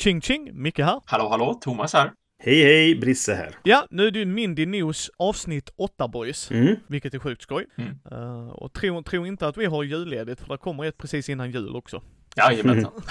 Ching ching, Micke här. Hallå hallå, Thomas här. Hej hej, Brisse här. Ja, nu är det ju Mindy News avsnitt 8 boys. Mm. Vilket är sjukt skoj. Mm. Uh, och tro, tro inte att vi har julledigt för det kommer ett precis innan jul också. Jajamensan.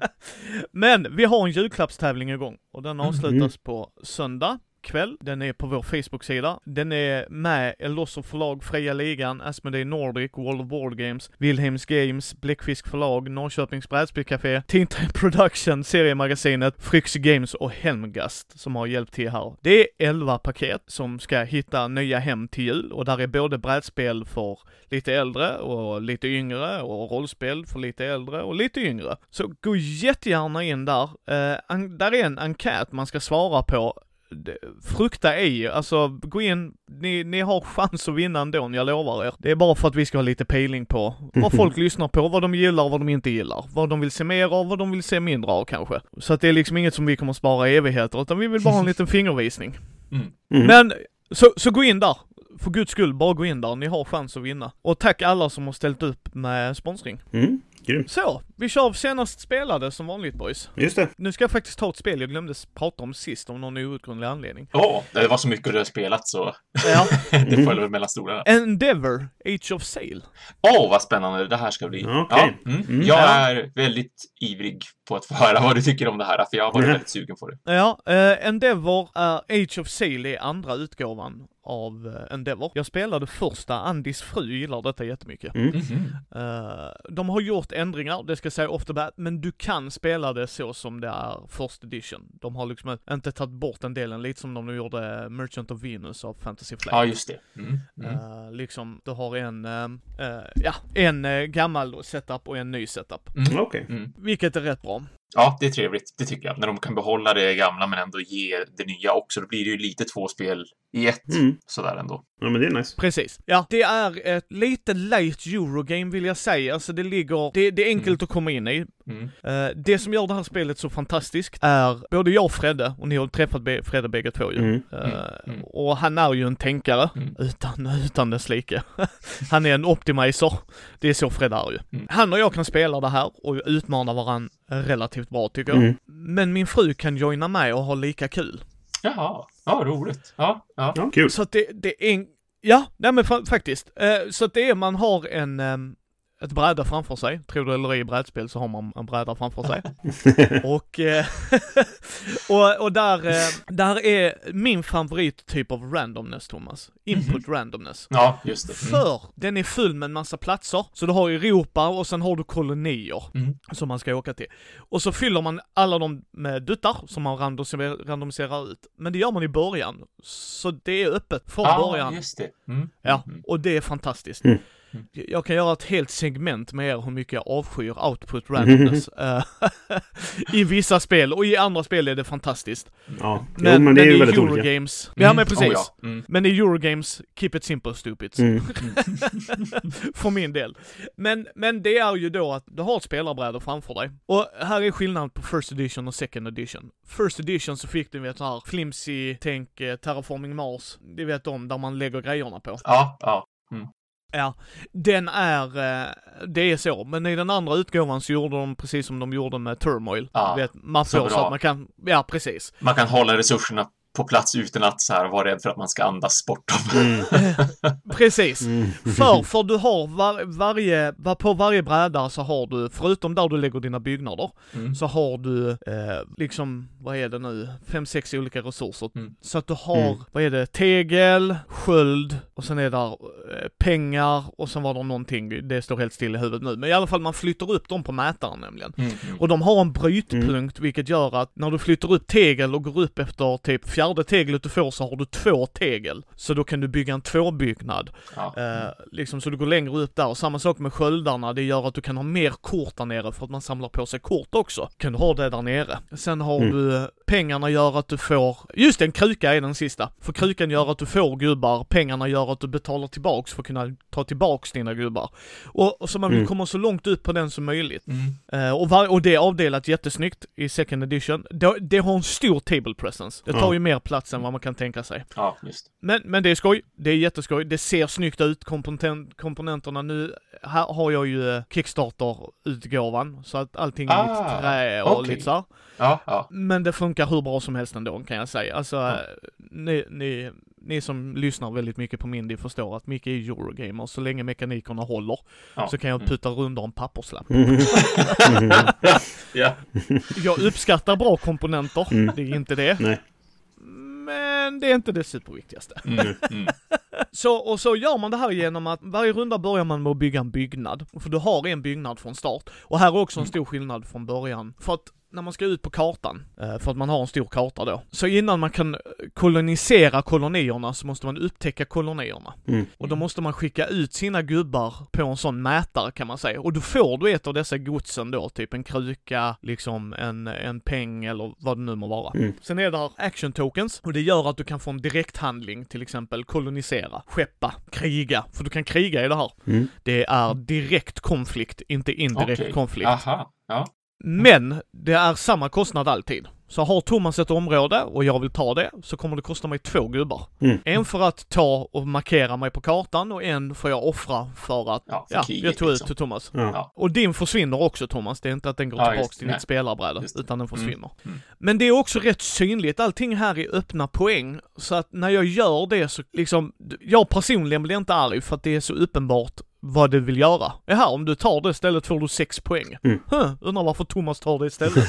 Men vi har en julklappstävling igång och den Mm. avslutas på söndag kväll. Den är på vår Facebook-sida. Den är med Elosser förlag, Fria Ligan, Asmodee Nordic, World of Board Games, Wilhelms Games, Bläckfisk förlag, Norrköpings Brädspelscafé, Tintin Production, Seriemagasinet, Fryx Games och Helmgast som har hjälpt till här. Det är 11 paket som ska hitta nya hem till jul och där är både brädspel för lite äldre och lite yngre och rollspel för lite äldre och lite yngre. Så gå jättegärna in där. Eh, där är en enkät man ska svara på det- frukta ej, alltså gå in, ni, ni har chans att vinna ändå, jag lovar er. Det är bara för att vi ska ha lite pejling på vad folk lyssnar på, vad de gillar och vad de inte gillar. Vad de vill se mer av, vad de vill se mindre av kanske. Så att det är liksom inget som vi kommer spara i evigheter, utan vi vill bara ha en liten fingervisning. Mm. Mm. Men, så, så gå in där. För guds skull, bara gå in där, ni har chans att vinna. Och tack alla som har ställt upp med sponsring. Mm. Grymt. Så, vi kör senast spelade som vanligt boys. Just det. Nu ska jag faktiskt ta ett spel jag glömde prata om sist av någon outgrundlig anledning. Ja, det var så mycket du har spelat så Ja. det föll väl mellan stolarna. Endeavor, Age of Sail. Åh, vad spännande det här ska bli. Okej. Ja, mm. Mm. Jag Ja. är väldigt ivrig på att få höra vad du tycker om det här, för jag har varit Mhm. väldigt sugen på det. Ja, eh, Endeavor är Age of Sail är andra utgåvan av eh, Endeavor. Jag spelade första, Andis fru gillar detta jättemycket. Mm. Mhm. Eh, de har gjort ändringar, det ska jag säga off the bat, men du kan spela det så som det är first edition. De har liksom inte tagit bort den delen, lite som de gjorde Merchant of Venus av Fantasy Flight. Ja, just det. Mm. Mm. Eh, liksom, du har en, eh, eh, ja, en eh, gammal setup och en ny setup. Mm. Okej. Mm. Vilket är rätt bra. Ja, det är trevligt. Det tycker jag. När de kan behålla det gamla men ändå ge det nya också. Då blir det ju lite två spel i ett. Mm. Sådär ändå. Ja men det är nice. Precis. Ja, det är ett lite late Eurogame vill jag säga. Alltså det ligger, det, det är enkelt att komma in i. Mm. Eh, det som gör det här spelet så fantastiskt är både jag och Fredde, och ni har träffat be- Fredde bägge två ju. Mm. Eh, Mm. Och han är ju en tänkare, Mm. utan, utan dess like. han är en optimizer. Det är så Fredde är ju. Mm. Han och jag kan spela det här och utmana varandra relativt bra tycker jag. Mm. Men min fru kan joina med och ha lika kul. Jaha. Ja, roligt. Ja, ja. Ja, kul. Så att det, det är en, ja, nej men fa- faktiskt. Eh, så att det är, man har en, ehm, ett bräde framför sig. Tror du eller i brädspel så har man en bräda framför sig. och, eh, och, och där, eh, där är min favorit typ av randomness Thomas. Input randomness. Ja, just det. Mm. För den är full med en massa platser. Så du har Europa och sen har du kolonier Mm. som man ska åka till. Och så fyller man alla dem med duttar som man randomiserar, ut. Men det gör man i början. Så det är öppet från Ja, början. just det. Mm. Ja, Mm. och det är fantastiskt. Mm. Jag kan göra ett helt segment med er hur mycket jag avskyr output randomness eh, i vissa spel och i andra spel är det fantastiskt. Ja. Men, jo, men det är ju väldigt olika. Eurogames, ja men precis. Oh, ja. Mm. Men i Eurogames, keep it simple stupid. Mm. för min del. Men, men det är ju då att du har ett spelarbräde framför dig. Och här är skillnaden på first edition och second edition. First edition så fick du vet så här flimsy, tänk eh, Terraforming Mars, det vet de, där man lägger grejerna på. Ja, ja. Ja, den är, eh, det är så, men i den andra utgåvan så gjorde de precis som de gjorde med Turmoil. Ja, vet, mappor så så, bra. att man kan, ja precis. Man kan hålla resurserna på plats utan att så här vara rädd för att man ska andas bort dem. Mm. Precis. Mm. För, för du har var, varje, var, på varje bräda så har du, förutom där du lägger dina byggnader, Mm. så har du eh, liksom, vad är det nu, fem, sex olika resurser. Mm. Så att du har, Mm. vad är det, tegel, sköld och sen är där eh, pengar och sen var det någonting, det står helt still i huvudet nu. Men i alla fall man flyttar upp dem på mätaren nämligen. Mm. Och de har en brytpunkt vilket gör att när du flyttar upp tegel och går upp efter typ fjärde teglet du får så har du två tegel. Så då kan du bygga en tvåbyggnad. Ja. Eh, liksom så du går längre upp där. Och samma sak med sköldarna, det gör att du kan ha mer kort där nere för att man samlar på sig kort också. Kan du ha det där nere. Sen har Mm. du, eh, pengarna gör att du får, just en kruka är den sista. För krukan gör att du får gubbar, pengarna gör att du betalar tillbaks för att kunna ta tillbaks dina gubbar. Och, och så man vill Mm. komma så långt upp på den som möjligt. Mm. Eh, och, var, och det är avdelat jättesnyggt i second edition. Det, det har en stor table presence. Det tar Ja. ju mer mer plats än vad man kan tänka sig. Ja, just. Men, men det är skoj. Det är jätteskoj. Det ser snyggt ut, komponent, komponenterna. Nu här har jag ju eh, Kickstarter-utgåvan, så att allting är Ah, lite trä och okej. lite så. Ja, ja. Men det funkar hur bra som helst ändå kan jag säga. Alltså, Ja. eh, ni, ni, ni som lyssnar väldigt mycket på Mindy förstår att Micke är Eurogamer. Så länge mekanikerna håller ja. så kan jag Mm. putta runt en papperslapp. Mm. Ja, Jag uppskattar bra komponenter, Mm. det är inte det. Nej. Men det är inte det superviktigaste. mm, mm. Så, och så gör man det här genom att varje runda börjar man med att bygga en byggnad. För du har en byggnad från start. Och här är också en Mm. stor skillnad från början. För att när man ska ut på kartan, eh, för att man har en stor karta då, så innan man kan kolonisera kolonierna så måste man upptäcka kolonierna. Mm. Och då måste man skicka ut sina gubbar på en sån mätare kan man säga. Och då får du ett av dessa godsen då, typ en kruka, liksom en, en peng eller vad det nu må vara. Mm. Sen är det här action tokens och det gör att du kan få en direkthandling, till exempel kolonisera, skeppa, kriga. För du kan kriga i det här. Mm. Det är direkt konflikt, inte indirekt Okej. konflikt. Aha. Ja. Men det är samma kostnad alltid. Så har Thomas ett område och jag vill ta det, så kommer det kosta mig två gubbar. Mm. En för att ta och markera mig på kartan och en får jag offra för att, Ja, för ja, kriget, jag tog ut liksom. till Thomas. Ja. Ja. Och din försvinner också Thomas, det är inte att den går Ja, tillbaks just till Nej. ditt spelarbräde, utan den försvinner. Mm. Men det är också rätt synligt, allting här är öppna poäng, så att när jag gör det så liksom, jag personligen blir inte arg för att det är så uppenbart vad du vill göra. Jaha, om du tar det istället får du sex poäng. Mm. Huh, undrar varför Thomas tar det istället.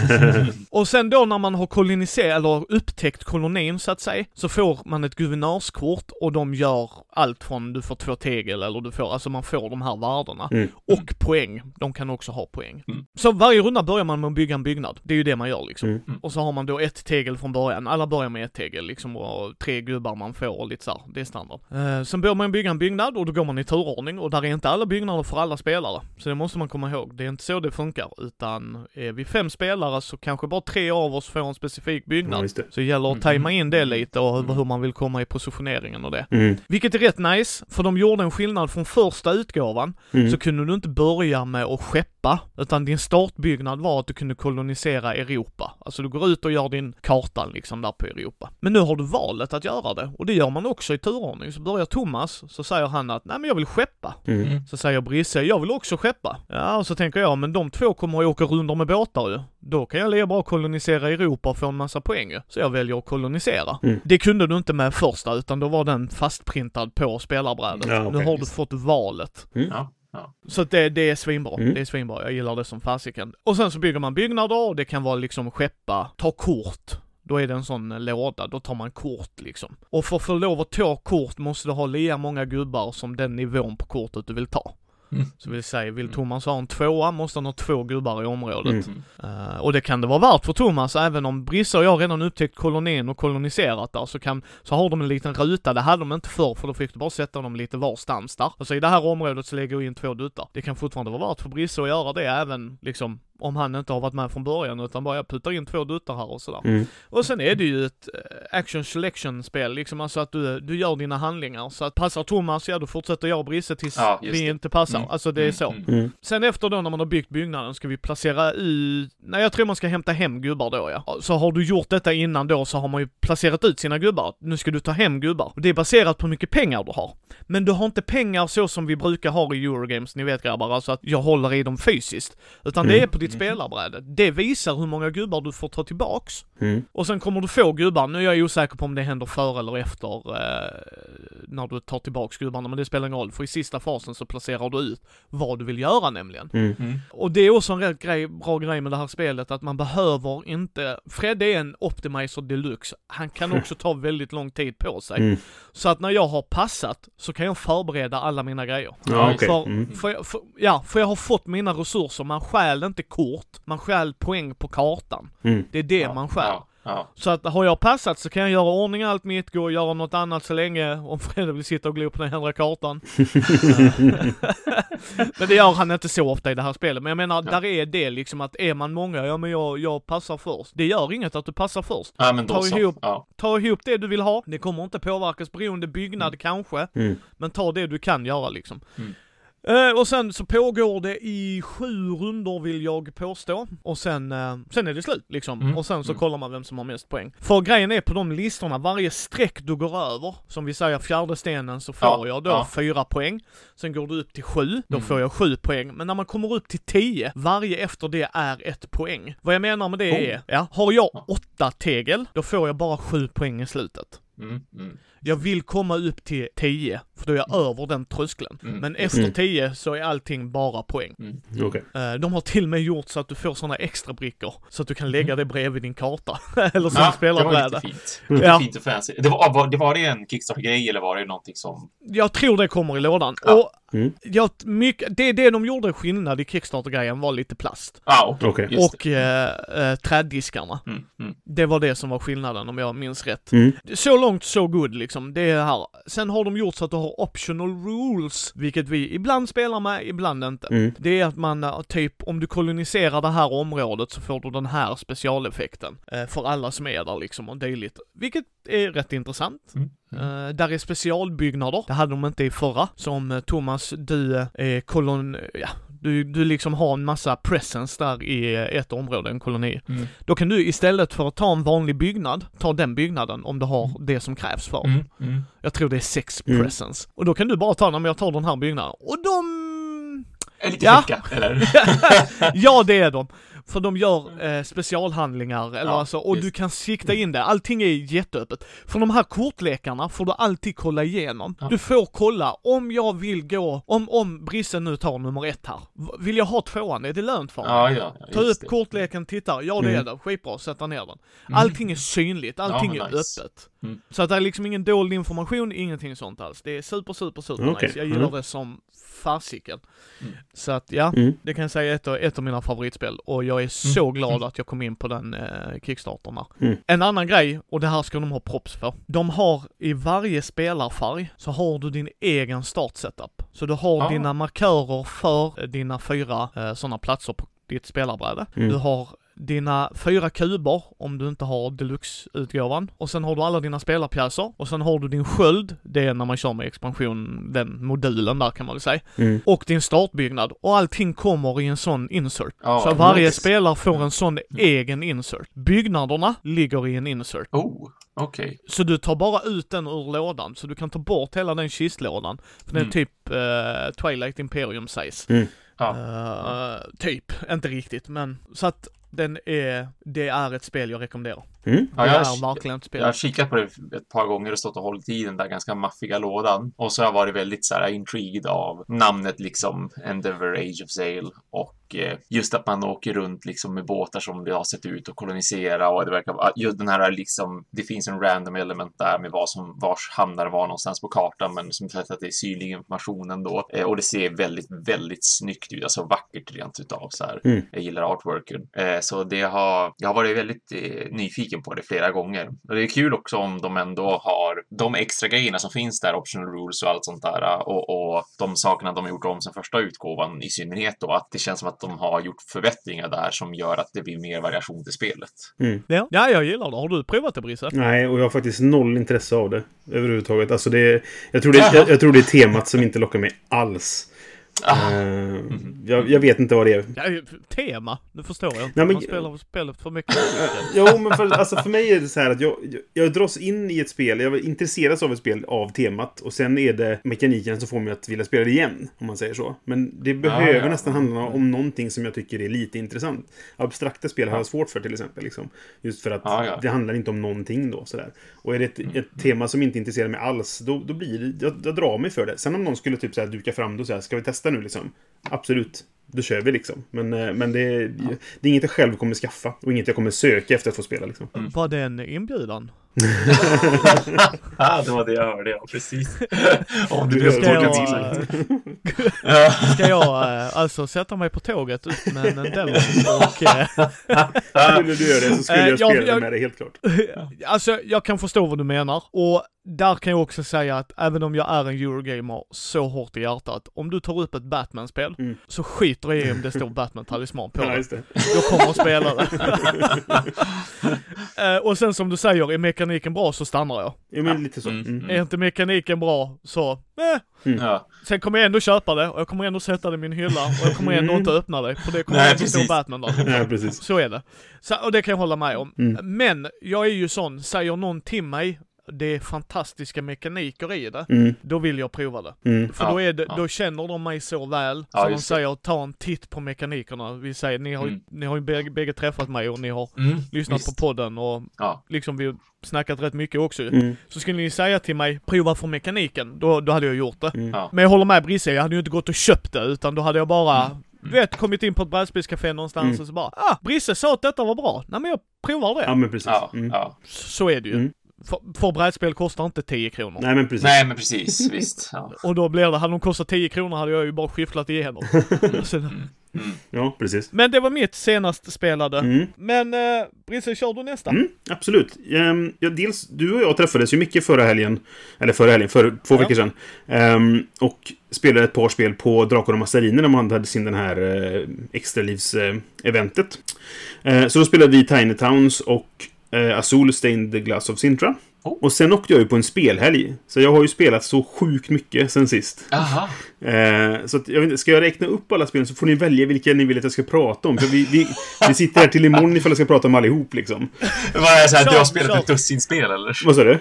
och sen då när man har koloniserat, eller upptäckt kolonin så att säga, så får man ett guvernörskort och de gör allt från du får två tegel eller du får, alltså man får de här värdena. Mm. Och poäng, de kan också ha poäng. Mm. Så varje runda börjar man med att bygga en byggnad. Det är ju det man gör liksom. Mm. Och så har man då ett tegel från början. Alla börjar med ett tegel liksom och tre gubbar man får och lite så här. Det är standard. Eh, sen börjar man bygga en byggnad och då går man i turordning och där är inte alla byggnader för alla spelare. Så det måste man komma ihåg. Det är inte så det funkar utan är vi fem spelare så kanske bara tre av oss får en specifik Ja, byggnad. det. så det gäller att Mm. tajma in det lite och Mm. hur man vill komma i positioneringen och det. Mm. Vilket är rätt nice, för de gjorde en skillnad från första utgåvan Mm. så kunde du inte börja med att skeppa, utan din startbyggnad var att du kunde kolonisera Europa. Alltså du går ut och gör din karta liksom där på Europa. Men nu har du valet att göra det, och det gör man också i turordning. Så börjar Thomas, så säger han att nej men jag vill skeppa. Mm. Mm. Så säger Brisse, jag vill också skeppa. Ja, och så tänker jag, men de två kommer att åka rundor med båtar ju. Då kan jag lika bra kolonisera Europa och få en massa poäng ju. Så jag väljer att kolonisera. Mm. Det kunde du inte med första, utan då var den fastprintad på spelarbrädet. Ja, nu okej, har du fått valet. Ja. Ja. Så det, det är svinbra. Mm. Det är svinbra. Jag gillar det som fasiken. Och sen så bygger man byggnader och det kan vara liksom skeppa, ta kort. Då är det en sån eh, låda, då tar man kort liksom. Och för att få lov att ta kort måste du ha lika många gubbar som den nivån på kortet du vill ta. Mm. Så vill säga, vill Mm. Thomas ha en tvåa måste han ha två gubbar i området. Mm. Eh, och det kan det vara värt för Thomas, även om Brisse och jag redan upptäckt kolonin och koloniserat där, så kan, så har de en liten ruta, det hade de inte förr för då fick du bara sätta dem lite varstans där. Alltså i det här området så lägger vi in två duttar. Det kan fortfarande vara värt för Brisse att göra det även, liksom, om han inte har varit med från början utan bara jag puttar in två duttar här och sådär. Mm. Och sen är det ju ett eh, action selection spel, liksom alltså att du, du gör dina handlingar. Så att passar Thomas, ja då fortsätter jag och Brisse tills Ja, vi det. inte passar. Mm. Alltså det är Mm, så. mm. Mm. Sen efter då när man har byggt byggnaden ska vi placera ut, nej jag tror man ska hämta hem gubbar då ja. Så har du gjort detta innan då så har man ju placerat ut sina gubbar. Nu ska du ta hem gubbar. Och det är baserat på hur mycket pengar du har. Men du har inte pengar så som vi brukar ha i Eurogames, ni vet grabbar, alltså att jag håller i dem fysiskt. Utan det Mm. är på ditt spelarbräde. Det visar hur många gubbar du får ta tillbaks. Mm. Och sen kommer du få gubbar, nu är jag osäker på om det händer före eller efter eh, när du tar tillbaks gubbarna, men det spelar ingen roll, för i sista fasen så placerar du ut vad du vill göra nämligen. Mm. Mm. Och det är också en rätt grej, bra grej med det här spelet, att man behöver inte, Fred är en optimizer deluxe, han kan också ta väldigt lång tid på sig. Mm. Så att när jag har passat, så kan jag förbereda alla mina grejer. Ja, okej. För, Mm. för, jag- för, ja, för jag har fått mina resurser, man stjäl inte kort, man stjäl poäng på kartan. Mm. Det är det Ja, man stjäl. Ja. Ja. Så att har jag passat så kan jag göra ordning allt mitt, gå och göra något annat så länge, om Fredde vill sitta och glo på den andra kartan. men det gör han inte så ofta i det här spelet. Men jag menar, Ja. där är det liksom att är man många, ja men jag, jag passar först. Det gör inget att du passar först. ja, men då Ta så. ihop. Ja. Ta ihop det du vill ha, det kommer inte påverkas beroende byggnad kanske, Mm. men ta det du kan göra liksom. Mm. Eh, och sen så pågår det i sju rundor vill jag påstå. Och sen, eh, sen är det slut liksom. Mm, Och sen så mm. kollar man vem som har mest poäng. För grejen är på de listorna, varje streck du går över, som vi säger fjärde stenen så får Ja, jag då ja. fyra poäng. Sen går du upp till sju, då Mm. får jag sju poäng. Men när man kommer upp till tio, varje efter det är ett poäng. Vad jag menar med det Oh. är, ja, har jag Ja. åtta tegel, då får jag bara sju poäng i slutet. Mm, mm. Jag vill komma upp till 10, för då är jag över den tröskeln. Mm. Men efter Mm. 10 så är allting bara poäng. Mm. Okej. Eh, De har till och med gjort så att du får sådana extra brickor, så att du kan lägga det bredvid din karta. Eller som Ja, det var spelarbräda. lite fint. Mm. Ja. Fint och fancy. Det var, var, det var det en Kickstarter-grej eller var det någonting som... Jag tror det kommer i lådan. Ja. Och Mm. jag, mycket, det, det de gjorde skillnad i Kickstarter-grejen var lite plast. Ah. Okej. Just Och eh, eh, träddiskarna. det. Mm, mm. Det var det som var skillnaden om jag minns rätt. Mm. Så långt så good liksom, det är här. Sen har de gjort så att du har optional rules, vilket vi ibland spelar med, ibland inte. Mm. Det är att man, eh, typ, om du koloniserar det här området så får du den här specialeffekten. Eh, för alla som är där liksom och dylikt. Vilket är rätt intressant. Mm. Eh, där är specialbyggnader, det hade de inte i förra. Som Thomas, du är kolon... Ja, du, du liksom har en massa presence där i eh, ett område, en koloni. Mm. Då kan du istället för att ta en vanlig byggnad, ta den byggnaden om du har det som krävs för. Mm. Mm. Jag tror det är sex Mm. presence. Och då kan du bara ta men jag tar den här byggnaden. Och de... Är lite Ja. fräcka, eller? ja, det är de. För de gör eh, specialhandlingar, eller Ja, alltså, och just. du kan sikta in det. Allting är jätteöppet. För de här kortlekarna får du alltid kolla igenom. Ja. Du får kolla, om jag vill gå, om, om Brisse nu tar nummer ett här. Vill jag ha tvåan? Är det lönt för mig? Ja, ja. ja, Ta upp det. kortleken, tittar. Ja det är Mm. det, skitbra, sätta ner den. Mm. Allting är synligt, allting är nice. öppet. Mm. Så att det är liksom ingen dold information, ingenting sånt alls. Det är super, super, super Okej. nice. Jag gillar Mm. det som fasiken. Mm. Så att ja, Mm. det kan jag säga är ett, av- ett av mina favoritspel och jag är så glad att jag kom in på den eh, kickstarten här. Mm. En annan grej, och det här ska de ha props för. De har i varje spelarfärg så har du din egen startsetup. Så du har Ah. dina markörer för eh, dina fyra eh, sådana platser på ditt spelarbräde. Mm. Du har dina fyra kuber om du inte har deluxe-utgåvan. Och sen har du alla dina spelarpjäser. Och sen har du din sköld, det är när man kör med expansion, den modulen där kan man väl säga. Mm. Och din startbyggnad. Och allting kommer i en sån insert. Ja, så varje nice. spelare får en sån egen insert. Byggnaderna ligger i en insert. Oh, okej. Så du tar bara ut den ur lådan, så du kan ta bort hela den kistlådan. För den är Mm. typ eh, Twilight Imperium size. Mm. Ja. Eh, typ, inte riktigt men så att den är, det är ett spel jag rekommenderar. Mm. Ja, jag- spel. Jag har kikat på det ett par gånger och stått och hållit i den där ganska maffiga lådan. Och så har jag varit väldigt så här intrigued av namnet liksom Endeavor Age of Sail och eh, just att man åker runt liksom med båtar som det har sett ut att kolonisera och det verkar vara just den här liksom det finns en random element där med vad som vars hamnar var någonstans på kartan men som sagt att det är synlig information ändå eh, och det ser väldigt väldigt snyggt ut alltså vackert rent utav så här. Mm. Jag gillar artworken eh, så det har jag har varit väldigt eh, nyfiken på det flera gånger och det är kul också om de ändå har de extra grejerna som finns där optional rules och allt sånt där och, och de sakerna de har gjort om sen första utgåvan i synnerhet då att det känns som att de har gjort förbättringar där som gör att det blir mer variation till spelet. Mm. Ja, ja, jag gillar det. Har du provat det Brisse? Nej, och jag har faktiskt noll intresse av det överhuvudtaget. Alltså det, jag, tror det, jag, jag tror det är temat som inte lockar mig alls. Ah. Eh, jag, jag vet inte vad det är. Ja, tema, det förstår jag inte. Nej, men- Man spelar spelet för mycket. Jo, men för, alltså för mig är det så här att jag, jag, jag dras in i ett spel. Jag intresseras av ett spel av temat. Och sen är det mekaniken som får mig att vilja spela det igen. Om man säger så. Men det behöver ja. nästan handla om någonting som jag tycker är lite intressant. Abstrakta spel har jag svårt för till exempel. Liksom. Just för att Ja, ja. det handlar inte om någonting då. Sådär. Och är det ett, ett tema som inte intresserar mig alls, då, då blir det... Jag, jag drar mig för det. Sen om någon skulle typ så här duka fram det och säga, ska vi testa nu liksom? Absolut. Då kör vi liksom. Men, eh, men det, är, det är inget jag själv kommer skaffa. Och inget jag kommer söka efter att få spela liksom. Var det en inbjudan? Det var det jag hörde, ja precis. om du Ska jag, ska jag eh, alltså sätta mig på tåget ut med en Endeavor och eh, Skulle du göra det så skulle Eh, jag jag- spela jag- med dig, helt klart. Alltså, jag kan förstå vad du menar. Och där kan jag också säga att även om jag är en Eurogamer så hårt i hjärtat, om du tar upp ett Batman-spel, Mm. så skiter jag i om det står Batman-talisman på det. det. Jag kommer att spela det. Och sen som du säger, är mekaniken bra så stannar jag. Ja, men lite så. Mm, Mm. mm. Är inte mekaniken bra så, eh. Ja. Sen kommer jag ändå köpa det och jag kommer ändå sätta det i min hylla och jag kommer ändå Mm. inte öppna det för det kommer Nej, inte stå. Batman där. Ja, precis. Så är det. Så, och det kan jag hålla med om. Mm. Men jag är ju sån, säger någon till mig det är fantastiska mekaniker i det, Mm. då vill jag prova det. Mm. För Ja, då, är det, ja. då känner de mig så väl, Ja, så de säger ta en titt på mekanikerna. Vi säger, ni har ju, Mm. ni har ju bägge, bägge träffat mig och ni har Mm, lyssnat visst. på podden och Ja. liksom vi har snackat rätt mycket också. Mm. Så skulle ni säga till mig, prova för mekaniken, då, då hade jag gjort det. Mm. Men jag håller med Brisse, jag hade ju inte gått och köpt det, utan då hade jag bara, Mm. du vet, kommit in på ett brädspelscafé någonstans Mm. och så bara, ah, Brisse sa att detta var bra. Nej men jag provar det. Ja, men precis. Ja, Mm. ja. Så är det ju. Mm. För, för brädspel kostar inte 10 kronor. Nej, men precis. Nej, men precis. Visst. Ja. Och då blir det, hade de kostat 10 kronor hade jag ju bara skifflat igenom. Så, Mm. Ja, precis. men det var mitt senast spelade. Mm. Men eh, Brisse, kör du nästa? Mm, absolut. Ehm, ja, dels, du och jag träffades ju mycket förra helgen. Eller förra helgen, för två Ja. veckor sedan. Ehm, och spelade ett par spel på Drakar och Massariner när man hade sin den här uh, extralivs-eventet. Eh, så då spelade vi Tiny Towns och uh, Azul Stained Glass of Sintra. Oh. Och sen åkte jag ju på en spelhelg. Så jag har ju spelat så sjukt mycket sen sist. Aha. Eh, så att, jag vet inte, ska jag räkna upp alla spelen så får ni välja vilka ni vill att jag ska prata om. För vi, vi, vi sitter här till imorgon ifall jag ska prata om allihop liksom. Vad är det så här, du har spelat ett dussin spel eller? Vad sa du?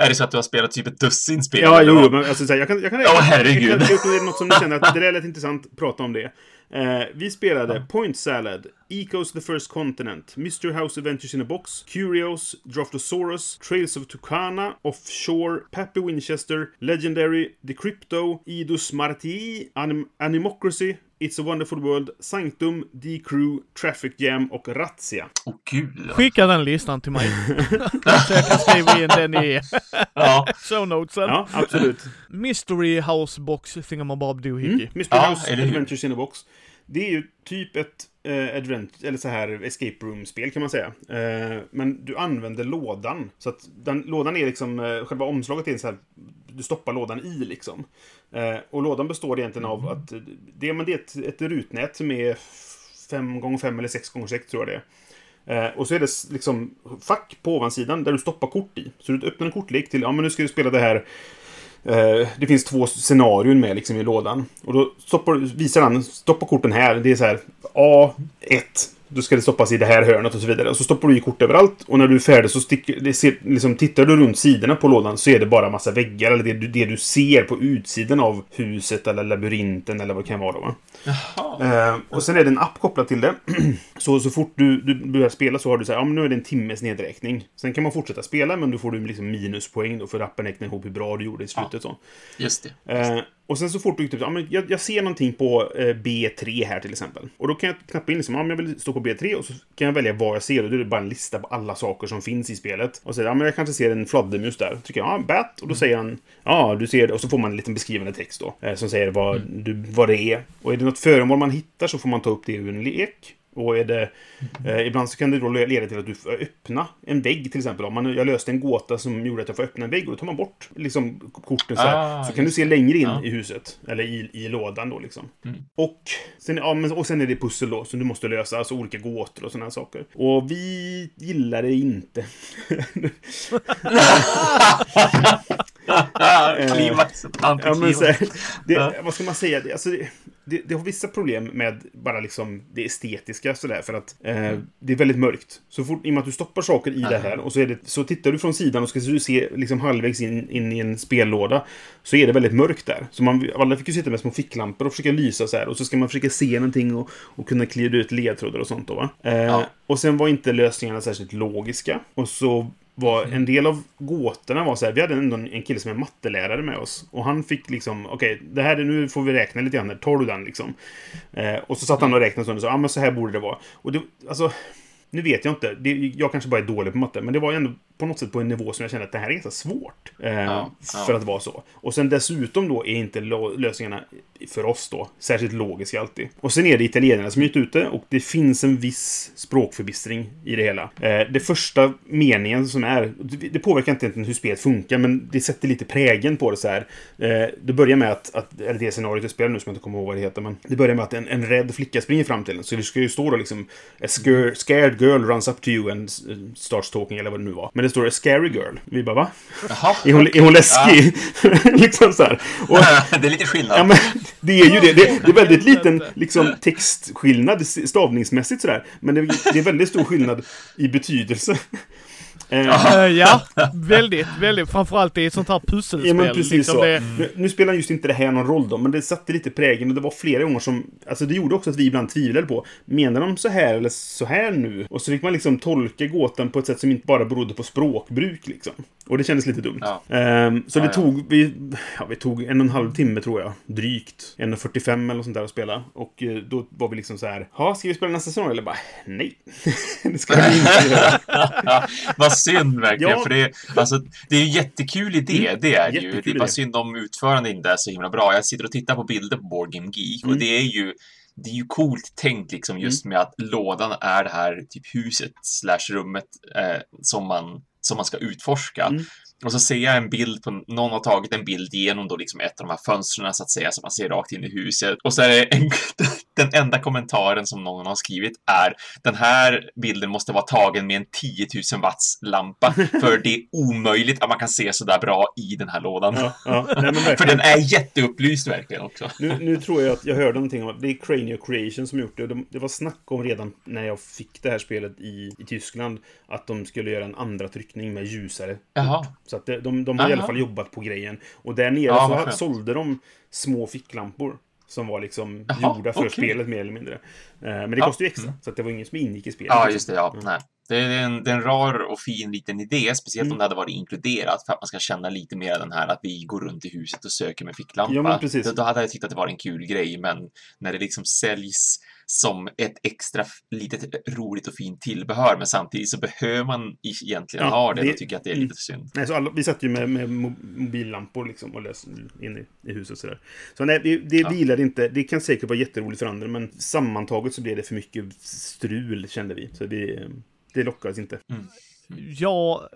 Är det så att du har spelat typ ett dussin spel? Ja, eller jo, men alltså, så här, jag kan, jag kan Ja, herregud. Jag kan, jag kan, är det något som ni känner att det där lät intressant, prata om det. Eh, vi spelade Point Salad, Ecos the First Continent, Mr. House Adventures in a Box, Curios, Draftosaurus, Trails of Tucana, Offshore, Pappy Winchester, Legendary, Decrypto, Idus Martii, Anim Animocracy, It's a Wonderful World, Sanctum, D-Crew, Traffic Jam och Razzia. Åh gud. Skicka den listan till mig. så jag kan skriva in den i Ja. show notesen. Ja, absolut. Mystery House Box Thingamabob Doohickey. Mm. Mr. Ja, House? Adventures in a Box. Det är ju typ ett eh, advent, eller så här escape room-spel kan man säga. Eh, men du använder lådan. Så att den, lådan är liksom, eh, själva omslaget är så här, du stoppar lådan i liksom. Eh, och lådan består egentligen av att det, men det är ett, ett rutnät som är 5 gånger 5 eller 6 gånger 6 tror jag det är. Eh, och så är det liksom fack på ovansidan där du stoppar kort i. Så du öppnar en kortlek till, ja men nu ska du spela det här Eh, det finns två scenarion med liksom i lådan. Och då stoppar, visar han, stoppa korten här. Det är så här A1. Då ska det stoppas i det här hörnet och så vidare. Och så stoppar du i kort överallt. Och när du är färdig så sticker, det ser, liksom, tittar du runt sidorna på lådan så är det bara massa väggar. Eller det, du- det du ser på utsidan av huset eller labyrinten eller vad det kan vara. Va? Eh, och sen är det en app kopplad till det. så, så fort du, du börjar spela så har du så här, ja men nu är det en timmes nedräkning. Sen kan man fortsätta spela men då får du liksom minuspoäng då för appen räknar ihop hur bra du gjorde i slutet. Så. Just det. Eh, och sen så fort du typ, ja, men jag, jag ser någonting på eh, B3 här till exempel. Och då kan jag knappa in liksom, ja, men jag vill stå på B3 och så kan jag välja vad jag ser. Och då är det bara en lista på alla saker som finns i spelet. Och så ja men jag kanske ser en fladdermus där. Tycker jag, ja, bat. Och då säger han, ja du ser det. Och så får man en liten beskrivande text då. Eh, som säger vad, du, vad det är. Och är det något föremål man hittar så får man ta upp det ur en lek. Och är det, eh, ibland så kan det då leda till att du får öppna en vägg till exempel. Om man, jag löste en gåta som gjorde att jag får öppna en vägg och då tar man bort liksom, korten så här. Ah, så kan du se längre in Ja. i huset. Eller i, i lådan då liksom. Mm. Och, sen, ja, men, och sen är det pussel då som du måste lösa. Alltså olika gåtor och sådana här saker. Och vi gillar det inte. Klimaxet. Ja, men så Antiklimax. här, det, Ja. Vad ska man säga? Det, alltså, det, det, har vissa problem med bara liksom det estetiska sådär. För att eh, det är väldigt mörkt. Så fort, i och med att du stoppar saker i det här och så, det, så tittar du från sidan och ska du se liksom halvvägs in, in i en spellåda. Så är det väldigt mörkt där. Så man, alla fick ju sitta med små ficklampor och försöka lysa så här. Och så ska man försöka se någonting och, och kunna klira ut ledtrådar och sånt då va. Eh, Ja. Och sen var inte lösningarna särskilt logiska. Och så var en del av gåtorna var så här, vi hade ändå en kille som är mattelärare med oss. Och han fick liksom, okej, det här är, nu får vi räkna lite grann här, tar du den liksom? Eh, och så satt han och räknade och sa, ja men så här borde det vara. Och det, alltså, nu vet jag inte, det, jag kanske bara är dålig på matte, men det var ändå på något sätt på en nivå som jag känner att det här är ganska svårt. Eh, Ja, För ja. att vara så. Och sen dessutom då är inte lösningarna för oss då särskilt logiska alltid. Och sen är det italienarna som är ute och det finns en viss språkförbistring i det hela. Eh, det första meningen som är, det påverkar inte hur spelet funkar, men det sätter lite prägen på det så här. Eh, det börjar med att, att, eller det scenariot jag spelar nu som jag inte kommer ihåg vad det heter, men det börjar med att en, en rädd flicka springer fram till en. Så det ska ju stå då liksom A scare, scared girl runs up to you and starts talking, eller vad det nu var. Men det står A scary girl. Vi bara, va? Jaha. Är hon, är hon läskig? liksom så här. Och, det är lite skillnad. Ja, men det är ju det. Det, det är väldigt liten liksom, textskillnad stavningsmässigt sådär. Men det, det är väldigt stor skillnad i betydelse. Eh, Eh, ja, väldigt, väldigt. Framförallt i ett sånt här pusselspel. Ja, men precis liksom så. det, Nu, nu spelar just inte det här någon roll då, men det satte lite prägen och det var flera gånger som... Alltså det gjorde också att vi ibland tvivlade på, menar de så här eller så här nu? Och så fick man liksom tolka gåtan på ett sätt som inte bara berodde på språkbruk liksom. Och det kändes lite dumt. Ja. Ehm, så Ja, det ja. tog, vi, ja, vi tog en och en halv timme tror jag, drygt. 1.45 eller sånt där att spela. Och eh, då var vi liksom så här, ja, ska vi spela nästa säsong? Eller bara, nej. det ska vi inte göra. Synd verkligen, Ja. för det, alltså, det är ju jättekul idé, Mm. det är det ju. Jättekul Det är bara synd om utförandet inte är så himla bra. Jag sitter och tittar på bilder på Board Game Geek Mm. och det är ju det är ju coolt tänkt liksom just med att lådan är det här typ huset slash rummet eh, som, man, som man ska utforska. Mm. Och så ser jag en bild på, någon har tagit en bild genom då liksom ett av de här fönstren så att säga, så man ser rakt in i huset. Och så är det en, den enda kommentaren som någon har skrivit är den här bilden måste vara tagen med en 10 000 watts lampa för det är omöjligt att man kan se så där bra i den här lådan. Ja, ja. Nej, För den är jätteupplyst verkligen också. Nu, nu tror jag att jag hörde någonting om att det är Cranio Creation som gjort det. De, det var snack om redan när jag fick det här spelet i, i Tyskland att de skulle göra en andra tryckning med ljusare. Jaha. Så att det, de, de har i alla Aha. fall jobbat på grejen. Och där nere Ja, så skönt. sålde de små ficklampor. Som var liksom Jaha, gjorda för okej. spelet mer eller mindre. Eh, men det Ja, kostar ju extra. mm. Så att det var ingen som ingick i spelet. Ja, just det. Ja, Mm. nej. Det är, en, det är en rar och fin liten idé, speciellt Mm. om det hade varit inkluderat för att man ska känna lite mer den här att vi går runt i huset och söker med ficklampa. Ja, men precis. Då, då hade jag tyckt att det var en kul grej, men när det liksom säljs som ett extra litet roligt och fint tillbehör, men samtidigt så behöver man egentligen Ja, ha det, det- då tycker jag att det är mm. lite synd. Nej, så alla, vi satt ju med, med mo- mobillampor liksom och löste in i, i huset sådär. Så nej, det, det Ja. inte. Det kan säkert vara jätteroligt för andra, men sammantaget så blev det för mycket strul, kände vi. Så det, det lockades inte. jag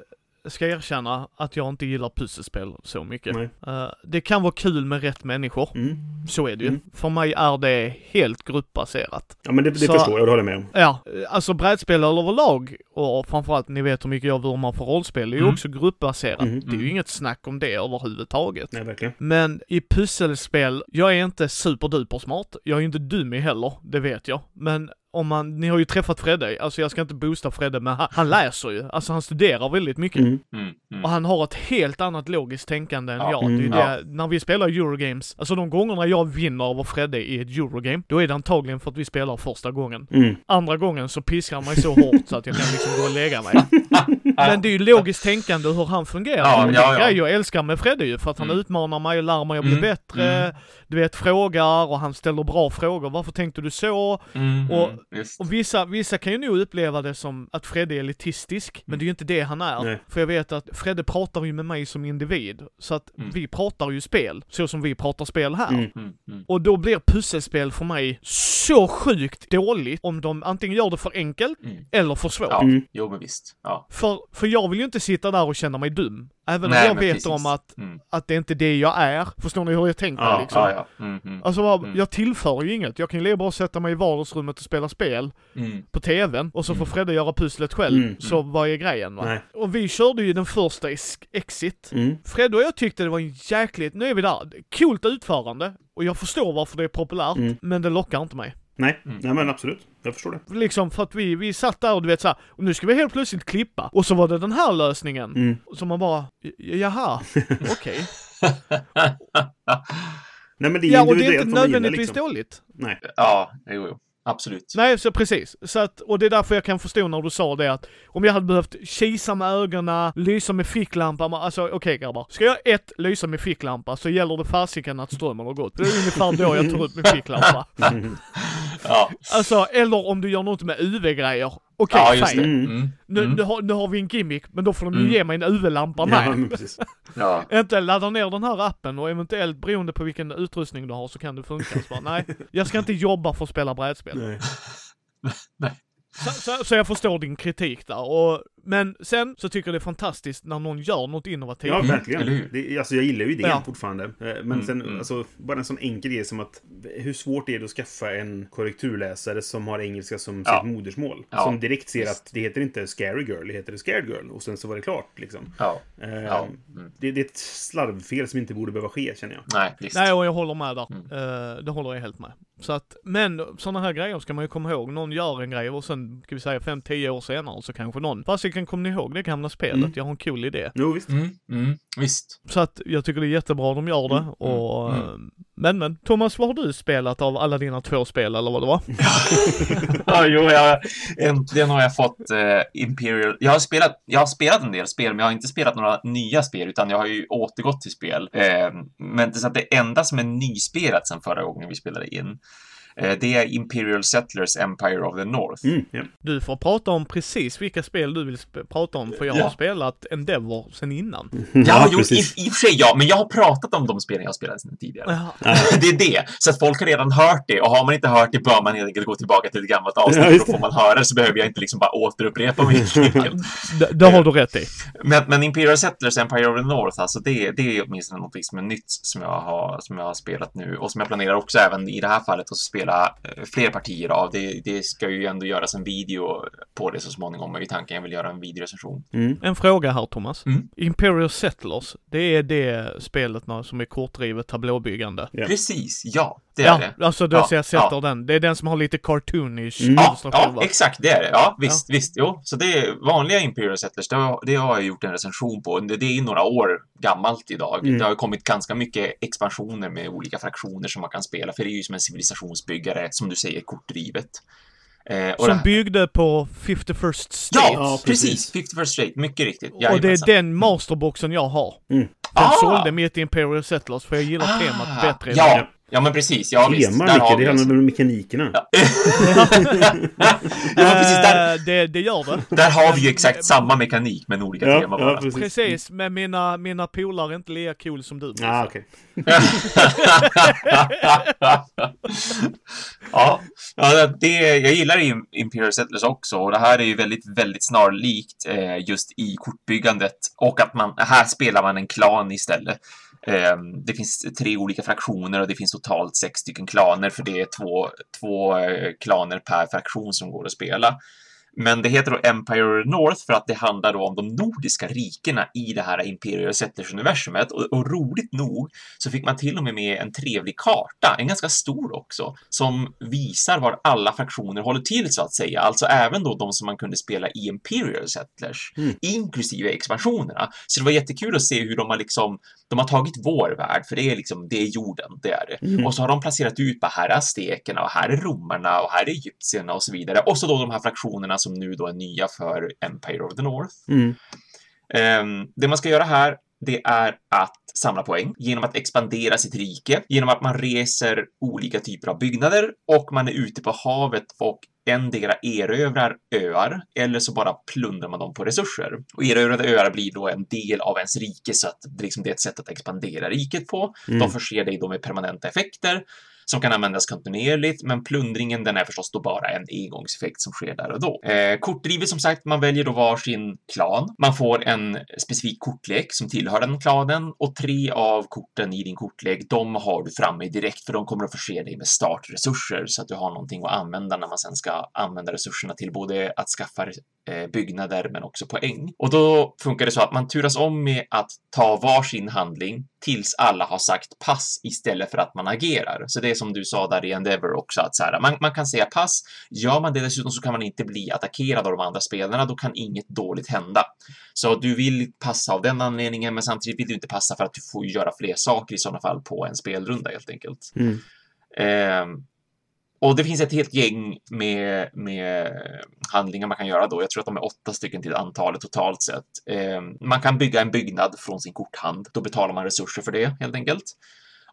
ska erkänna att jag inte gillar pusselspel så mycket. Eh, det kan vara kul med rätt människor. Mm. Så är det ju. Mm. För mig är det helt gruppbaserat. Ja, men det, det Så- förstår jag, det håller jag med om. Ja, alltså brädspel överlag och framförallt ni vet hur mycket jag vurmar för rollspel, det är ju Mm. också gruppbaserat. Mm. Det är ju inget snack om det överhuvudtaget. Nej, verkligen. Men i pusselspel, jag är inte superduper smart. Jag är ju inte dum i heller, det vet jag. Men om man, ni har ju träffat Fredde, alltså jag ska inte boosta Fredde, men han, han läser ju. Alltså han studerar väldigt mycket. Mm. Mm, mm. Och han har ett helt annat logiskt tänkande än Ja. jag. Det är ju Mm. det, när vi spelar Eurogames, alltså de gångerna jag vinner över Fredde i ett Eurogame, då är det antagligen för att vi spelar första gången. Mm. Andra gången så piskar han mig så hårt så att jag kan liksom gå och lägga mig. Men det är ju logiskt tänkande hur han fungerar. Ja, ja, är ja. grej jag älskar med Fredde ju, för att han Mm. utmanar mig och lär mig att bli Mm, bättre. mm. Du vet, frågar och han ställer bra frågor. Varför tänkte du så? Mm, och- mm. Och vissa, vissa kan ju nog uppleva det som att Fredde är elitistisk, men det är ju inte det han är. Nej. För jag vet att Fredde pratar ju med mig som individ, så att Mm. vi pratar ju spel, så som vi pratar spel här. Mm. Mm, mm. Och då blir pusselspel för mig så sjukt dåligt om de antingen gör det för enkelt Mm. eller för svårt. Ja, Mm. jo men visst. Ja. För, för jag vill ju inte sitta där och känna mig dum. Även Nej, om jag vet precis. om att, Mm. att det inte är det jag är. Förstår ni hur jag tänker Ja, liksom? Ja, ja. Mm, mm. Alltså bara, Mm. jag tillför ju inget. Jag kan ju bara sätta mig i vardagsrummet och spela spel Mm. på tvn och så får Mm. Fredde göra pusslet själv. Mm, Så vad är grejen va? Nej. Och vi körde ju den första Exit. Mm. Fredde och jag tyckte det var en jäkligt, nu är vi där, coolt utförande. Och jag förstår varför det är populärt, Mm. men det lockar inte mig. Nej. Mm. Nej, men absolut. Jag förstår det. Liksom för att vi, vi satt där och du vet såhär, och nu ska vi helt plötsligt klippa. Och så var det den här lösningen. Mm. Så man bara, "J- jaha, okej. Nej, men det är Ja, och det är inte nödvändigtvis liksom. dåligt. Nej. Ja, jo, jo. Absolut. Nej, så precis. Så att, och det är därför jag kan förstå när du sa det att om jag hade behövt kisa med ögonen, lysa med ficklampa, alltså okej grabbar. Ska jag ett, lysa med ficklampa så gäller det fasiken att strömmen har gått. Det är ungefär då jag tar upp min ficklampa. Ja, Alltså, eller om du gör något med UV-grejer. Okej, ja just det. fine. Mm. Mm. Nu, Mm. nu, har, nu har vi en gimmick, men då får de ju Mm. ge mig en UV-lampa Ja, med. Ja. Inte ladda ner den här appen och eventuellt beroende på vilken utrustning du har så kan det funka. Så bara, nej, jag ska inte jobba för att spela brädspel. Nej. Så, så, så jag förstår din kritik där. Och, men sen så tycker jag det är fantastiskt när någon gör något innovativt. Ja, Mm, verkligen. Det, alltså, jag gillar ju idén Ja. fortfarande. Eh, Men Mm, sen, mm. alltså, bara en sån enkel grej som att hur svårt är det att skaffa en korrekturläsare som har engelska som Ja. sitt modersmål? Ja, Som direkt ser att det heter inte Scary Girl, det heter Scared Girl. Och sen så var det klart, liksom. Ja. Eh, Ja. Mm. det, det är ett slarvfel som inte borde behöva ske, känner jag. Nej, visst. Nej, och jag håller med där. Mm. Eh, det håller jag helt med. Så att, men sådana här grejer ska man ju komma ihåg. Någon gör en grej och sen, ska vi säga 5-10 år senare så kanske någon, fast jag kan komma ihåg det gamla spelet, Mm. jag har en cool idé. Jo, visst. Mm. Mm. Visst. Så att jag tycker det är jättebra de gör det Mm, och, mm. eh, men men, Thomas vad har du spelat av alla dina två spel eller vad det var? Ja, jo, jag, äntligen har jag fått eh, Imperial. Jag har, spelat, jag har spelat en del spel, men jag har inte spelat några nya spel, utan jag har ju återgått till spel. Eh, men det, så att det enda som är nyspelat sedan förra gången vi spelade in, det är Imperial Settlers Empire of the North. Mm, ja. Du får prata om precis vilka spel du vill sp- prata om för jag Ja. har spelat Endeavor sen innan. Ja, jo, i, i och för sig ja, men jag har pratat om de spelen jag har spelat sedan tidigare. Ja. det är det. Så att folk har redan hört det och har man inte hört det bör man helt enkelt gå tillbaka till ett gammalt avsnitt Ja, då får man höra det så behöver jag inte liksom bara återupprepa mig helt enkelt. Det, det har du rätt i. Men, men Imperial Settlers Empire of the North, alltså det, det är åtminstone något som är nytt som jag, har, som jag har spelat nu och som jag planerar också även i det här fallet att spela eh, fler partier av. Det, det ska ju ändå göras en video på det så småningom i tanken jag vill göra en videorecension. Mm. En fråga här Thomas. Mm. Imperial Settlers, det är det spelet som är kortdrivet tablåbyggande. Ja. Precis, ja, det är Ja, det. alltså då Ja, ser jag sätter ja. den. Det är den som har lite cartoonish Mm. Ja, ja, exakt, det är det. Ja, visst, visst. Jo, så det är vanliga Imperial Settlers, det har, det har jag gjort en recension på. Det, det är några år gammalt idag. Mm. Det har kommit ganska mycket expansioner med olika fraktioner som man kan spela, för det är ju som en civilisationsbyggare, som du säger, kortdrivet. Eh, och Som byggde på 51st State. Ja, Ja, precis. precis. 51st Straight, mycket riktigt. och det är Jajamensan. den masterboxen jag har. Mm. Den Ah! sålde mitt Imperial Settlers för jag gillar temat Ah, bättre. än Ja, det. Ja, men precis. Ja, visst. Tema, har Micke, vi det handlar om mekanikerna. Ja. ja, precis. Där, Eh, det, det gör det. där har vi ju exakt samma mekanik, men olika Ja, tema ja, bara. precis. Precis, men mina, mina polare är inte lika cool som du. Ah, okej. ja, ja det, jag gillar Imperial Settlers också och det här är ju väldigt, väldigt snarlikt eh, just i kortbyggandet och att man, här spelar man en klan istället. Eh, det finns tre olika fraktioner och det finns totalt sex stycken klaner för det är två, två eh, klaner per fraktion som går att spela. Men det heter då Empire North för att det handlar om de nordiska rikena i det här Imperial Settlers-universumet. Och, och roligt nog så fick man till och med med en trevlig karta, en ganska stor också, som visar var alla fraktioner håller till så att säga. Alltså även då de som man kunde spela i Imperial Settlers, Mm. inklusive expansionerna. Så det var jättekul att se hur de har liksom, de har tagit vår värld, för det är liksom, det är jorden, det är det. Mm. Och så har de placerat ut, bara här är aztekerna och här är romarna och här är egyptierna och så vidare. Och så då de här fraktionerna som nu då är nya för Empire of the North. Mm. Ehm, det man ska göra här, det är att samla poäng genom att expandera sitt rike, genom att man reser olika typer av byggnader och man är ute på havet och endera erövrar öar eller så bara plundrar man dem på resurser. Och erövrade öar blir då en del av ens rike så att det, liksom, det är ett sätt att expandera riket på. Mm. De förser dig då med permanenta effekter som kan användas kontinuerligt, men plundringen den är förstås då bara en engångseffekt som sker där och då. Eh, kortdrivet som sagt, man väljer då varsin klan. Man får en specifik kortlek som tillhör den klanen och tre av korten i din kortlek, de har du framme direkt för de kommer att förse dig med startresurser så att du har någonting att använda när man sen ska använda resurserna till både att skaffa byggnader men också poäng. Och då funkar det så att man turas om med att ta varsin handling tills alla har sagt pass istället för att man agerar. Så det är som du sa där i Endeavor också, att så här, man, man kan säga pass. Gör man det dessutom så kan man inte bli attackerad av de andra spelarna, då kan inget dåligt hända. Så du vill passa av den anledningen, men samtidigt vill du inte passa för att du får göra fler saker i sådana fall på en spelrunda helt enkelt. Mm. Ehm, och det finns ett helt gäng med, med handlingar man kan göra då. Jag tror att de är åtta stycken till antalet totalt sett. Eh, man kan bygga en byggnad från sin korthand. Då betalar man resurser för det helt enkelt.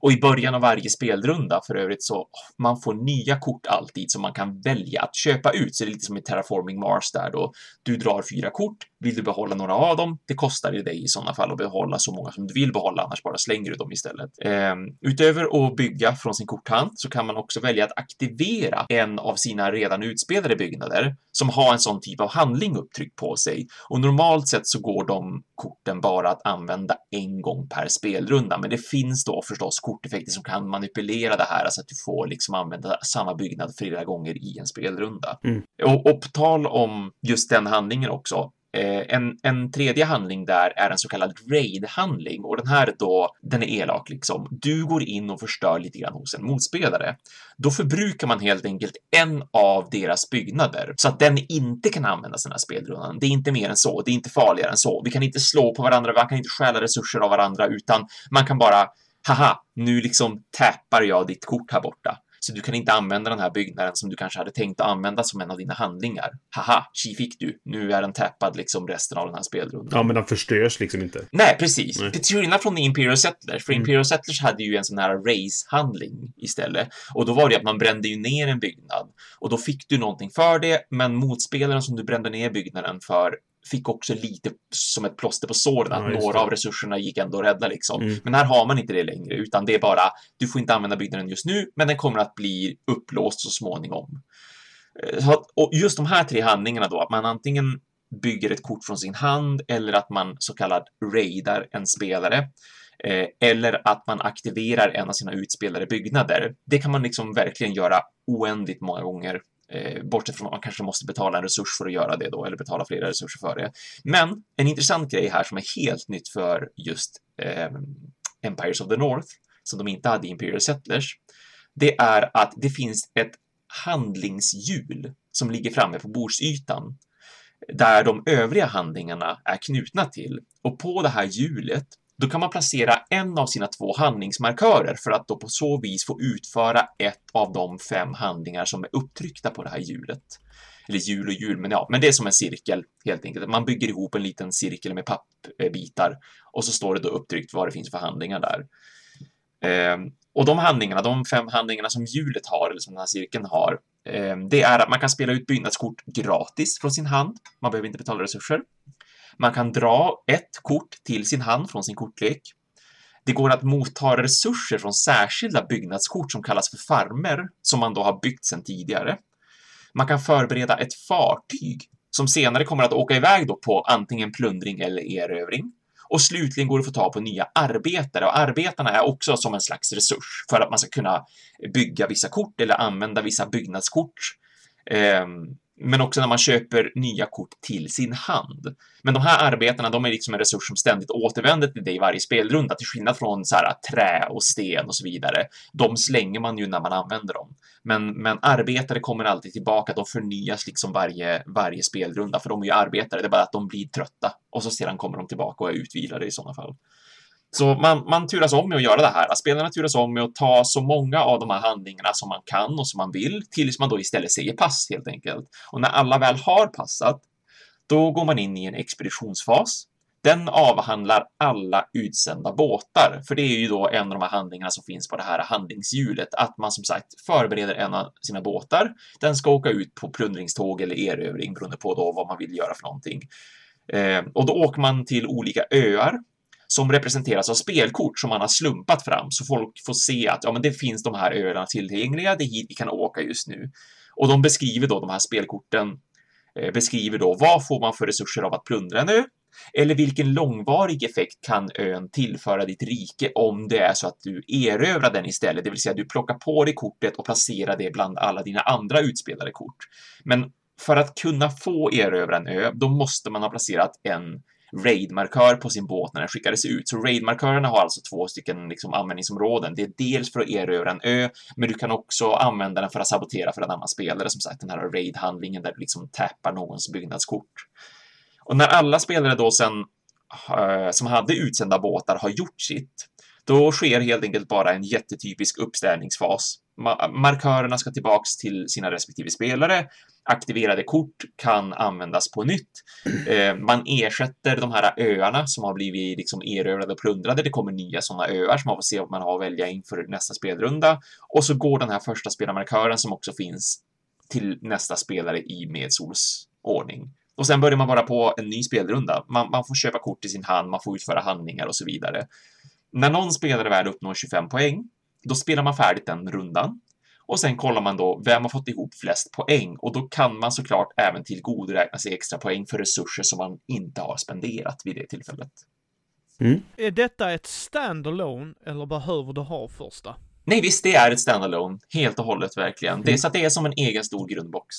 Och i början av varje spelrunda för övrigt så man får nya kort alltid som man kan välja att köpa ut. Så det är lite som i Terraforming Mars där då. Du drar fyra kort. Vill du behålla några av dem? Det kostar ju dig i sådana fall att behålla så många som du vill behålla, annars bara slänger du dem istället. Eh, utöver att bygga från sin korthand så kan man också välja att aktivera en av sina redan utspelade byggnader som har en sån typ av handling upptryckt på sig. Och normalt sett så går de korten bara att använda en gång per spelrunda, men det finns då förstås korteffekter som kan manipulera det här så att du får liksom använda samma byggnad flera gånger i en spelrunda. Mm. Och, och på tal om just den handlingen också, Eh, en, en tredje handling där är en så kallad raid-handling och den här då, den är elak liksom. Du går in och förstör lite grann hos en motspelare. Då förbrukar man helt enkelt en av deras byggnader så att den inte kan användas den här spelrundan. Det är inte mer än så. Det är inte farligare än så. Vi kan inte slå på varandra. Man kan inte stjäla resurser av varandra, utan man kan bara haha, nu liksom tappar jag ditt kort här borta. Så du kan inte använda den här byggnaden som du kanske hade tänkt att använda som en av dina handlingar. Haha, chi fick du. Nu är den tappad liksom resten av den här spelrundan. Ja, men den förstörs liksom inte. Nej, precis. Nej. Till skillnad från Imperial Settlers. För mm. Imperial Settlers hade ju en sån här race-handling istället. Och då var det att man brände ju ner en byggnad. Och då fick du någonting för det, men motspelaren som du brände ner byggnaden för fick också lite som ett plåster på såren att ja, några av resurserna gick ändå att rädda liksom. Mm. Men här har man inte det längre, utan det är bara du får inte använda byggnaden just nu, men den kommer att bli upplåst så småningom. Eh, och just de här tre handlingarna då, att man antingen bygger ett kort från sin hand eller att man så kallad raidar en spelare eh, eller att man aktiverar en av sina utspelade byggnader. Det kan man liksom verkligen göra oändligt många gånger Eh, bortsett från att man kanske måste betala en resurs för att göra det då, eller betala flera resurser för det. Men en intressant grej här som är helt nytt för just eh, Empires of the North, som de inte hade i Imperial Settlers, det är att det finns ett handlingshjul som ligger framme på bordsytan där de övriga handlingarna är knutna till. Och på det här hjulet då kan man placera en av sina två handlingsmarkörer för att då på så vis få utföra ett av de fem handlingar som är upptryckta på det här hjulet. Eller hjul och hjul, men ja, men det är som en cirkel helt enkelt. Man bygger ihop en liten cirkel med pappbitar och så står det då upptryckt vad det finns för handlingar där. Ehm, och de handlingarna, de fem handlingarna som hjulet har, eller som den här cirkeln har, ehm, det är att man kan spela ut byggnadskort gratis från sin hand. Man behöver inte betala resurser. Man kan dra ett kort till sin hand från sin kortlek. Det går att motta resurser från särskilda byggnadskort som kallas för farmer, som man då har byggt sedan tidigare. Man kan förbereda ett fartyg som senare kommer att åka iväg då på antingen plundring eller erövring. Och slutligen går det att få tag på nya arbetare och arbetarna är också som en slags resurs för att man ska kunna bygga vissa kort eller använda vissa byggnadskort. Ehm, men också när man köper nya kort till sin hand. Men de här arbetena, de är liksom en resurs som ständigt återvänder till dig i varje spelrunda, till skillnad från så här, trä och sten och så vidare. De slänger man ju när man använder dem. Men, men arbetare kommer alltid tillbaka, de förnyas liksom varje, varje spelrunda, för de är ju arbetare, det är bara att de blir trötta och så sedan kommer de tillbaka och är utvilade i sådana fall. Så man, man turas om med att göra det här. Spelarna turas om med att ta så många av de här handlingarna som man kan och som man vill tills man då istället säger pass helt enkelt. Och när alla väl har passat, då går man in i en expeditionsfas. Den avhandlar alla utsända båtar, för det är ju då en av de här handlingarna som finns på det här handlingshjulet, att man som sagt förbereder en av sina båtar. Den ska åka ut på plundringståg eller erövring beroende på då vad man vill göra för någonting. Eh, och då åker man till olika öar som representeras av spelkort som man har slumpat fram så folk får se att ja, men det finns de här öarna tillgängliga, det är hit vi kan åka just nu. Och de beskriver då de här spelkorten eh, beskriver då vad får man för resurser av att plundra en ö? Eller vilken långvarig effekt kan ön tillföra ditt rike om det är så att du erövrar den istället, det vill säga du plockar på dig kortet och placerar det bland alla dina andra utspelade kort. Men för att kunna få erövra en ö, då måste man ha placerat en raid-markör på sin båt när den skickades ut. Så raid-markörerna har alltså två stycken liksom, användningsområden. Det är dels för att erövra en ö, men du kan också använda den för att sabotera för en annan spelare. Som sagt, den här raid-handlingen där du liksom tappar någons byggnadskort. Och när alla spelare då sen eh, som hade utsända båtar har gjort sitt, då sker helt enkelt bara en jättetypisk uppställningsfas markörerna ska tillbaks till sina respektive spelare. Aktiverade kort kan användas på nytt. Eh, man ersätter de här öarna som har blivit liksom erövrade och plundrade. Det kommer nya sådana öar som man får se om man har att välja inför nästa spelrunda. Och så går den här första spelarmarkören som också finns till nästa spelare i Medsols ordning. Och sen börjar man bara på en ny spelrunda. Man, man får köpa kort i sin hand, man får utföra handlingar och så vidare. När någon spelare väl uppnår 25 poäng, då spelar man färdigt den rundan. Och sen kollar man då vem har fått ihop flest poäng och då kan man såklart även tillgodoräkna sig extra poäng för resurser som man inte har spenderat vid det tillfället. Är detta ett standalone eller behöver du ha första? Nej, visst, det är ett standalone. Helt och hållet, verkligen. Det är så att det är som en egen stor grundbox.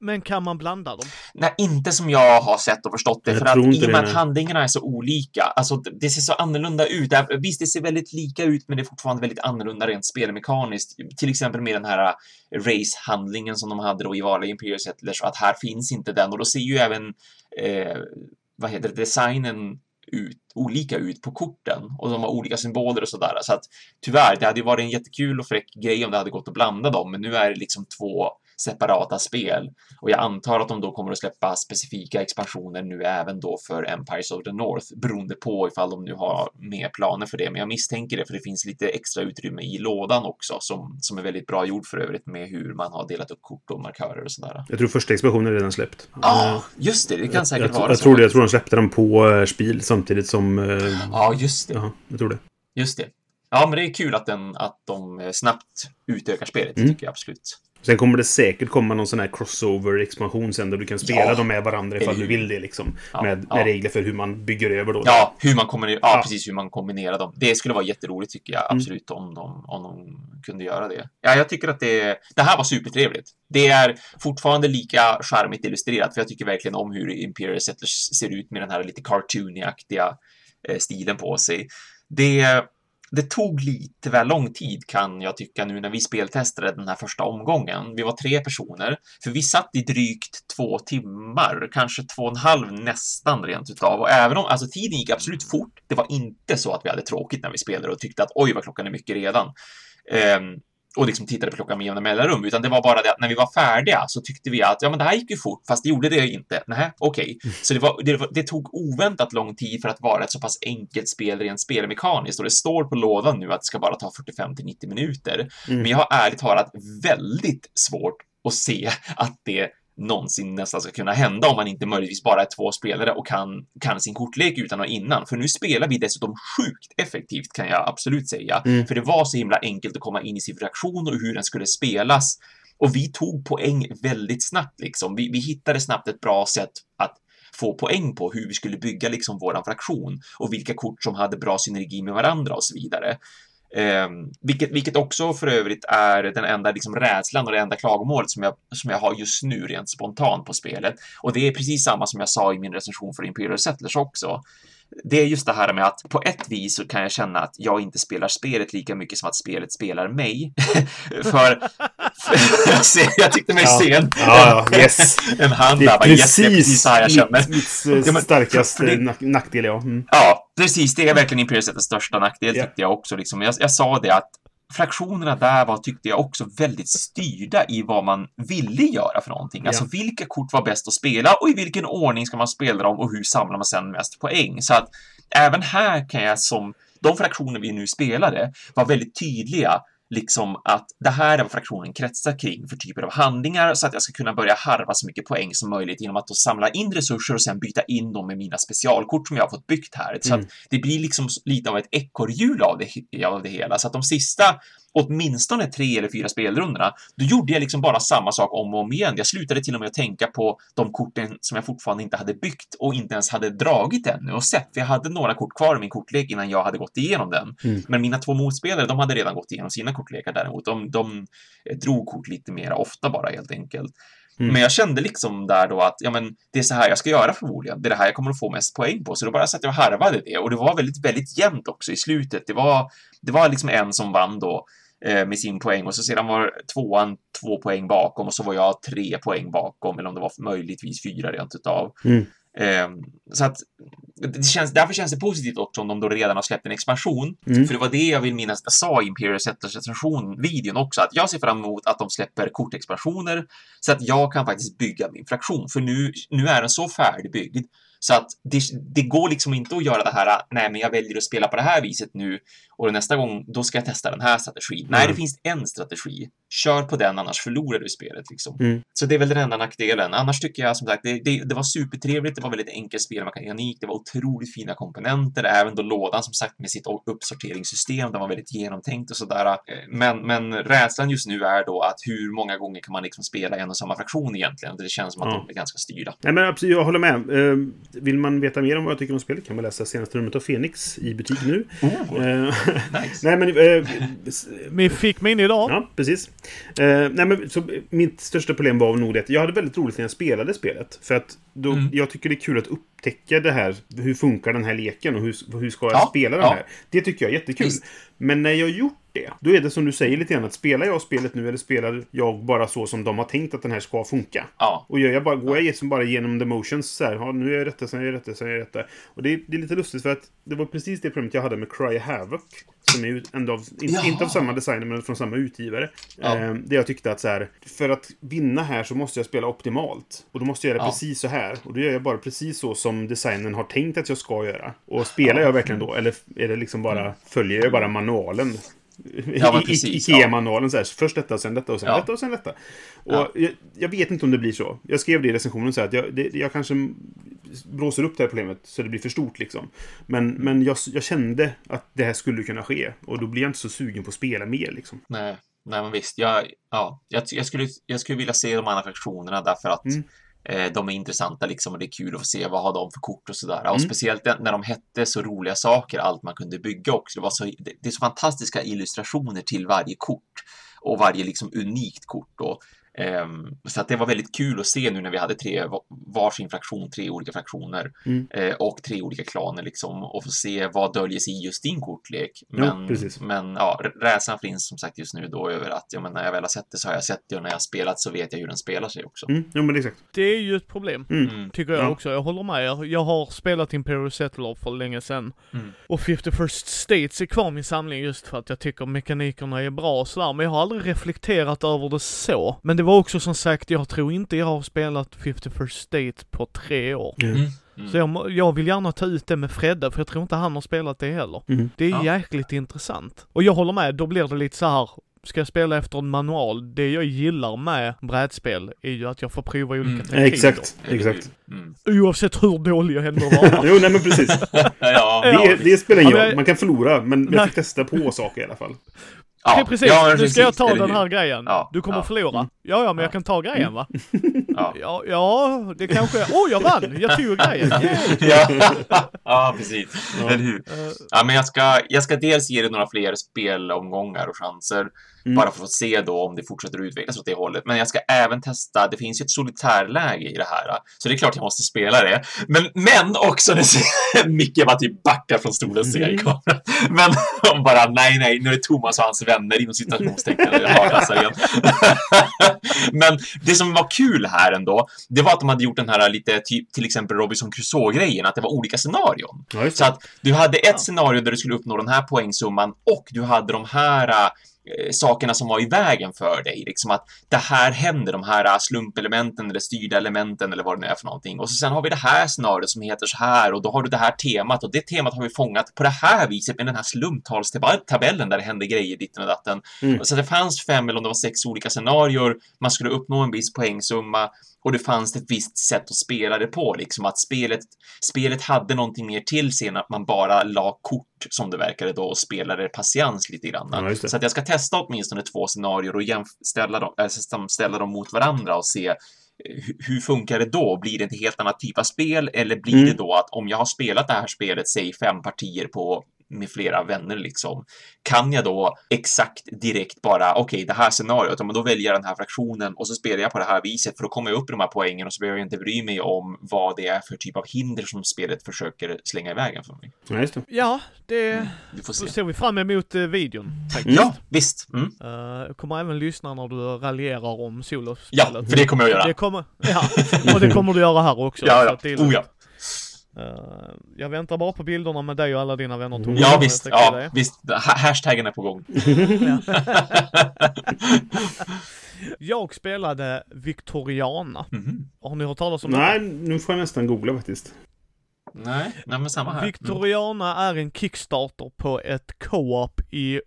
Men kan man blanda dem? Nej, inte som jag har sett och förstått det, Jag för att i och med det, att handlingarna är så olika, alltså det det ser så annorlunda ut. Det Visst, det ser väldigt lika ut, men det är fortfarande väldigt annorlunda rent spelmekaniskt. Till exempel med den här äh, race-handlingen som de hade då i vanliga Imperial Settlers, att här finns inte den och då ser ju även, eh, vad heter det, designen ut, olika ut på korten och de har olika symboler och sådär. Så att tyvärr, det hade ju varit en jättekul och fräck grej om det hade gått att blanda dem, men nu är det liksom två separata spel och jag antar att de då kommer att släppa specifika expansioner nu även då för Empires of the North beroende på ifall de nu har mer planer för det. Men jag misstänker det för det finns lite extra utrymme i lådan också som, som är väldigt bra gjord för övrigt med hur man har delat upp kort och markörer och sådär. Jag tror första expansionen redan släppt. Ja, Eh, just det, det kan säkert jag, vara jag, så. tror det. Jag tror de släppte den på uh, Spiel samtidigt som... Uh, Ja, just det. Jaha, jag tror det. Just det. Ja, men det är kul att, den, att de eh, snabbt utökar spelet, Mm. tycker jag absolut. Sen kommer det säkert komma någon sån här crossover-expansion sen där du kan spela Ja. dem med varandra ifall du vill det liksom. Ja, Med, ja. med regler för hur man bygger över då. Ja, hur man kommer, ja, Ja. precis hur man kombinerar dem. Det skulle vara jätteroligt tycker jag Mm. absolut om de, om de kunde göra det. Ja, jag tycker att det, det här var supertrevligt. Det är fortfarande lika charmigt illustrerat, för jag tycker verkligen om hur Imperial Settlers ser ut med den här lite cartoony-aktiga eh, stilen på sig. Det, det tog lite väl lång tid kan jag tycka nu när vi speltestade den här första omgången. Vi var tre personer, för vi satt i drygt två timmar, kanske två och en halv nästan rent utav. Och även om, alltså tiden gick absolut fort, det var inte så att vi hade tråkigt när vi spelade och tyckte att oj vad klockan är mycket redan. Ehm, och liksom tittade på klockan med jämna mellanrum, utan det var bara det att när vi var färdiga så tyckte vi att ja, men det här gick ju fort, fast det gjorde det inte. Nej, okej. Så det, var, det, det tog oväntat lång tid för att vara ett så pass enkelt spel rent spelmekaniskt och det står på lådan nu att det ska bara ta 45 till 90 minuter. Mm. Men jag har ärligt talat väldigt svårt att se att det någonsin nästan ska kunna hända om man inte möjligtvis bara är två spelare och kan, kan sin kortlek utan och innan. För nu spelar vi dessutom sjukt effektivt kan jag absolut säga. Mm. För det var så himla enkelt att komma in i sin fraktion och hur den skulle spelas. Och vi tog poäng väldigt snabbt liksom. Vi, vi hittade snabbt ett bra sätt att få poäng på hur vi skulle bygga liksom våran fraktion och vilka kort som hade bra synergi med varandra och så vidare. Eh, vilket, vilket också för övrigt är den enda liksom, rädslan och det enda klagomålet som jag, som jag har just nu rent spontant på spelet. Och det är precis samma som jag sa i min recension för Imperial Settlers också. Det är just det här med att på ett vis så kan jag känna att jag inte spelar spelet lika mycket som att spelet spelar mig. för, jag, tyckte mig Ja. se en, Ja, ja, yes. en hand där. är Bara, yes, det är precis precis så här jag känner. mitt, mitt eh, Ja, men- starkaste nack- nackdel, ja. Mm. Ja, precis. Det är verkligen Imperial Settlers största nackdel Ja. tyckte jag också. Liksom. Jag, jag sa det att fraktionerna där var, tyckte jag också, väldigt styrda i vad man ville göra för någonting. Ja. Alltså vilka kort var bäst att spela och i vilken ordning ska man spela dem och hur samlar man sen mest poäng? Så att även här kan jag som, de fraktioner vi nu spelade var väldigt tydliga liksom att det här är vad fraktionen kretsar kring för typer av handlingar så att jag ska kunna börja harva så mycket poäng som möjligt genom att då samla in resurser och sen byta in dem med mina specialkort som jag har fått byggt här. Så Mm. att det blir liksom lite av ett ekorrhjul av det, av det hela. Så att de sista åtminstone tre eller fyra spelrundorna, då gjorde jag liksom bara samma sak om och om igen. Jag slutade till och med att tänka på de korten som jag fortfarande inte hade byggt och inte ens hade dragit ännu och sett. För jag hade några kort kvar i min kortlek innan jag hade gått igenom den. Mm. Men mina två motspelare, de hade redan gått igenom sina kortlekar däremot. De, de drog kort lite mer ofta bara helt enkelt. Mm. Men jag kände liksom där då att ja, men det är så här jag ska göra förmodligen. Det är det här jag kommer att få mest poäng på. Så då bara satt jag och harvade det och det var väldigt, väldigt jämnt också i slutet. Det var, det var liksom en som vann då med sin poäng och så sedan var tvåan två poäng bakom och så var jag tre poäng bakom eller om det var möjligtvis fyra rent utav. Mm. Eh, så att det känns, därför känns det positivt också om de då redan har släppt en expansion. Mm. För det var det jag vill minnas jag sa i Imperial Settlers recension-videon också, att jag ser fram emot att de släpper kortexpansioner så att jag kan faktiskt bygga min fraktion. För nu, nu är den så färdigbyggd så att det, det går liksom inte att göra det här, nej men jag väljer att spela på det här viset nu och nästa gång då ska jag testa den här strategin. Nej, Mm. det finns en strategi. Kör på den, annars förlorar du spelet liksom. Mm. Så det är väl den enda nackdelen. Annars tycker jag som sagt, det, det, det var supertrevligt. Det var väldigt enkel spelmekanik. Det var otroligt fina komponenter. Även då lådan som sagt med sitt uppsorteringssystem. Den var väldigt genomtänkt och sådär. Eh, Men, men rädslan just nu är då att hur många gånger kan man liksom spela en och samma fraktion egentligen? Det känns som att Ja. de är ganska styrda. Nej, men absolut, jag håller med. Eh, vill man veta mer om vad jag tycker om spelet kan man läsa senaste numret av Fenix i butik nu. Oh, Eh, nice. nej, men... Eh, Vi fick min idag. Ja, precis. Eh, nej, men, så, mitt största problem var nog det att jag hade väldigt roligt när jag spelade spelet. För att då, Mm. jag tycker det är kul att upptäcka det här. Hur funkar den här leken och hur, hur ska jag Ja, spela den ja. här? Det tycker jag är jättekul. Visst. Men när jag gjort det, då är det som du säger lite grann att spelar jag spelet nu eller spelar jag bara så som de har tänkt att den här ska funka? Ja, Och gör jag bara, går jag liksom bara igenom the motions så här, ja, nu är jag detta, sen är jag detta, sen är jag detta. Och det är, det är lite lustigt för att det var precis det problemet jag hade med Cry Havoc. Som är ändå av, Ja. inte av samma designer men från samma utgivare. Ja. Eh, där jag tyckte att så här, för att vinna här så måste jag spela optimalt. Och då måste jag göra Ja. precis så här. Och då gör jag bara precis så som designern har tänkt att jag ska göra. Och spelar jag verkligen då? Eller är det liksom bara, följer jag bara manualen? Ja, precis, Ikea-manualen så här, först detta och sen detta och sen Ja. detta och sen detta. Och Ja. jag, jag vet inte om det blir så. Jag skrev det i recensionen så att jag, det, jag kanske blåser upp det här problemet så det blir för stort liksom. Men, Mm. men jag, jag kände att det här skulle kunna ske. Och då blir jag inte så sugen på att spela mer liksom. nej. Nej, men visst. Jag, ja, jag, jag, skulle, jag skulle vilja se de andra fraktionerna därför att Mm. Eh, de är intressanta liksom och det är kul att få se vad har de för kort och sådär. Och Mm. speciellt när de hette så roliga saker, allt man kunde bygga också. Det, var så, det, är så fantastiska illustrationer till varje kort och varje liksom unikt kort. Och, så att det var väldigt kul att se nu när vi hade tre va- varsin fraktion, tre olika fraktioner Mm. eh, och tre olika klaner liksom och få se vad döljer sig i just din kortlek. Ja, Men, precis. men ja, rädslan finns som sagt just nu då över att ja, men när jag väl har sett det så har jag sett det och när jag har spelat så vet jag hur den spelar sig också. Mm, jo men exakt. Det är ju ett problem. Mm. Mm. Tycker jag Ja. också. Jag håller med er. Jag har spelat Imperial Settler för länge sedan. Mm. Och 51st States är kvar i min samling just för att jag tycker mekanikerna är bra och sådär. Men jag har aldrig reflekterat över det så. Men det var också som sagt, jag tror inte jag har spelat 51st States på tre år. Mm. Mm. Så jag, må- jag vill gärna ta ut det med Fredde, för jag tror inte han har spelat det heller. Mm. Det är Ja. jäkligt intressant. Och jag håller med, då blir det lite så här. Ska jag spela efter en manual? Det jag gillar med brädspel är ju att jag får prova olika Mm. taktiker. Exakt, exakt. Mm. Oavsett hur dålig jag ändå var. Jo, nej men precis. Ja, Det, det spelar ingen roll. jag- Man kan förlora, men Nej. jag fick testa på saker i alla fall. Ja, precis, ja, nu ska jag ta den här grejen. Ja, Du kommer ja. förlora. Mm. Ja, ja, men Ja. jag kan ta grejen va? Ja. Ja, det kanske... Åh, jag vann! Jag tog grejen! Ja. ja, precis. Ja. Eller hur? Eh, Ja, men jag ska, jag ska dels ge det några fler spelomgångar och chanser. Mm. Bara för att se då om det fortsätter att utvecklas åt det hållet. Men jag ska även testa, det finns ju ett solitärläge i det här. Så det är klart jag måste spela det. Men, men också, det ser- Micke bara typ backar från stolen ser jag i kameran. Men de bara, nej, nej, nu är det Thomas och hans vänner inom citationstecken. Men det som var kul här ändå, det var att de hade gjort den här lite, typ, till exempel Robinson Crusoe-grejen, att det var olika scenarion. Ja, Så att du hade ett Ja. scenario där du skulle uppnå den här poängsumman och du hade de här eh, sakerna som var i vägen för dig. Liksom att det här händer, de här eh, slumpelementen eller styrda elementen eller vad det nu är för någonting. Och så sen har vi det här scenariot som heter så här och då har du det här temat och det temat har vi fångat på det här viset med den här slumptalstabellen där det händer grejer ditten och datten. Mm. Så det fanns fem eller om det var sex olika scenarior. Man skulle uppnå en viss poängsumma och det fanns ett visst sätt att spela det på, liksom att spelet, spelet hade någonting mer till sig än att man bara la kort som det verkade då och spelade patiens lite grann. Ja. Så att jag ska testa åtminstone två scenarier och jämställa dem, äh, ställa dem mot varandra och se eh, hu- hur funkar det då? Blir det en helt annan typ av spel eller blir Mm. det då att om jag har spelat det här spelet, säg fem partier på med flera vänner liksom, kan jag då exakt direkt bara, okej, det här scenariot, ja, men då väljer jag den här fraktionen och så spelar jag på det här viset för då kommer jag upp i de här poängen och så behöver jag inte bry mig om vad det är för typ av hinder som spelet försöker slänga i vägen för mig. Ja, just det. Ja, det Du får se. ser vi fram emot eh, videon faktiskt. Ja, visst. Mm. Jag kommer även lyssna när du raljerar om Ja, solospelet. för det kommer jag göra. Det kommer, ja, och det kommer du göra här också. Ja, så ja. att det är Oh, ja. Eh, jag väntar bara på bilderna med dig och alla dina vänner Thomas. Ja visst, ja det. visst. Ha- Hashtaggen är på gång. Jag spelade Victoriana. Mhm. Har ni hört talas om det? Nej, nu får jag nästan googla faktiskt. Nej, nej men samma här. Mm. Victoriana är en Kickstarter på ett co-op i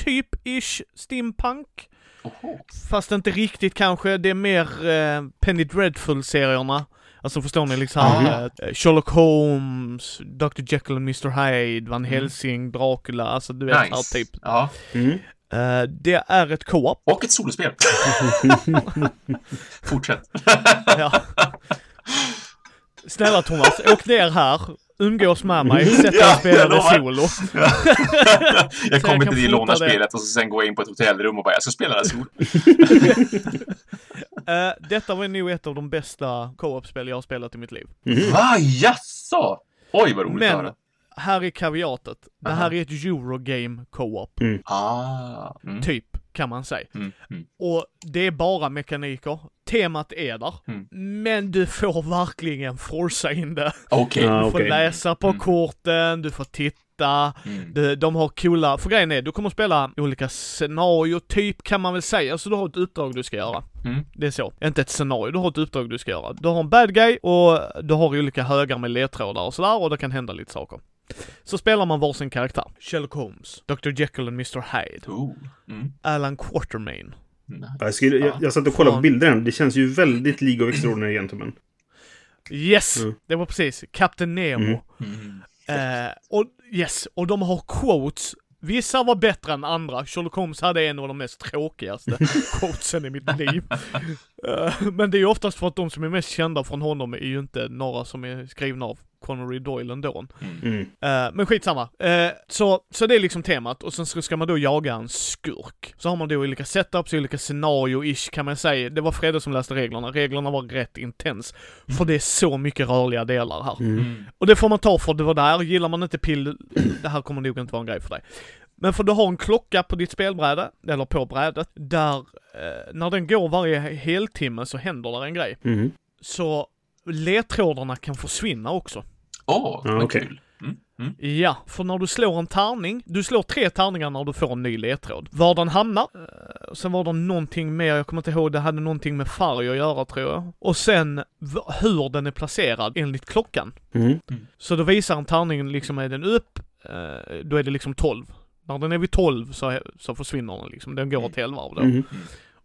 typ-ish steampunk. Oho. Fast inte riktigt kanske, det är mer eh, Penny Dreadful-serierna. Alltså förstår ni liksom eh, Sherlock Holmes, Dr Jekyll och Mr Hyde, Van Mm. Helsing, Dracula, alltså du vet här Nice. typ. Ja, Mm. Eh, det är ett co-op. och ett solospel. Fortsätt. Ja. Snälla Thomas, åk ner här, umgås med mig, sätt dig Ja, och spela solo. jag jag kommer till dig det. spelet och så sen går jag in på ett hotellrum och bara jag ska spela det solo. Eh, detta var nog ett av de bästa co-op-spel jag har spelat i mitt liv. Mhm. Va, jaså? Oj vad roligt att Men, höra. här är kaviatet. Det här är ett Eurogame co-op, Ah. Mm. typ, kan man säga. Mm. Mm. Och det är bara mekaniker. Temat är där. Mm. Men du får verkligen forsa in det. Okej. Ja. Du får okej. läsa på Mm. korten, du får titta. Mm. De, de har coola, för grejen är, du kommer att spela olika scenarier, typ kan man väl säga. Så du har ett uppdrag du ska göra. Mm. Det är så. Inte ett scenario, du har ett uppdrag du ska göra. Du har en bad guy och du har olika högar med ledtrådar och sådär och det kan hända lite saker. Så spelar man varsin karaktär. Sherlock Holmes, Dr Jekyll och Mr Hyde, Oh. Mm. Alan Quatermain. Jag, skulle, jag, jag satt och kollade på Fan. bilder här. Det känns ju väldigt League of Extraordinary Gentlemen. Yes! Mm. Det var precis. Captain Nemo. Mm. Mm. Eh, och yes, och de har quotes. Vissa var bättre än andra. Sherlock Holmes hade en av de mest tråkigaste quotesen i mitt liv. Eh, men det är ju oftast för att de som är mest kända från honom är ju inte några som är skrivna av Connery Doyle ändå. Mm. Eh, men skitsamma. Uh, så, så det är liksom temat och sen så ska man då jaga en skurk. Så har man då olika setups, olika scenario-ish kan man säga. Det var Fredde som läste reglerna. Reglerna var rätt intens. För det är så mycket rörliga delar här. Mm. Mm. Och det får man ta för det var där. Gillar man inte pill, det här kommer nog inte vara en grej för dig. Men för du har en klocka på ditt spelbräde, eller på brädet, där eh, när den går varje heltimme så händer där en grej. Mm. Så ledtrådarna kan försvinna också. Åh, Ja, vad okej. kul. Mm. Mm. Ja, för när du slår en tärning, du slår tre tärningar när du får en ny ledtråd. Var den hamnar, eh, sen var det någonting mer, jag kommer inte ihåg, det hade någonting med färg att göra tror jag. Och sen hur den är placerad enligt klockan. Mm. Så då visar en tärning liksom, är den upp, eh, då är det liksom 12. När den är vid 12 så, så försvinner den liksom, den går ett helvarv då.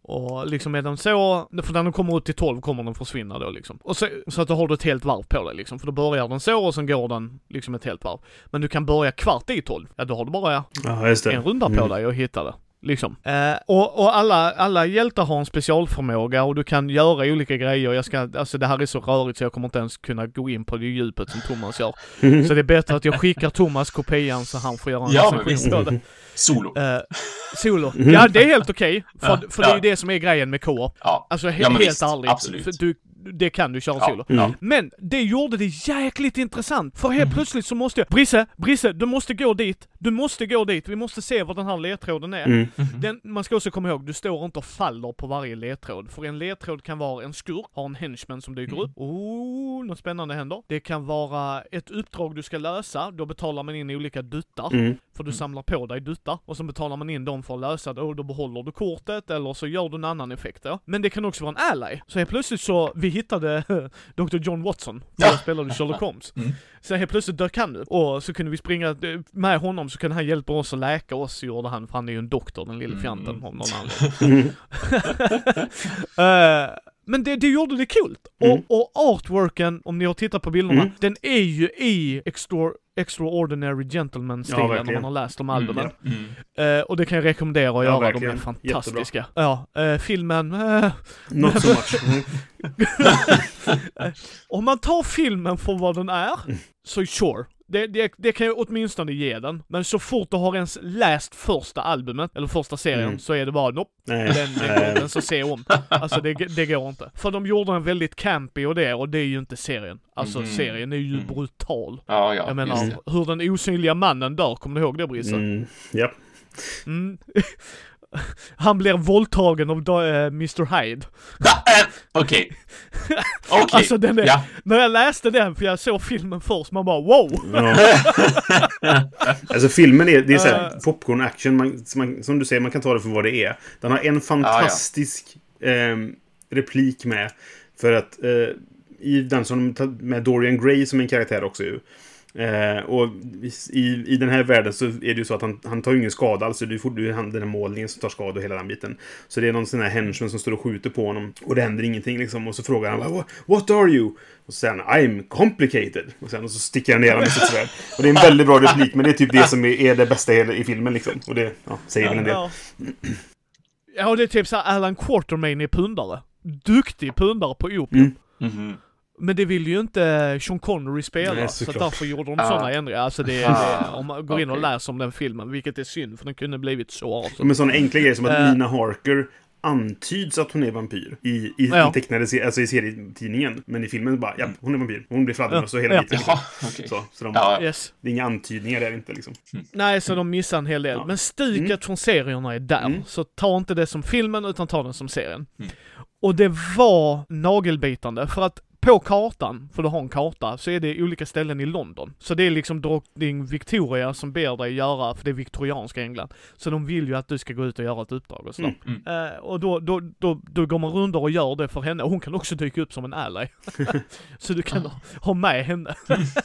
Och liksom är den så, för när den kommer ut till 12 kommer den försvinna då liksom. Och så, så att då har du ett helt varv på dig liksom, för då börjar den så och sen går den liksom ett helt varv. Men du kan börja kvart i 12, ja då har du bara Ja, en runda på Mm. dig och hitta det. Liksom. Eh, och och alla, alla hjältar har en specialförmåga och du kan göra olika grejer. Jag ska, alltså det här är så rörigt så jag kommer inte ens kunna gå in på det djupet som Thomas gör. Så det är bättre att jag skickar Thomas kopian så han får göra en Ja, recension på det. Solo. Eh, solo. Ja, det är helt okej. För, Ja, för det är ju ja. det som är grejen med co-op. Ja. Alltså he- Ja, helt visst, ärligt. absolut. För du, det kan du köra Ja. solo. Mm. Men det gjorde det jäkligt intressant. För helt plötsligt så måste jag, Brisse, Brisse, du måste gå dit. Du måste gå dit. Vi måste se vad den här ledtråden är. Mm. Den, man ska också komma ihåg, du står inte och faller på varje ledtråd. För en ledtråd kan vara en skurk, har en henchman som dyker Mm. upp. Oh, något spännande händer. Det kan vara ett uppdrag du ska lösa, då betalar man in olika duttar. Mm. För du samlar på dig duttar och så betalar man in dem för att lösa det och då behåller du kortet eller så gör du en annan effekt då. Men det kan också vara en ally. Så helt plötsligt så, vi hittade Dr. John Watson, Ja. jag spelade Sherlock Holmes. Mm. Så helt plötsligt dök han upp och så kunde vi springa med honom så kunde han hjälpa oss att läka oss gjorde han, för han är ju en doktor den lille Mm. fjanten av någon anledning. Eh, men det, det gjorde det kul. Mm. Och, och artworken, om ni har tittat på bilderna, Mm. den är ju i extra, Extraordinary Gentleman-stilen om verkligen. man har läst de albumen. Mm. Eh, och det kan jag rekommendera att Ja, göra, verkligen. de är fantastiska. Ja, eh, filmen, eh, Not so much. Mm. om man tar filmen för vad den är, Mm. så sure. Det, det, det kan jag åtminstone ge den. Men så fort du har ens läst första albumet, eller första serien, Mm. så är det bara nope, Nej. den, den inte ens att se om. Alltså det, det går inte. För de gjorde en väldigt campy och det, och det är ju inte serien. Alltså Mhm. serien är ju Mm. brutal. Ja, ja. Jag menar, hur den osynliga mannen dör, kommer du ihåg det Brisse? Mm. Japp. Mm. han blir våldtagen av eh, Mr Hyde. Äh, Okej. Okej. Alltså den är, Ja. när jag läste den, för jag såg filmen först, man bara wow! Ja. alltså filmen är, det är så här, Eh. popcorn action. Man, som, man, som du säger, man kan ta det för vad det är. Den har en fantastisk ehm, replik med. För att eh, i den som tar med Dorian Gray som en karaktär också ju. Eh, och i, i den här världen så är det ju så att han, han tar ju ingen skada alls. Det är han- den här målningen som tar skada och hela den biten. Så det är någon sån här henchman som står och skjuter på honom. Och det händer ingenting liksom. Och så frågar han "What- What are you? Och så säger han I'm complicated. Och sen och så sticker han ner honom med sitt svärd. Och det är en väldigt bra replik. Men det är typ det som är, är det bästa i, i filmen liksom. Och det ja, säger väl en del. Ja. det är typ såhär Alan Quartermain är pundare. Duktig pundare på opium. Mm. Mhm. Men det vill ju inte Sean Connery spela, Nej, så därför gjorde de Ah. sådana ändringar. Alltså det, Ah, det, om man går in och läser om den filmen, vilket är synd, för den kunde blivit så awesome. Ja, Men sådana enkla grejer som att Eh. Nina Harker antyds att hon är vampyr i, i, Ja. i tecknade alltså i serietidningen. Men i filmen bara, ja, hon är vampyr. Hon blir fladdermöss och hela Ja. biten. Liksom. Okej. Så, så de, Ja, Yes. det är inga antydningar där inte liksom. Nej, så de missar en hel del. Ja. Men stuket från serierna är där. Mm. Så ta inte det som filmen, utan ta den som serien. Mm. Och det var nagelbitande, för att på kartan, för du har en karta, så är det olika ställen i London. Så det är liksom drottning Victoria som ber dig göra, för det är viktorianska England. Så de vill ju att du ska gå ut och göra ett uppdrag och sådär. Mm, Eh, och då, då, då, då går man runt och gör det för henne, och hon kan också dyka upp som en ally. så du kan ha med henne.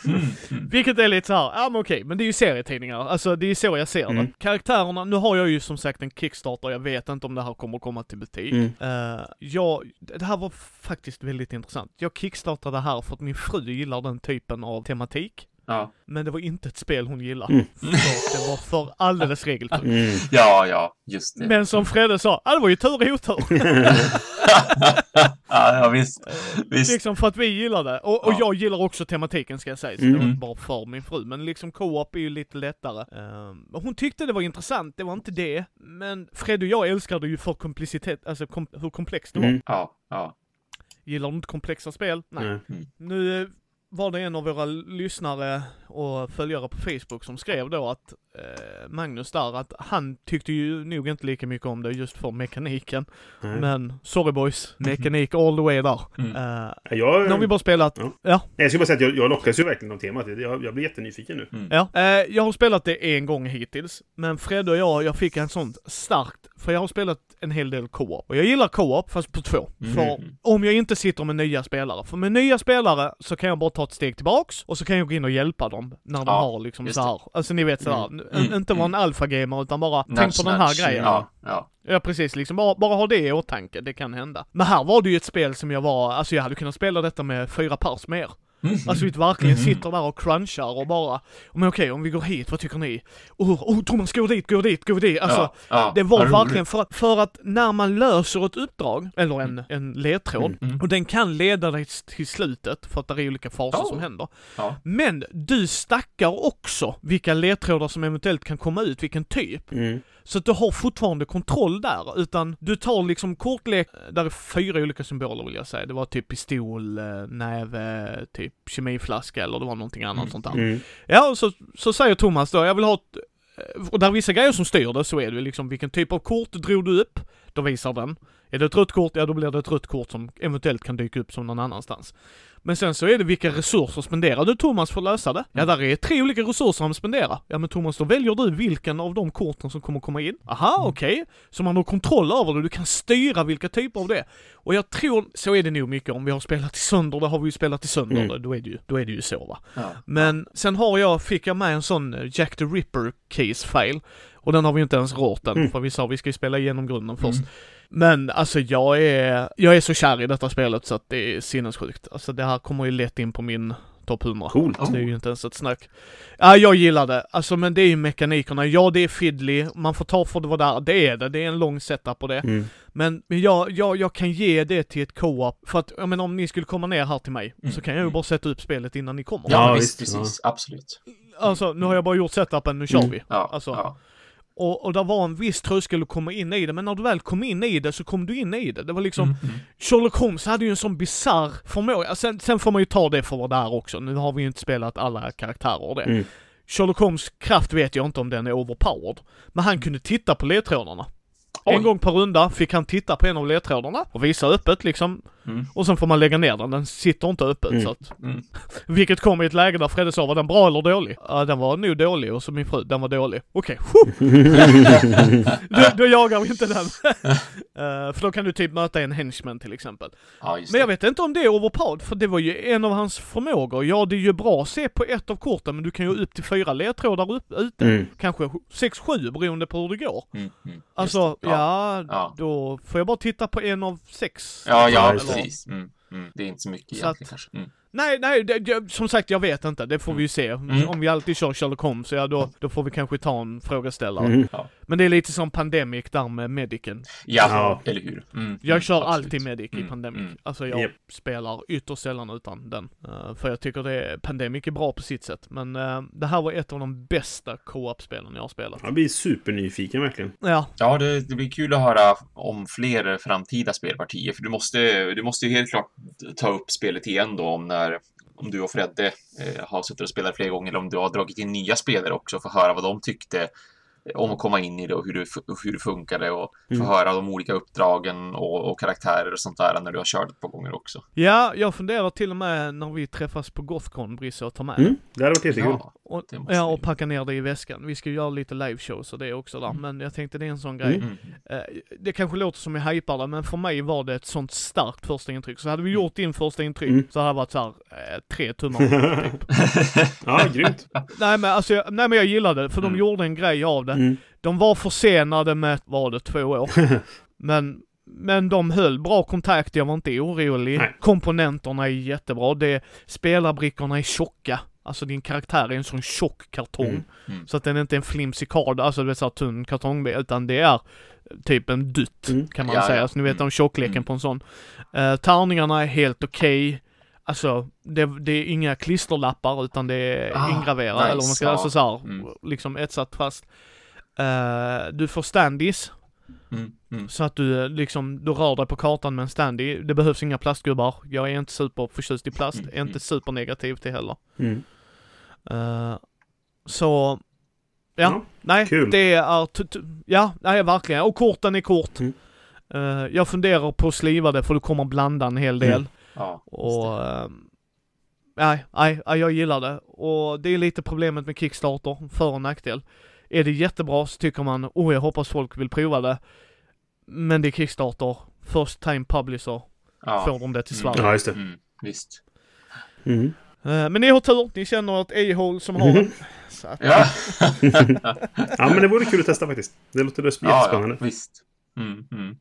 Vilket är lite så här, ja men okej, men det är ju serietidningar, alltså det är så jag ser det. Mm. Karaktärerna, nu har jag ju som sagt en Kickstarter, jag vet inte om det här kommer komma till butik. Mm. Eh, jag, det här var faktiskt väldigt intressant. Jag kickstartade det här för att min fru gillar den typen av tematik. ja. Men det var inte ett spel hon gillar. Mm. För det var för alldeles regeltungt. Mm. ja, ja, just det. Men som Fredde sa, ah, det var ju tur och otur. ja, ja, visst. visst. liksom för att vi gillar det. Och, och Ja. jag gillar också tematiken ska jag säga, så Mm. det var inte bara för min fru. Men liksom co-op är ju lite lättare. Och hon tyckte det var intressant, det var inte det. Men Fred och jag älskar det ju för komplicitet, alltså kom, hur komplext det var. Mm. Ja, ja. Gillar du inte komplexa spel? Nej. Nej. Nu var det en av våra lyssnare och följare på Facebook som skrev då att Magnus där, att han tyckte ju nog inte lika mycket om det just för mekaniken. Nej. Men sorry boys, mekanik all the way där. Mm. Eh, Jag, nu har vi bara spelat, Ja. ja, jag skulle bara säga att jag, jag lockas ju verkligen av temat. Jag, jag blir jättenyfiken nu. ja. Eh, jag har spelat det en gång hittills, men Fred och jag, jag fick en sånt starkt, för jag har spelat en hel del co-op. Och jag gillar co-op, fast på två. Mm. För om jag inte sitter med nya spelare, för med nya spelare så kan jag bara ta ett steg tillbaks, och så kan jag gå in och hjälpa dem när de Ja, har liksom så här. alltså ni vet sådär, Mm. Mm. inte vara en alfa-gamer utan bara, tänk Nudge, på den här nudge. grejen. Ja, ja. Ja precis, liksom bara, bara ha det i åtanke, det kan hända. Men här var det ju ett spel som jag var, alltså jag hade kunnat spela detta med fyra pers mer. Mm. Alltså vi verkligen Mhm. sitter där och crunchar och bara, men okej om vi går hit, vad tycker ni? Oh, oh Thomas, gå dit, gå dit, gå dit! Alltså, ja, ja. det var verkligen för att, för att när man löser ett uppdrag, eller en, en ledtråd, Mm, mm. och den kan leda dig till slutet, för att det är olika faser Oh. som händer. Ja. Men du stackar också vilka ledtrådar som eventuellt kan komma ut, vilken typ. Mm. Så att du har fortfarande kontroll där, utan du tar liksom kortlek, där är fyra olika symboler vill jag säga. Det var typ pistol, eh, näve, typ kemiflaska eller det var någonting annat Mm. sånt där. Mm. Ja, och så, så säger Thomas då, jag vill ha ett, och där är vissa grejer som styr det, så är det liksom vilken typ av kort drog du upp, då visar den. Är det ett rött kort, ja då blir det ett rött kort som eventuellt kan dyka upp som någon annanstans. Men sen så är det vilka resurser spenderar du Thomas för att lösa det? Ja, där är tre olika resurser han spenderar. Ja men Thomas, då väljer du vilken av de korten som kommer komma in. Aha, okej. Så man har kontroll över det, du kan styra vilka typer av det. Och jag tror, så är det nog mycket om vi har spelat i sönder, det har vi ju spelat i sönder, Mm. då, är det ju, då är det ju så va. Ja. Men sen har jag, fick jag med en sån eh, Jack the Ripper case file. Och den har vi inte ens rört än, Mm. för vi sa vi ska ju spela igenom grunden först. Mm. Men alltså jag är, jag är så kär i detta spelet så att det är sinnessjukt. Alltså det här kommer ju lätt in på min topp 100. Coolt. Oh. Det är ju inte ens ett snack. Ja, jag gillar det. Alltså men det är ju mekanikerna. Ja, det är fiddly. Man får ta för det var där. Det är det. Det är en lång setup på det. Mm. Men, men jag, jag, jag kan ge det till ett co-op. För att, jag menar om ni skulle komma ner här till mig, Mm. så kan jag ju bara sätta upp spelet innan ni kommer. Ja, Ja, visst, visst, precis. Absolut. Alltså, nu har jag bara gjort setupen, nu kör Mm. vi. Ja, Alltså, ja. Och, och där var en viss tröskel att komma in i det, men när du väl kom in i det så kom du in i det. Det var liksom, Mm, mm. Sherlock Holmes hade ju en sån bisarr förmåga. Sen, sen får man ju ta det för vad det är också. Nu har vi ju inte spelat alla karaktärer och det. Mm. Sherlock Holmes kraft vet jag inte om den är overpowered. Men han kunde titta på ledtrådarna. En gång per runda fick han titta på en av ledtrådarna och visa öppet liksom. Mm. Och sen får man lägga ner den, den sitter inte öppet Mm. så att. Mm. Vilket kom i ett läge där Fredde sa, var den bra eller dålig? Ja, den var nog dålig och så min fru, den var dålig. Okej, då, då jagar vi inte den. Eh, för då kan du typ möta en henchman till exempel. Ja, Men jag vet inte om det är overpowered, för det var ju en av hans förmågor. Ja, det är ju bra att se på ett av korten, men du kan ju upp till fyra ledtrådar upp, ute. Mm. Kanske sex, sju beroende på hur det går. Mm, mm. Alltså, det. ja, Ja. då får jag bara titta på en av sex. Ja, ja, just det. Precis. Mm, mm. Det är inte så mycket Så egentligen att- kanske. Mm. Nej, nej, det, det, som sagt jag vet inte. Det får vi ju se. Mm. Om vi alltid kör Sherlock Holmes, ja då, då får vi kanske ta en frågeställare. Mm. Men det är lite som Pandemic där med Medicen. Ja, Ja. eller hur. Mm, Jag mm, kör absolut. alltid Medic i Mm, Pandemic. mm. Alltså jag Japp. spelar ytterst sällan utan den. Eh, för jag tycker det, Pandemic är bra på sitt sätt. Men eh, det här var ett av de bästa co-op-spelen jag har spelat. Jag blir supernyfiken verkligen. Ja, Ja, det, det blir kul att höra om fler framtida spelpartier, för du måste, du måste ju helt klart ta upp spelet igen då om när om du och Fredde eh, har suttit och spelat flera gånger eller om du har dragit in nya spelare också för att höra vad de tyckte om att komma in i det och hur det, hur det funkade och få Mm. höra de olika uppdragen och, och karaktärer och sånt där när du har kört ett par gånger också. ja jag funderar till och med när vi träffas på Gothcon, Brisse, och tar med. Mm. Det hade varit jättekul. Ja, Och, ja, och packa ner det i väskan. Vi ska ju göra lite liveshows och det också där, men jag tänkte det är en sån grej. Mm. mm. Eh, det kanske låter som jag hypar det, men för mig var det ett sånt starkt första intryck. Så hade vi gjort din första intryck Mm. så hade det varit såhär, eh, tre tummar typ. Ja, grymt. Nej men alltså, jag, nej men jag gillade det, för de Mm. gjorde en grej av det. Mm. De var försenade med, var det två år? men, men de höll bra kontakt, jag var inte orolig. Nej. Komponenterna är jättebra, det, spelarbrickorna är tjocka. Alltså din karaktär är en sån tjock kartong. Mm. Mm. Så att den inte är en flimsig kard, alltså det är så tunn kartong, utan det är typ en dutt, Mm. kan man Ja, säga. ja. Så ni vet Mm. om tjockleken Mm. på en sån. Uh, tärningarna är helt okej. Alltså, det, det är inga klisterlappar utan det är Ah, ingraverat, nice, eller vad man ska, ja. alltså så här, Mm. liksom etsat fast. Eh, du får standis, Mm. Mm. så att du eh, liksom, du rör dig på kartan med en standy. Det behövs inga plastgubbar. Jag är inte superförtjust i plast, Mm, är inte mm. supernegativ till heller. Mm. Eh, så, ja, Ja, nej, kul. det är, ja, nej verkligen. Och korten är kort. Mm. Eh, jag funderar på att sliva det för du kommer blanda en hel del. Mm. Ja, Och, eh, nej, nej, nej, jag gillar det. Och det är lite problemet med Kickstarter, för och nackdel. Är det jättebra så tycker man, oh jag hoppas folk vill prova det. Men det är Kickstarter, first time publisher, ja. får de det till Mm. Sverige. Ja, just det. Mm. Visst. Mm. Eh, men ni har tur, ni känner ett a-hole som har den. Så att, Ja, Ja, men det vore kul att testa faktiskt. Det låter ja, jättespännande. ja visst. Mm. Mm.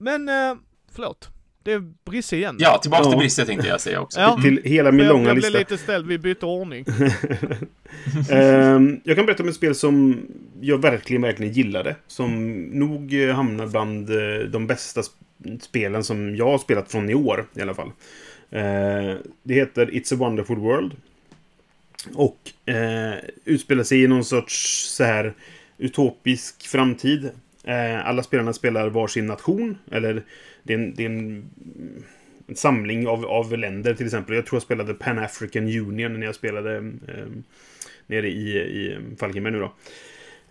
Men, eh, förlåt. Det är Brisse igen. Ja, tillbaka Ja. till Brisse tänkte jag säga också. Ja. Mm. Till hela min jag, långa jag blev lista. lite ställd, vi bytte ordning. Ehm, jag kan berätta om ett spel som jag verkligen, verkligen gillade. Som nog hamnar bland eh, de bästa sp- spelen som jag har spelat från i år i alla fall. Eh, det heter It's a wonderful world. Och eh, utspelar sig i någon sorts så här utopisk framtid. Eh, alla spelarna spelar varsin nation. Eller det är en, det är en, en samling av, av länder till exempel. Jag tror jag spelade Pan African Union när jag spelade eh, nere i, i Falkenberg nu då.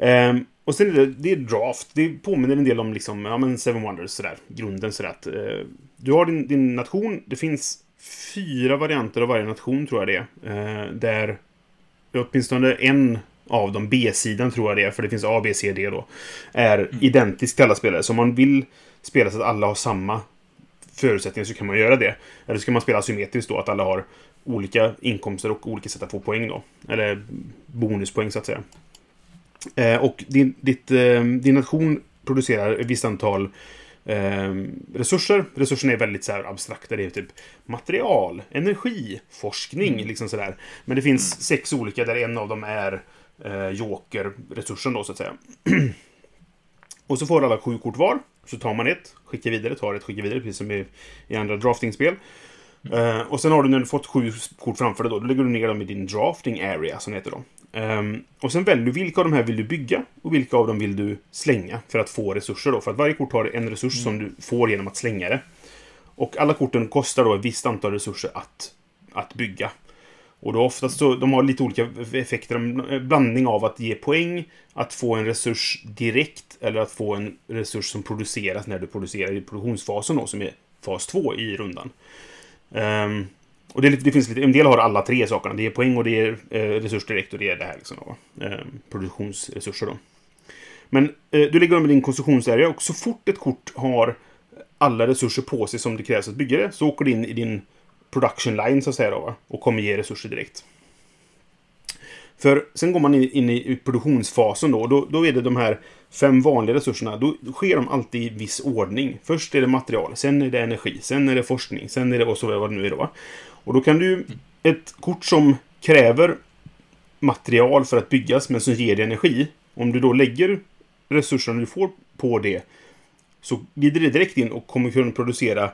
Eh, och sen är det, det är draft. Det påminner en del om liksom, ja, men Seven Wonders, sådär. Grunden sådär att eh, du har din, din nation. Det finns fyra varianter av varje nation tror jag det är. Eh, där åtminstone en av dem, B-sidan tror jag det är, för det finns A, B, C, D då, är identisk till alla spelare. Så om man vill spela så att alla har samma förutsättningar så kan man göra det. Eller så kan man spela asymmetriskt då, att alla har olika inkomster och olika sätt att få poäng då. Eller bonuspoäng så att säga. Eh, och din, ditt, eh, din nation producerar ett visst antal eh, resurser. Resurserna är väldigt så här abstrakta. Det är typ material, energi, forskning, liksom sådär. Men det finns sex olika där en av dem är eh, joker-resursen då så att säga. och så får alla sju kort var. Så tar man ett, skickar vidare, tar ett, skickar vidare, precis som i, i andra draftingspel. Eh, och sen har du när du fått sju kort framför dig då, då lägger du ner dem i din drafting area, som det heter då. Ehm, och sen väljer du vilka av de här vill du bygga och vilka av dem vill du slänga för att få resurser då. För att varje kort har en resurs som du får genom att slänga det. Och alla korten kostar då ett visst antal resurser att, att bygga. Och då oftast så, de har lite olika effekter. En blandning av att ge poäng, att få en resurs direkt eller att få en resurs som produceras när du producerar i produktionsfasen då, som är fas 2 i rundan. Um, och det, det, finns lite, en del har alla tre sakerna. Det är poäng och det är eh, resurs direkt och det är det här liksom då, eh, produktionsresurser då. Men eh, du lägger med din konstruktionsarea och så fort ett kort har alla resurser på sig som det krävs att bygga det så åker det in i din production line så att säga då, och kommer ge resurser direkt. För sen går man in i produktionsfasen då, då, då är det de här fem vanliga resurserna. Då sker de alltid i viss ordning. Först är det material, sen är det energi, sen är det forskning, sen är det och så vad det nu är då. Och då kan du, ett kort som kräver material för att byggas men som ger dig energi. Om du då lägger resurserna du får på det så glider det direkt in och kommer kunna producera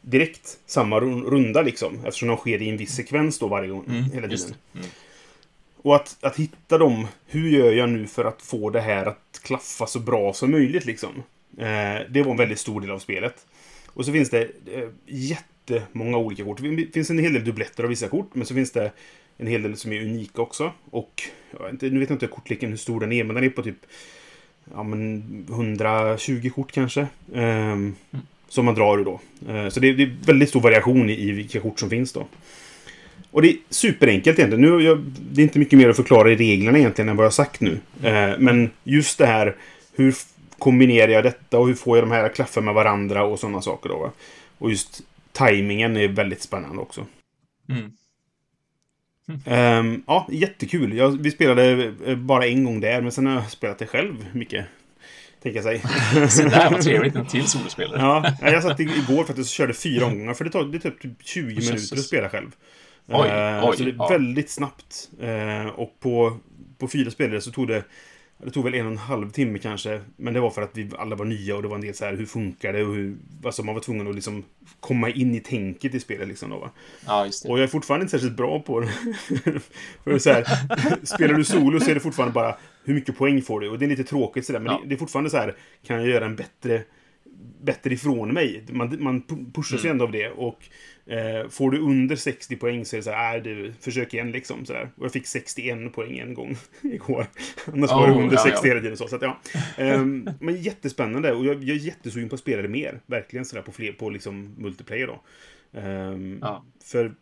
direkt samma runda liksom. Eftersom de sker i en viss sekvens då varje gång. Mm, hela tiden. Mm. Och att, att hitta dem. Hur gör jag nu för att få det här att klaffa så bra som möjligt liksom. Eh, det var en väldigt stor del av spelet. Och så finns det eh, jättemånga olika kort. Det finns en hel del dubbletter av vissa kort. Men så finns det en hel del som är unika också. Och jag vet inte, nu vet jag inte kortleken hur stor den är. Men den är på typ ja, men 120 kort kanske. Mm. Som man drar ur då. Eh, så det, det, är väldigt stor variation i, i vilka kort som finns då. Och det är superenkelt egentligen. Nu, jag, det är inte mycket mer att förklara i reglerna egentligen än vad jag har sagt nu. Eh, men just det här, hur kombinerar jag detta och hur får jag de här att klaffa med varandra och sådana saker då. Va? Och just tajmingen är väldigt spännande också. Mm. Um, ja, jättekul. Jag, vi spelade eh, bara en gång där, men sen har jag spelat det själv mycket. Tänka sig. Så där, vad trevligt. En till solospelare. ja, jag satt igår för att jag körde fyra omgångar. För det tar det typ 20 minuter att spela själv. Oj, eh, oj, så det är ja. väldigt snabbt. Eh, och på, på fyra spelare så tog det det tog väl en och en halv timme kanske. Men det var för att vi alla var nya och det var en del så här, hur funkar det och hur... Alltså man var tvungen att liksom komma in i tänket i spelet liksom då va. Ja, just det. Och jag är fortfarande inte särskilt bra på det. för så här, spelar du solo så är det fortfarande bara hur mycket poäng får du? Och det är lite tråkigt sådär. Men ja. det, det, är fortfarande så här, kan jag göra en bättre bättre ifrån mig. Man, man pushas mm. ju ändå av det. Och eh, får du under 60 poäng så är det så här, äh, du, försök igen liksom. Så där. Och jag fick 61 poäng en gång igår. Annars oh, var det under ja, 60 hela tiden. Så, så att, ja. um, men jättespännande. Och jag, jag är jättesugen på att spela det mer. Verkligen sådär på fler, på liksom multiplayer då. Um, ja. För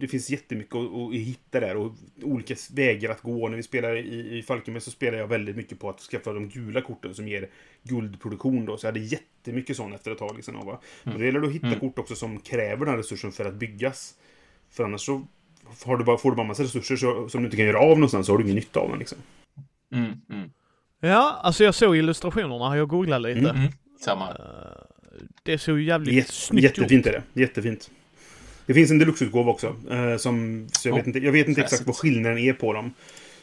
det finns jättemycket att, att hitta där och olika vägar att gå. När vi spelar i, i Falkenberg så spelar jag väldigt mycket på att skaffa de gula korten som ger guldproduktion då. Så jag hade jättemycket sånt efter ett tag. Liksom, va? Mm. Och det gäller att hitta mm. kort också som kräver den resursen för att byggas. För annars så har du bara, får du bara massa resurser så, som du inte kan göra av någonstans så har du ingen nytta av den liksom. Mm, mm. Ja, alltså jag såg illustrationerna, jag googlade lite. Mm, mm. Samma. Uh, det såg ju jävligt Jät snyggt Jättefint är det. Jättefint. Det finns en deluxe-utgåva också. Eh, som, så jag, oh, vet inte, jag vet inte exakt vad skillnaden är på dem.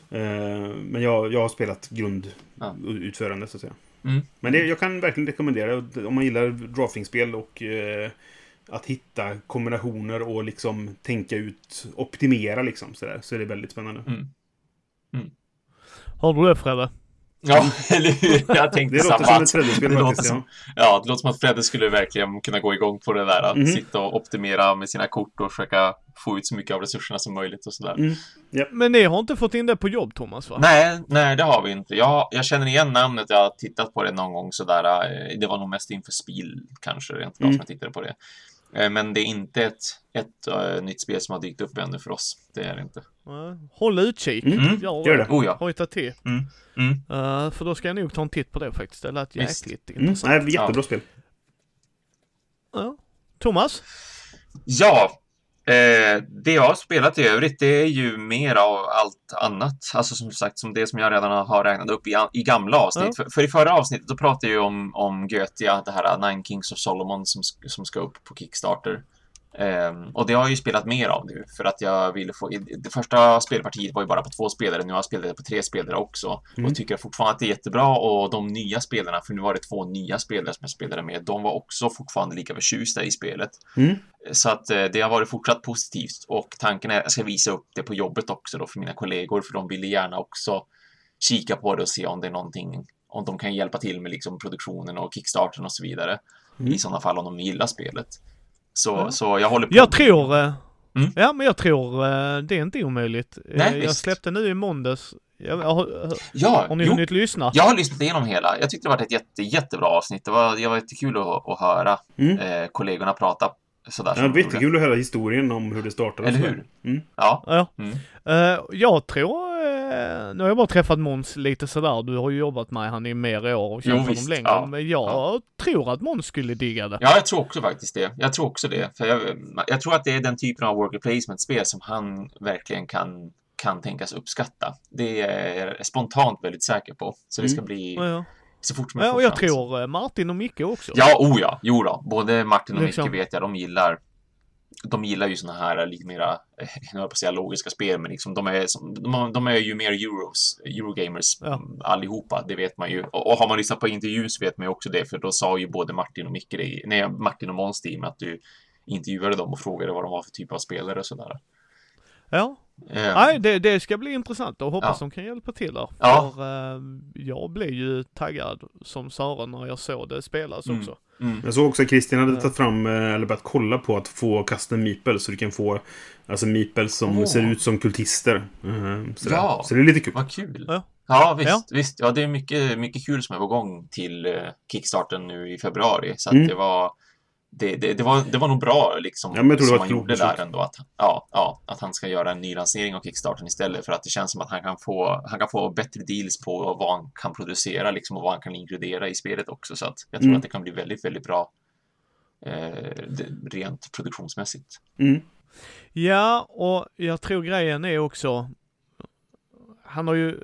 Eh, men jag, jag har spelat grundutförande, så att säga. Mm. Men det, jag kan verkligen rekommendera om man gillar draftingspel och eh, att hitta kombinationer och liksom tänka ut, optimera liksom sådär, så är det väldigt spännande. Mm. Mm. Har du det Fredde? Ja, eller hur? Jag tänkte det samma. Det låter som ett Fredde-spel faktiskt, som, ja. det låter som att Fredde skulle verkligen kunna gå igång på det där. Att mm. sitta och optimera med sina kort och försöka få ut så mycket av resurserna som möjligt och sådär. Mm. Yep. Men ni har inte fått in det på jobb, Thomas? Va? Nej, nej, det har vi inte. Jag, jag känner igen namnet, jag har tittat på det någon gång sådär. Eh, det var nog mest inför spel, kanske, rent mm. som jag tittade på det. Eh, men det är inte ett, ett uh, nytt spel som har dykt upp ännu för oss. Det är det inte. Håll utkik. Mm. Gör, Gör det. Oh, ja. Hojta till. Mm. Mm. Uh, för då ska jag nog ta en titt på det faktiskt. Det lät jäkligt mm. intressant. Nej, jättebra ja. spel. Ja. Thomas? Ja, Eh, det jag har spelat i övrigt, det är ju mer av allt annat. Alltså som sagt, som det som jag redan har räknat upp i, i gamla avsnitt. Ja. För, för, i förra avsnittet, då pratade jag ju om, om Götia, det här Nine Kings of Solomon som, som ska upp på Kickstarter. Um, och det har jag ju spelat mer av nu för att jag ville få... Det första spelpartiet var ju bara på två spelare, nu har jag spelat det på tre spelare också. Mm. Och tycker fortfarande att det är jättebra och de nya spelarna, för nu var det två nya spelare som jag spelade med, de var också fortfarande lika förtjusta i spelet. Mm. Så att eh, det har varit fortsatt positivt och tanken är att jag ska visa upp det på jobbet också då för mina kollegor, för de ville gärna också kika på det och se om det är någonting, om de kan hjälpa till med liksom produktionen och kickstarten och så vidare. Mm. I sådana fall om de gillar spelet. Så, mm. så jag håller på. Jag tror, eh, Ja, men jag tror eh, det är inte omöjligt. Eh, Nej, jag visst. släppte nu i måndags. Jag, har, Ja, har ni jo, hunnit lyssna? jag har lyssnat igenom hela. Jag tyckte det var ett jätte, jättebra avsnitt. Det var, det var jättekul att, att höra Mm. eh, kollegorna prata sådär. Ja, det gjorde. jättekul att höra historien om hur det startade. Eller hur? Mm. Ja. Ja. Mm. Eh, jag tror, eh, nu har jag bara träffat Måns lite sådär, du har ju jobbat med han i mer år och Jo, känt honom visst, längre, ja. men jag Ja. tror att Måns skulle digga det. Ja, jag tror också faktiskt det. Jag tror också det. För jag, jag tror att det är den typen av worker placement-spel som han verkligen kan, kan tänkas uppskatta. Det är jag spontant väldigt säker på. Så det ska bli Ja, ja. Så fort som Ja, och jag fort. tror eh, Martin och Micke också. Ja, oh ja, jo då. Både Martin och Liksom. Micke vet jag, de gillar de gillar ju såna här lite mera, eh, jag på att säga logiska spel, men liksom de är, de, de är ju mer euros, eurogamers Ja. allihopa, det vet man ju. Och, och har man lyssnat på intervjun så vet man ju också det, för då sa ju både Martin och Micke det, nej, Martin och Måns team att du intervjuade dem och frågade vad de var för typ av spelare och sådär. Ja. Eh, Nej, det, det ska bli intressant och hoppas Ja. de kan hjälpa till där. Ja. För eh, jag blev ju taggad som Sören när jag såg det spelas Mm. också. mm, Jag såg också att Christian hade Ja. tagit fram, eh, eller börjat kolla på att få custom meeples. Så du kan få alltså meeples som Åh. ser ut som kultister. Eh, sådär. Ja. Så det är lite kul. vad kul. Ja. Ja, visst, Ja. visst. Ja, det är mycket, mycket kul som är på gång till eh, Kickstarten nu i februari. Så att Mm. det var det, det, det, var, det var nog bra liksom, Ja, men jag tror det som var han gjorde beslut. där ändå. Att, ja, ja, att han ska göra en ny lansering av Kickstarten istället för att det känns som att han kan få, han kan få bättre deals på vad han kan producera liksom, och vad han kan inkludera i spelet också. Så att jag tror Mm. att det kan bli väldigt, väldigt bra eh, rent produktionsmässigt. Mm. Ja, och jag tror grejen är också, han har ju,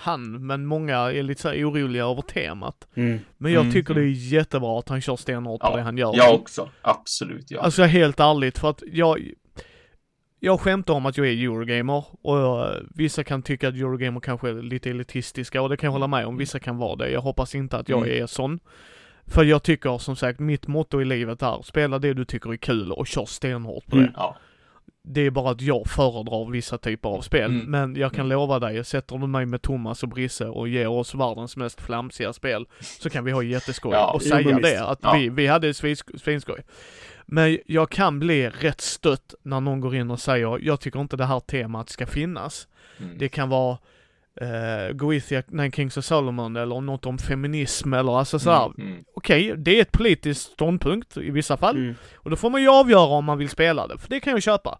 han, men många är lite så här oroliga över temat. Mm. Men jag Mm, tycker det mm. är jättebra att han kör stenhårt på Ja, det han gör. Jag också, absolut. Ja. Alltså helt ärligt, för att jag, jag skämtar om att jag är Eurogamer och jag, vissa kan tycka att Eurogamer kanske är lite elitistiska och det kan jag hålla med om, vissa kan vara det. Jag hoppas inte att jag Mm. är sån. För jag tycker som sagt, mitt motto i livet är, spela det du tycker är kul och kör stenhårt på Mm. det. ja. Det är bara att jag föredrar vissa typer av spel. Mm. Men jag kan Mm. lova dig, sätter du mig med Thomas och Brisse och ger oss världens mest flamsiga spel, så kan vi ha jätteskoj. Ja, och säga det, att Ja. vi, vi hade svins- svinskoj. Men jag kan bli rätt stött när någon går in och säger, jag tycker inte det här temat ska finnas. Mm. Det kan vara uh, Goethia, Nine Kings of Solomon eller något om feminism eller alltså sådär. Mm, mm. Okej, det är ett politiskt ståndpunkt i vissa fall. Mm. Och då får man ju avgöra om man vill spela det, för det kan jag köpa.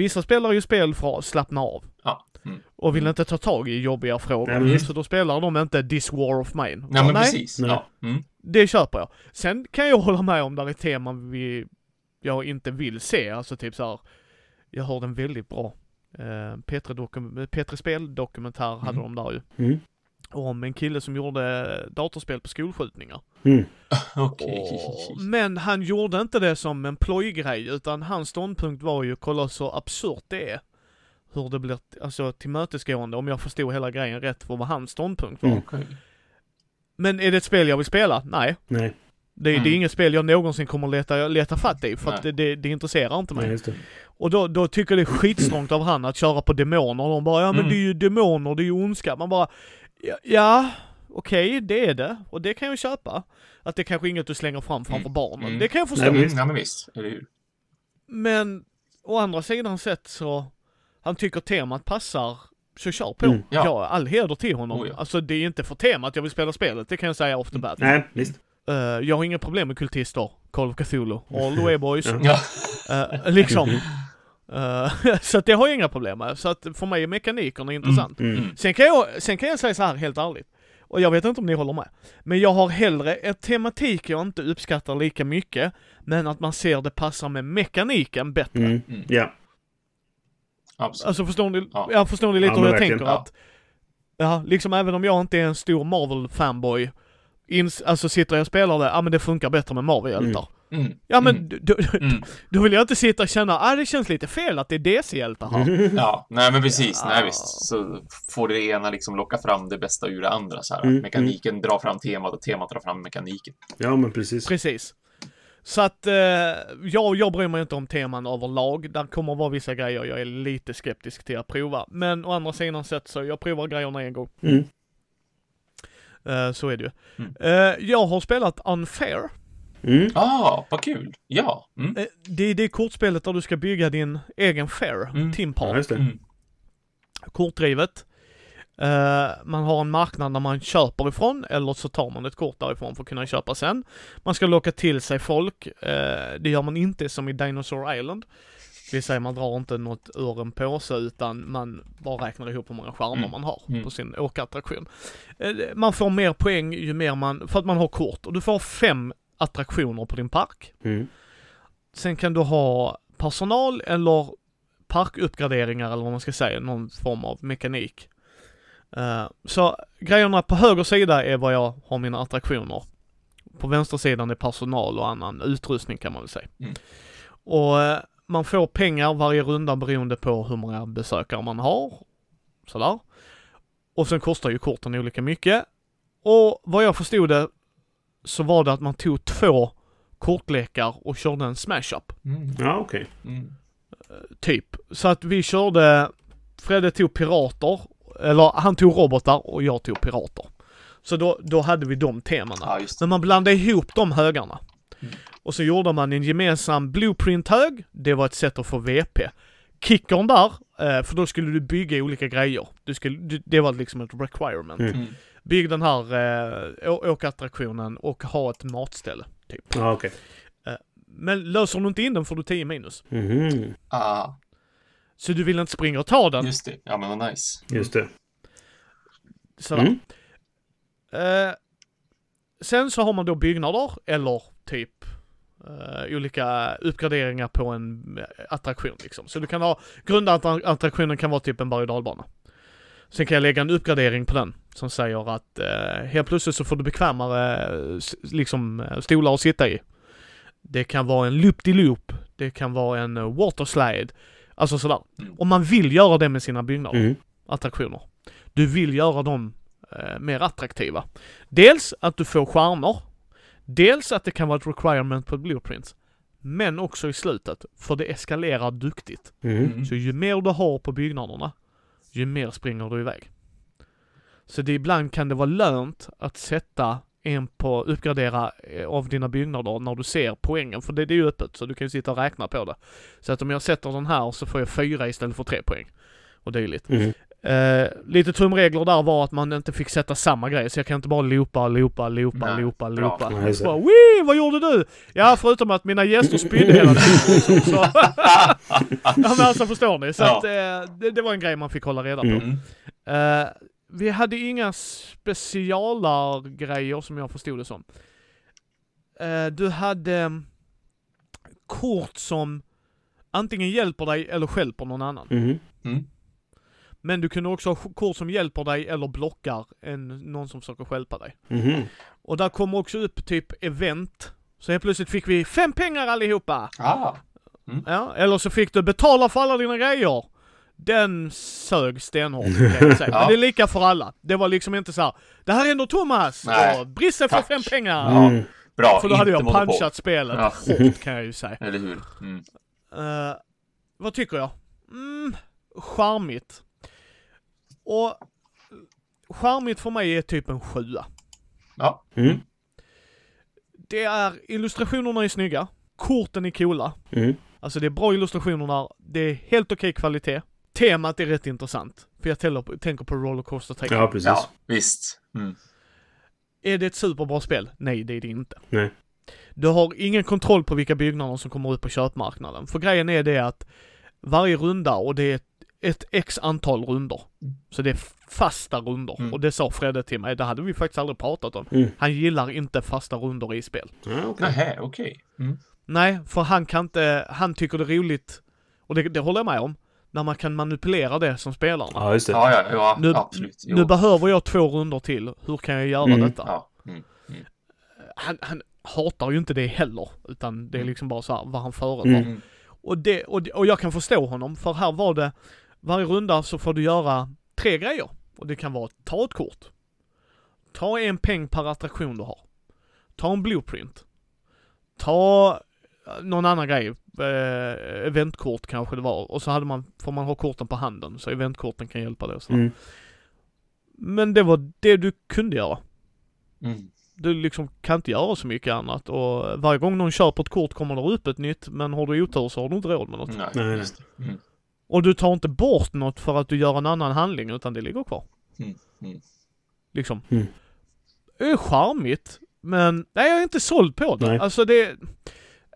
Vissa spelar ju spel för att slappna av. Ja. Mm. Och vill inte ta tag i jobbiga frågor. Nej, visst. så då spelar de inte This War of Mine. Ja, men Nej, precis. Nej. Ja. Mm. det köper jag. Sen kan jag hålla med om där är teman vi, jag inte vill se. Alltså typ så här. jag hörde en väldigt bra eh, P3, dokum, P3 Spel-dokumentär hade Mm. de där ju. Mm. Om en kille som gjorde datorspel på skolskjutningar. Mm. Okej. Och- Men han gjorde inte det som en plojgrej, utan hans ståndpunkt var ju, kolla så absurt det är. Hur det blir, alltså tillmötesgående, om jag förstod hela grejen rätt, för vad hans ståndpunkt var. Mm. Okej. Men är det ett spel jag vill spela? Nej. Nej. Det, det Mm. är inget spel jag någonsin kommer leta, leta fatt i, för att det, Nej. det, det intresserar inte mig. Nej, just det. Och då, då tycker jag det är skitstrångt av han att köra på demoner. De bara, ja men Mm. det är ju demoner, det är ju ondska. Man bara, ja, ja okej, det är det. Och det kan jag köpa. Att det kanske är inget du slänger fram framför Mm. barnen. Mm. Det kan jag förstå. Nej, men visst. ja, men visst. Eller hur? Men å andra sidan sett så, han tycker temat passar, så kör på. Mm. Ja. Ja. all heder till honom. Oh, ja. Alltså det är inte för temat jag vill spela spelet, det kan jag säga off the bat. Nej, visst. Eh, jag har inga problem med kultister, Call of Cthulhu, all the way boys. Ja. Eh, liksom. Eh, så att det har jag inga problem med. Så att för mig är mekanikerna intressant. Mm. Mm. Sen, kan jag, sen kan jag säga så här helt ärligt. Och jag vet inte om ni håller med. Men jag har hellre ett tematik jag inte uppskattar lika mycket, men att man ser det passar med mekaniken bättre. Mm. Mm. Ja. Absolut. Alltså förstår ni, Ja. ja. förstår ni lite Ja, hur jag verkligen, tänker? ja. Att, ja, liksom även om jag inte är en stor Marvel-fanboy, ins, alltså sitter jag och spelar det, ja men det funkar bättre med Marvel-hjältar. Mm. Ja men Mm. d- d- Mm. då vill jag inte sitta och känna, ah det känns lite fel att det är DC-hjältar här. Ja, nej men precis. Ja. Nej visst. Så får det ena liksom locka fram det bästa ur det andra så här. Mm, Mekaniken drar fram temat och temat drar fram mekaniken. ja, men precis. Precis. Så att, eh, jag, jag bryr mig inte om teman överlag. Där kommer vara vissa grejer jag är lite skeptisk till att prova. Men å andra sidan sett så, jag provar grejerna en gång. Eh, så är det ju. Mm. Eh, jag har spelat Unfair. Mm. Ah, vad kul! Ja. Mm. Eh, Det är det kortspelet där du ska bygga din egen fair, Mm. Team Ja. Mm. kortdrivet. Man har en marknad där man köper ifrån eller så tar man ett kort därifrån för att kunna köpa sen. Man ska locka till sig folk. Det gör man inte som i Dinosaur Island. Vill säga man drar inte något ur en påse utan man bara räknar ihop hur många stjärnor Mm. man har Mm. på sin åkattraktion. Eh, man får mer poäng ju mer man, för att man har kort och du får fem attraktioner på din park. Mm. Sen kan du ha personal eller parkuppgraderingar eller vad man ska säga, någon form av mekanik. Eh, så grejerna på höger sida är vad jag har mina attraktioner. På vänster sidan är personal och annan utrustning kan man väl säga. Mm. Och eh, man får pengar varje runda beroende på hur många besökare man har. Sådär. Och sen kostar ju korten olika mycket. Och vad jag förstod det så var det att man tog två kortlekar och körde en smash-up. Mm. Ja, okej. Mm. Typ. Så att vi körde, Fredde tog pirater, eller han tog robotar och jag tog pirater. Så då, då hade vi de temana. Ja. Men man blandade ihop de högarna. Mm. Och så gjorde man en gemensam blueprint-hög. Det var ett sätt att få VP. Kickern där, eh, för då skulle du bygga olika grejer. Du skulle, det var liksom ett requirement. Mm. Mm. Bygg den här eh, åkattraktionen och ha ett matställe. Typ. Ja, okej. Men löser du inte in den får du 10 minus. Mhm. Ah, Så du vill inte springa och ta den. just det. Ja, men vad nice. Just det. Sådär. Mm. Eh, sen så har man då byggnader eller typ eh, olika uppgraderingar på en eh, attraktion liksom. Så du kan ha, grundattraktionen kan vara typ en berg och. Sen kan jag lägga en uppgradering på den som säger att eh, helt plötsligt så får du bekvämare s- liksom stolar att sitta i. Det kan vara en loop-de-loop. Det kan vara en uh, waterslide. Alltså sådär. Mm. Om man vill göra det med sina byggnader Mm. attraktioner. Du vill göra dem eh, mer attraktiva. Dels att du får stjärnor. Dels att det kan vara ett requirement på blueprints. Men också i slutet, för det eskalerar duktigt. Mm. Mm. Så ju mer du har på byggnaderna, ju mer springer du iväg. Så det ibland kan det vara lönt att sätta en på uppgradera eh, av dina byggnader när du ser poängen, för det, det är ju öppet så du kan ju sitta och räkna på det. Så att om jag sätter den här så får jag fyra istället för tre poäng. Och dylikt. Mm. Eh, lite tumregler där var att man inte fick sätta samma grej, så jag kan inte bara loopa, loopa, loopa, Nej, loopa, loopa. Så. Bara, Wii, vad gjorde du? Ja, förutom att mina gäster spydde hela tiden. liksom, så. ja, men alltså förstår ni? Så Ja. att, eh, det, det var en grej man fick hålla reda på. Mm. Mm. Eh, vi hade inga specialar grejer som jag förstod det som. Eh, du hade mm, kort som antingen hjälper dig eller stjälper någon annan. Mhm. Mm. Men du kunde också ha kort som hjälper dig eller blockar en, någon som försöker stjälpa dig. Mhm. Och där kommer också upp typ event. Så helt plötsligt fick vi fem pengar allihopa! Ah, Ja, eller så fick du betala för alla dina grejer. Den sög stenhårt kan jag säga. Men Ja. det är lika för alla. Det var liksom inte så här. Det här är ändå Thomas! Nej. Och Brisse får fem pengar! Ja. Mm. bra. För då hade jag punchat spelet Ja. hårt kan jag ju säga. Eller hur? Mm. Uh, vad tycker jag? Mm, charmigt. Och charmigt för mig är typ en sjua. Ja. Mm. Det är, illustrationerna är snygga. Korten är coola. Mm. Alltså det är bra illustrationer där. Det är helt okej kvalitet. Temat är rätt intressant. För jag täller, tänker på Rollercoaster Tycoon. Ja, precis. ja, visst. Mm. Är det ett superbra spel? Nej, det är det inte. Nej. Du har ingen kontroll på vilka byggnader som kommer ut på köpmarknaden. För grejen är det att varje runda, och det är ett, x antal runder. Mm. Så det är fasta runder. Mm. Och det sa Fredde till mig, det hade vi faktiskt aldrig pratat om. Mm. Han gillar inte fasta runder i spel. Okej. Nähä, okej. Mm. Nej, för han kan inte, han tycker det är roligt, och det, det håller jag med om, när man kan manipulera det som spelarna. Ja, just det. Ja, ja, ja, Nu, absolut. Jo. nu behöver jag två runder till, hur kan jag göra Mm. detta? Ja. Mm. Han, han hatar ju inte det heller, utan det är Mm. liksom bara så här vad han föredrar. Mm. Mm. Och, det, och, och jag kan förstå honom, för här var det, varje runda så får du göra tre grejer. Och det kan vara, ta ett kort. Ta en peng per attraktion du har. Ta en blueprint. Ta eh, någon annan grej. Eh, eventkort kanske det var. Och så hade man, får man ha korten på handen, så eventkorten kan hjälpa dig och sådär. Mm. Men det var det du kunde göra. Mm. Du liksom kan inte göra så mycket annat och varje gång någon köper ett kort kommer det upp ett nytt men har du otur så har du inte råd med något. Nej, Nej, just det. Mm. Och du tar inte bort något för att du gör en annan handling utan det ligger kvar. Mm, mm. Liksom. Mm. Det är charmigt, men nej jag är inte såld på det. Nej. Alltså det,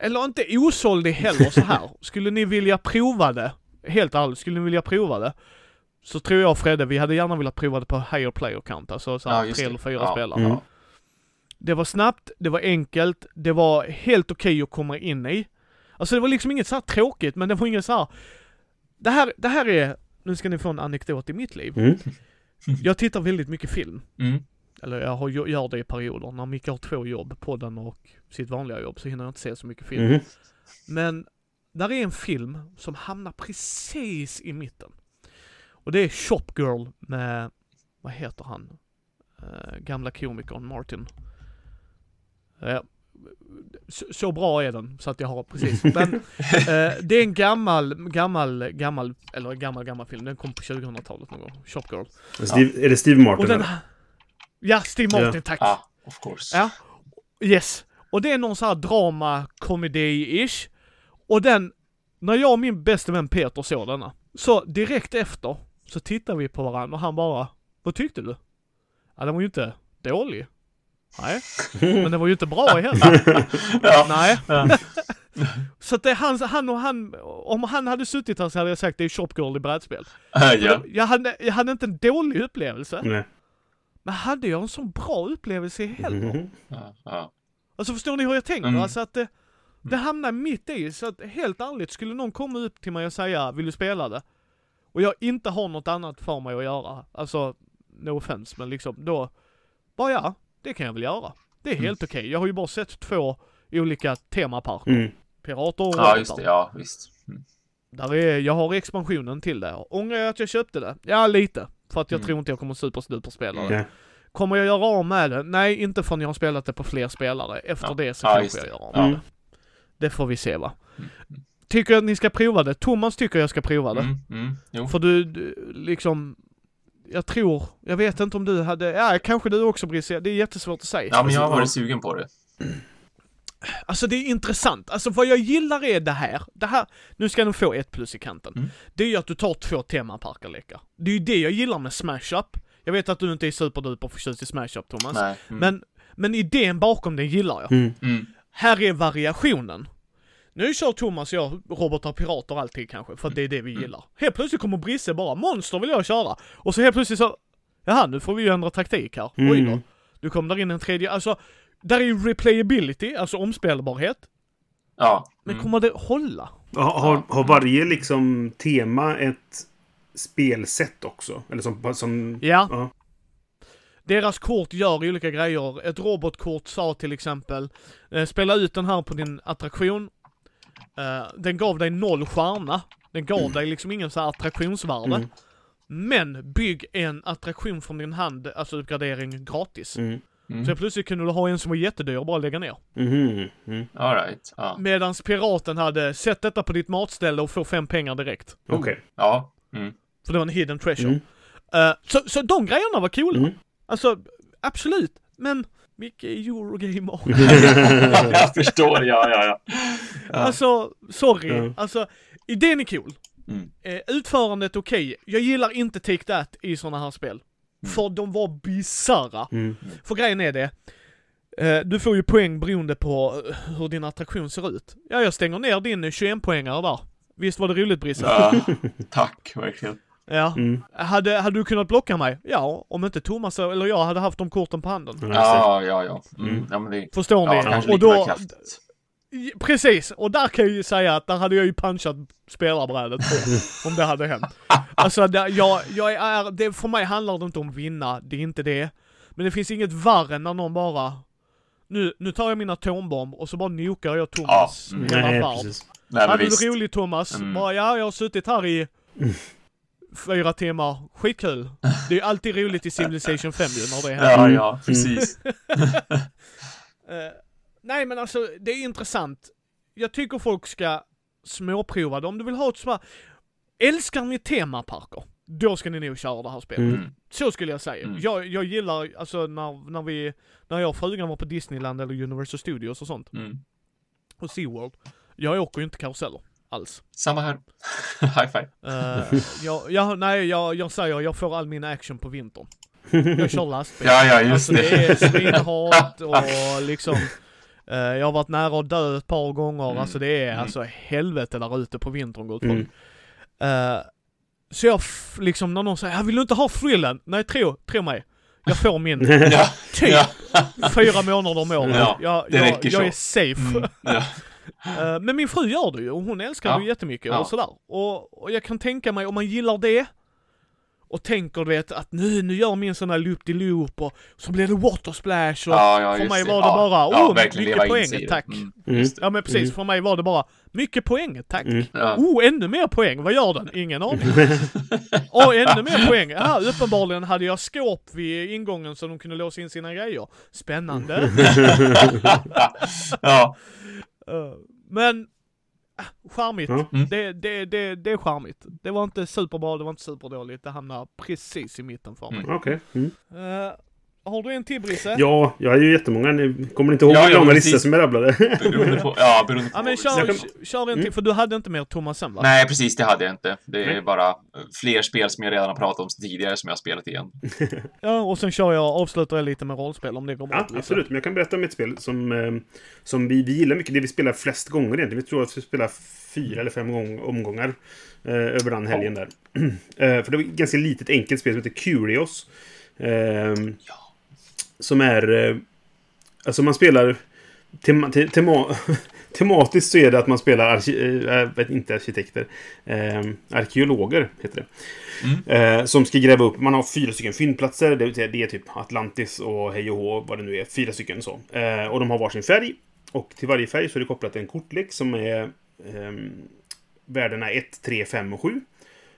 eller inte osåld heller så här. Skulle ni vilja prova det, helt ärligt, skulle ni vilja prova det, så tror jag och Fredde, vi hade gärna velat prova det på higher player count, alltså så här, Ja, tre det. eller fyra Ja. spelare. Mm. Det var snabbt, det var enkelt, det var helt okej att komma in i. Alltså det var liksom inget så här tråkigt, men det var inget så här. Det här, det här är, nu ska ni få en anekdot i mitt liv. Mm. Jag tittar väldigt mycket film. Mm. Eller jag har, gör det i perioder. När Micke har två jobb, podden och sitt vanliga jobb, så hinner jag inte se så mycket film. Mhm. Men där är en film som hamnar precis i mitten. Och det är Shop Girl med, vad heter han? Eh, gamla komikern Martin. Eh, så, så bra är den, så att jag har precis. Men eh, det är en gammal, gammal, gammal, eller gammal, gammal film. Den kom på 2000-talet någon gång. Shop Girl. Steve, Är det Steve Martin? Och den, ja, Steve Martin, tack. Ja, of course. Ja. Yes. Och det är någon sån här drama komedi-ish. Och den, när jag och min bästa vän Peter såg denna, så direkt efter så tittar vi på varandra och han bara, vad tyckte du? Ja, den var ju inte dålig. Nej. Men den var ju inte bra heller. Ja. Nej. Ja. Så att det är han, han och han, om han hade suttit här så hade jag sagt det är Shop Girl i brädspel. ja. Jag hade, jag hade inte en dålig upplevelse, Nej. men hade jag en sån bra upplevelse heller? Mhm. Ja. Ja. Alltså förstår ni hur jag tänker? Mm. Alltså att det, det hamnar mitt i, så att helt ärligt, skulle någon komma upp till mig och säga, vill du spela det? Och jag inte har något annat för mig att göra, alltså, no offense, men liksom då, bara ja, det kan jag väl göra. Det är helt okej, jag har ju bara sett två olika temaparker, Mm. pirater och ja, just det. Ja, visst. Mm. Där är, jag har expansionen till det. Ångrar jag att jag köpte det? Ja, lite. För att jag Mm. tror inte jag kommer superduper spela det. Okej. Kommer jag göra av med det? Nej, inte förrän jag har spelat det på fler spelare. Efter Ja. det så Ja, kanske jag det. gör av med Mm. det. Det får vi se va. Mm. Tycker jag att ni ska prova det? Thomas tycker jag ska prova det. Mm. Mm. Jo. För du, du, liksom, jag tror, jag vet inte om du hade, ja kanske du också Brisse, det är jättesvårt att säga. Ja, men jag har varit sugen på det. Alltså det är intressant, alltså vad jag gillar är det här, det här, nu ska den få ett plus i kanten. Mm. Det är ju att du tar två temaparker lekar. Det är ju det jag gillar med Smash Up. Jag vet att du inte är superduper förtjust i Smash Up Thomas. Nej. Mm. Men, men idén bakom den gillar jag. Mm. Mm. Här är variationen. Nu kör Thomas och jag robotar, pirater alltid kanske, för att det är det vi Mm. gillar. Helt plötsligt kommer Brisse bara, monster vill jag köra. Och så helt plötsligt så, jaha nu får vi ju ändra taktik här. Oj då. Mm. Nu kom där in en tredje, alltså, där är ju replayability, alltså omspelbarhet. Ja. Men Mm. kommer det hålla? Har, har, har varje liksom tema ett spelsätt också? Eller som... som Ja. ja. Deras kort gör olika grejer. Ett robotkort sa till exempel, eh, spela ut den här på din attraktion. Eh, den gav dig noll stjärna. Den gav dig liksom ingen så här attraktionsvärde. Mm. Men bygg en attraktion från din hand, alltså uppgradering gratis. Mm. Mm. Så plötsligt kunde du ha en som var jättedyr och bara lägga ner. Mhm. Mm. All right. Ja. Medans piraten hade, sett detta på ditt matställe och få fem pengar direkt. Okej. Ja. Mm. För det var en hidden treasure. Mm. Eh, så, så de grejerna var coola. Mm. Alltså, absolut. Men, Micke är Eurogamer. jag förstår. Ja, ja, ja. Ja. Alltså, sorry. Ja. Alltså, idén är cool. Mm. Eh, utförandet okej. Jag gillar inte Take That i sådana här spel. För de var bisarra. Mm. För grejen är det, eh, du får ju poäng beroende på eh, hur din attraktion ser ut. Ja, jag stänger ner din 21-poängare där. Visst var det roligt Brisse? ja. Tack, verkligen. Ja. Mm. Hade, hade du kunnat blocka mig? Ja, om inte Thomas eller jag hade haft de korten på handen. Ja, just Ja, ja, ja. Mm. Mm. Ja, men det... Förstår ni? Ja, och då. Precis, och där kan jag ju säga att där hade jag ju punchat spelarbrädet på, om det hade hänt. Alltså, det, jag, jag är, det, för mig handlar det inte om vinna, det är inte det. Men det finns inget värre än när någon bara, nu, nu tar jag min atombomb och så bara nokar jag Thomas Ja, mm. hela Nej, precis. Nej, Hade du roligt Thomas? Mm. Bara, ja, jag har suttit här i fyra timmar, skitkul. Det är ju alltid roligt i Civilization 5 ju när det händer. Ja, Mm. ja, precis. Eh, nej men alltså, det är intressant. Jag tycker folk ska småprova det. Om du vill ha ett sånt här... Älskar ni temaparker? då ska ni nog köra det här spelet. Mm. Så skulle jag säga. Mm. Jag, jag gillar, alltså när, när vi, när jag och frugan var på Disneyland eller Universal Studios och sånt, Mm. och SeaWorld, jag åker ju inte karuseller. Alls. Samma här. High five. Uh, jag, jag, nej, jag, jag säger jag får all min action på vintern. Jag kör lastbil. Ja, ja, just alltså det. det är svinhalt och liksom eh, jag har varit nära att dö ett par gånger, Mm. alltså det är Mm. alltså helvete där ute på vintern gott folk. Mm. Eh, så jag liksom när någon säger, jag vill du inte ha thrillen? Nej, tro, tro mig. Jag får min Ja, typ ja, fyra månader om året. Ja, jag, jag, jag är safe. mm, ja. Eh, men min fru gör det ju och hon älskar Ja. det ju jättemycket Ja. och sådär. Och, och jag kan tänka mig om man gillar det och tänker du vet att nu, nu gör min sån här loop-de-loop och så blir det water splash och Ja, ja, för mig var det bara, ja, oh, mycket poäng, tack. Mm, Mm. Ja men precis, Mm. för mig var det bara mycket poäng, tack. Mm. Ja. Oh, ännu mer poäng, vad gör den? Ingen aning. Och ännu mer poäng. Ja, uppenbarligen hade jag skåp vid ingången så de kunde låsa in sina grejer. Spännande. ja, men, ah, charmigt. Mm. Det, det, det, det är charmigt. Det var inte superbra, det var inte superdåligt. Det hamnar precis i mitten för mig. Mm. Okej. Mm. Har du en till Brisse? Ja, jag är ju jättemånga. Ni kommer inte ihåg Ja, hur ja, långa listor som jag rabblade? beroende på, ja, beroende på Ja men kör, kan- kör en till, Mm. för du hade inte mer Thomas sen va? Nej, precis, det hade jag inte. Det är Nej. bara fler spel som jag redan har pratat om tidigare som jag har spelat igen. Ja, och sen kör jag, avslutar jag lite med rollspel om det går bra. Ja, absolut. Men jag kan berätta om ett spel som, eh, som vi, vi gillar mycket. Det vi spelar flest gånger egentligen. Vi tror att vi spelar fyra eller fem gång, omgångar eh, över den helgen där. eh, för det var ett ganska litet enkelt spel som heter Curios. Eh, Som är... Eh, alltså man spelar... Tema, te, tema, tematiskt så är det att man spelar, arki, vet inte arkitekter, eh, arkeologer heter det. Eh, som ska gräva upp, man har fyra stycken fyndplatser, det, det är typ Atlantis och hej och hå, vad det nu är, fyra stycken så. Och de har varsin färg. Och till varje färg så är det kopplat en kortlek som är ehm, värdena 1, 3, 5 och 7.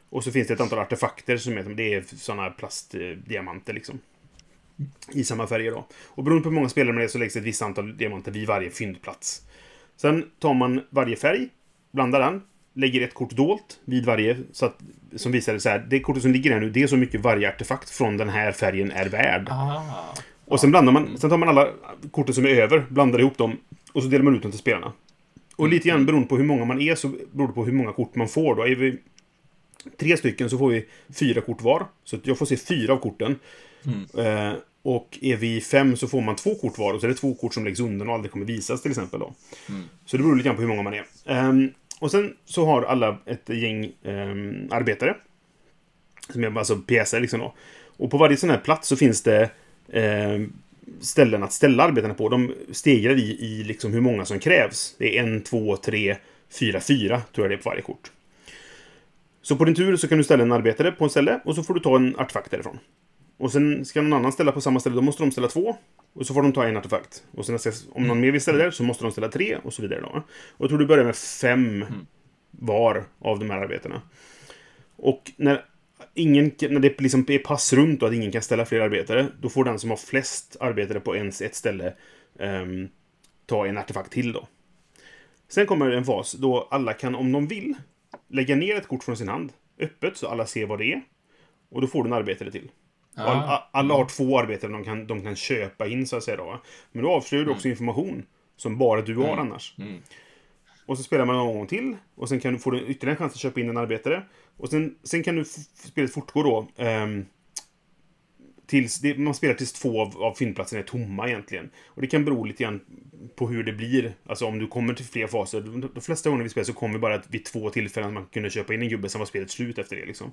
Och så finns det ett antal artefakter som är, det är sådana plastdiamanter liksom. I samma färger då. Och beroende på hur många spelare man är så läggs ett visst antal diamanter vid varje fyndplats. Sen tar man varje färg, blandar den, lägger ett kort dolt vid varje, så att, som visar så här, det kortet som ligger här nu, det är så mycket varje artefakt från den här färgen är värd. Ah. Och sen blandar man, sen tar man alla korten som är över, blandar ihop dem och så delar man ut dem till spelarna. Och lite grann beroende på hur många man är så beror det på hur många kort man får då. Är vi tre stycken så får vi fyra kort var. Så jag får se fyra av korten. Eh, och är vi fem så får man två kort var och så är det två kort som läggs undan och aldrig kommer visas till exempel då. Så det beror lite grann på hur många man är. Ehm, och sen så har alla ett gäng ehm, arbetare. Som är alltså pjäser liksom då. Och på varje sån här plats så finns det ehm, ställen att ställa arbetarna på. De stegrar i, i liksom hur många som krävs. Det är en, två, tre, fyra, fyra tror jag det är på varje kort. Så på din tur så kan du ställa en arbetare på en ställe och så får du ta en artefakt därifrån. Och sen ska någon annan ställa på samma ställe, då måste de ställa två. Och så får de ta en artefakt. Och sen om någon mer vill ställa där så måste de ställa tre och så vidare. Då. Och jag tror du börjar med fem var av de här arbetena. Och när, ingen, när det liksom är pass runt och att ingen kan ställa fler arbetare, då får den som har flest arbetare på ens ett ställe ehm, ta en artefakt till då. Sen kommer en fas då alla kan, om de vill, lägga ner ett kort från sin hand öppet så alla ser vad det är. Och då får du en arbetare till. Ah. alla har två arbetare de kan, de kan köpa in så att säga då. Men då avslöjar du också information som bara du har annars. Mm. Och så spelar man en gång till. Och sen kan du få ytterligare en chans att köpa in en arbetare. Och sen, sen kan du spelet fortgå då. ehm, tills det, man spelar tills två av, av fyndplatserna är tomma egentligen. Och det kan bero lite grann på hur det blir. Alltså om du kommer till fler faser. De, de flesta gånger vi spelar så kommer vi bara att vid två tillfällen man kunde köpa in en gubbe, sen var spelet slut efter det liksom.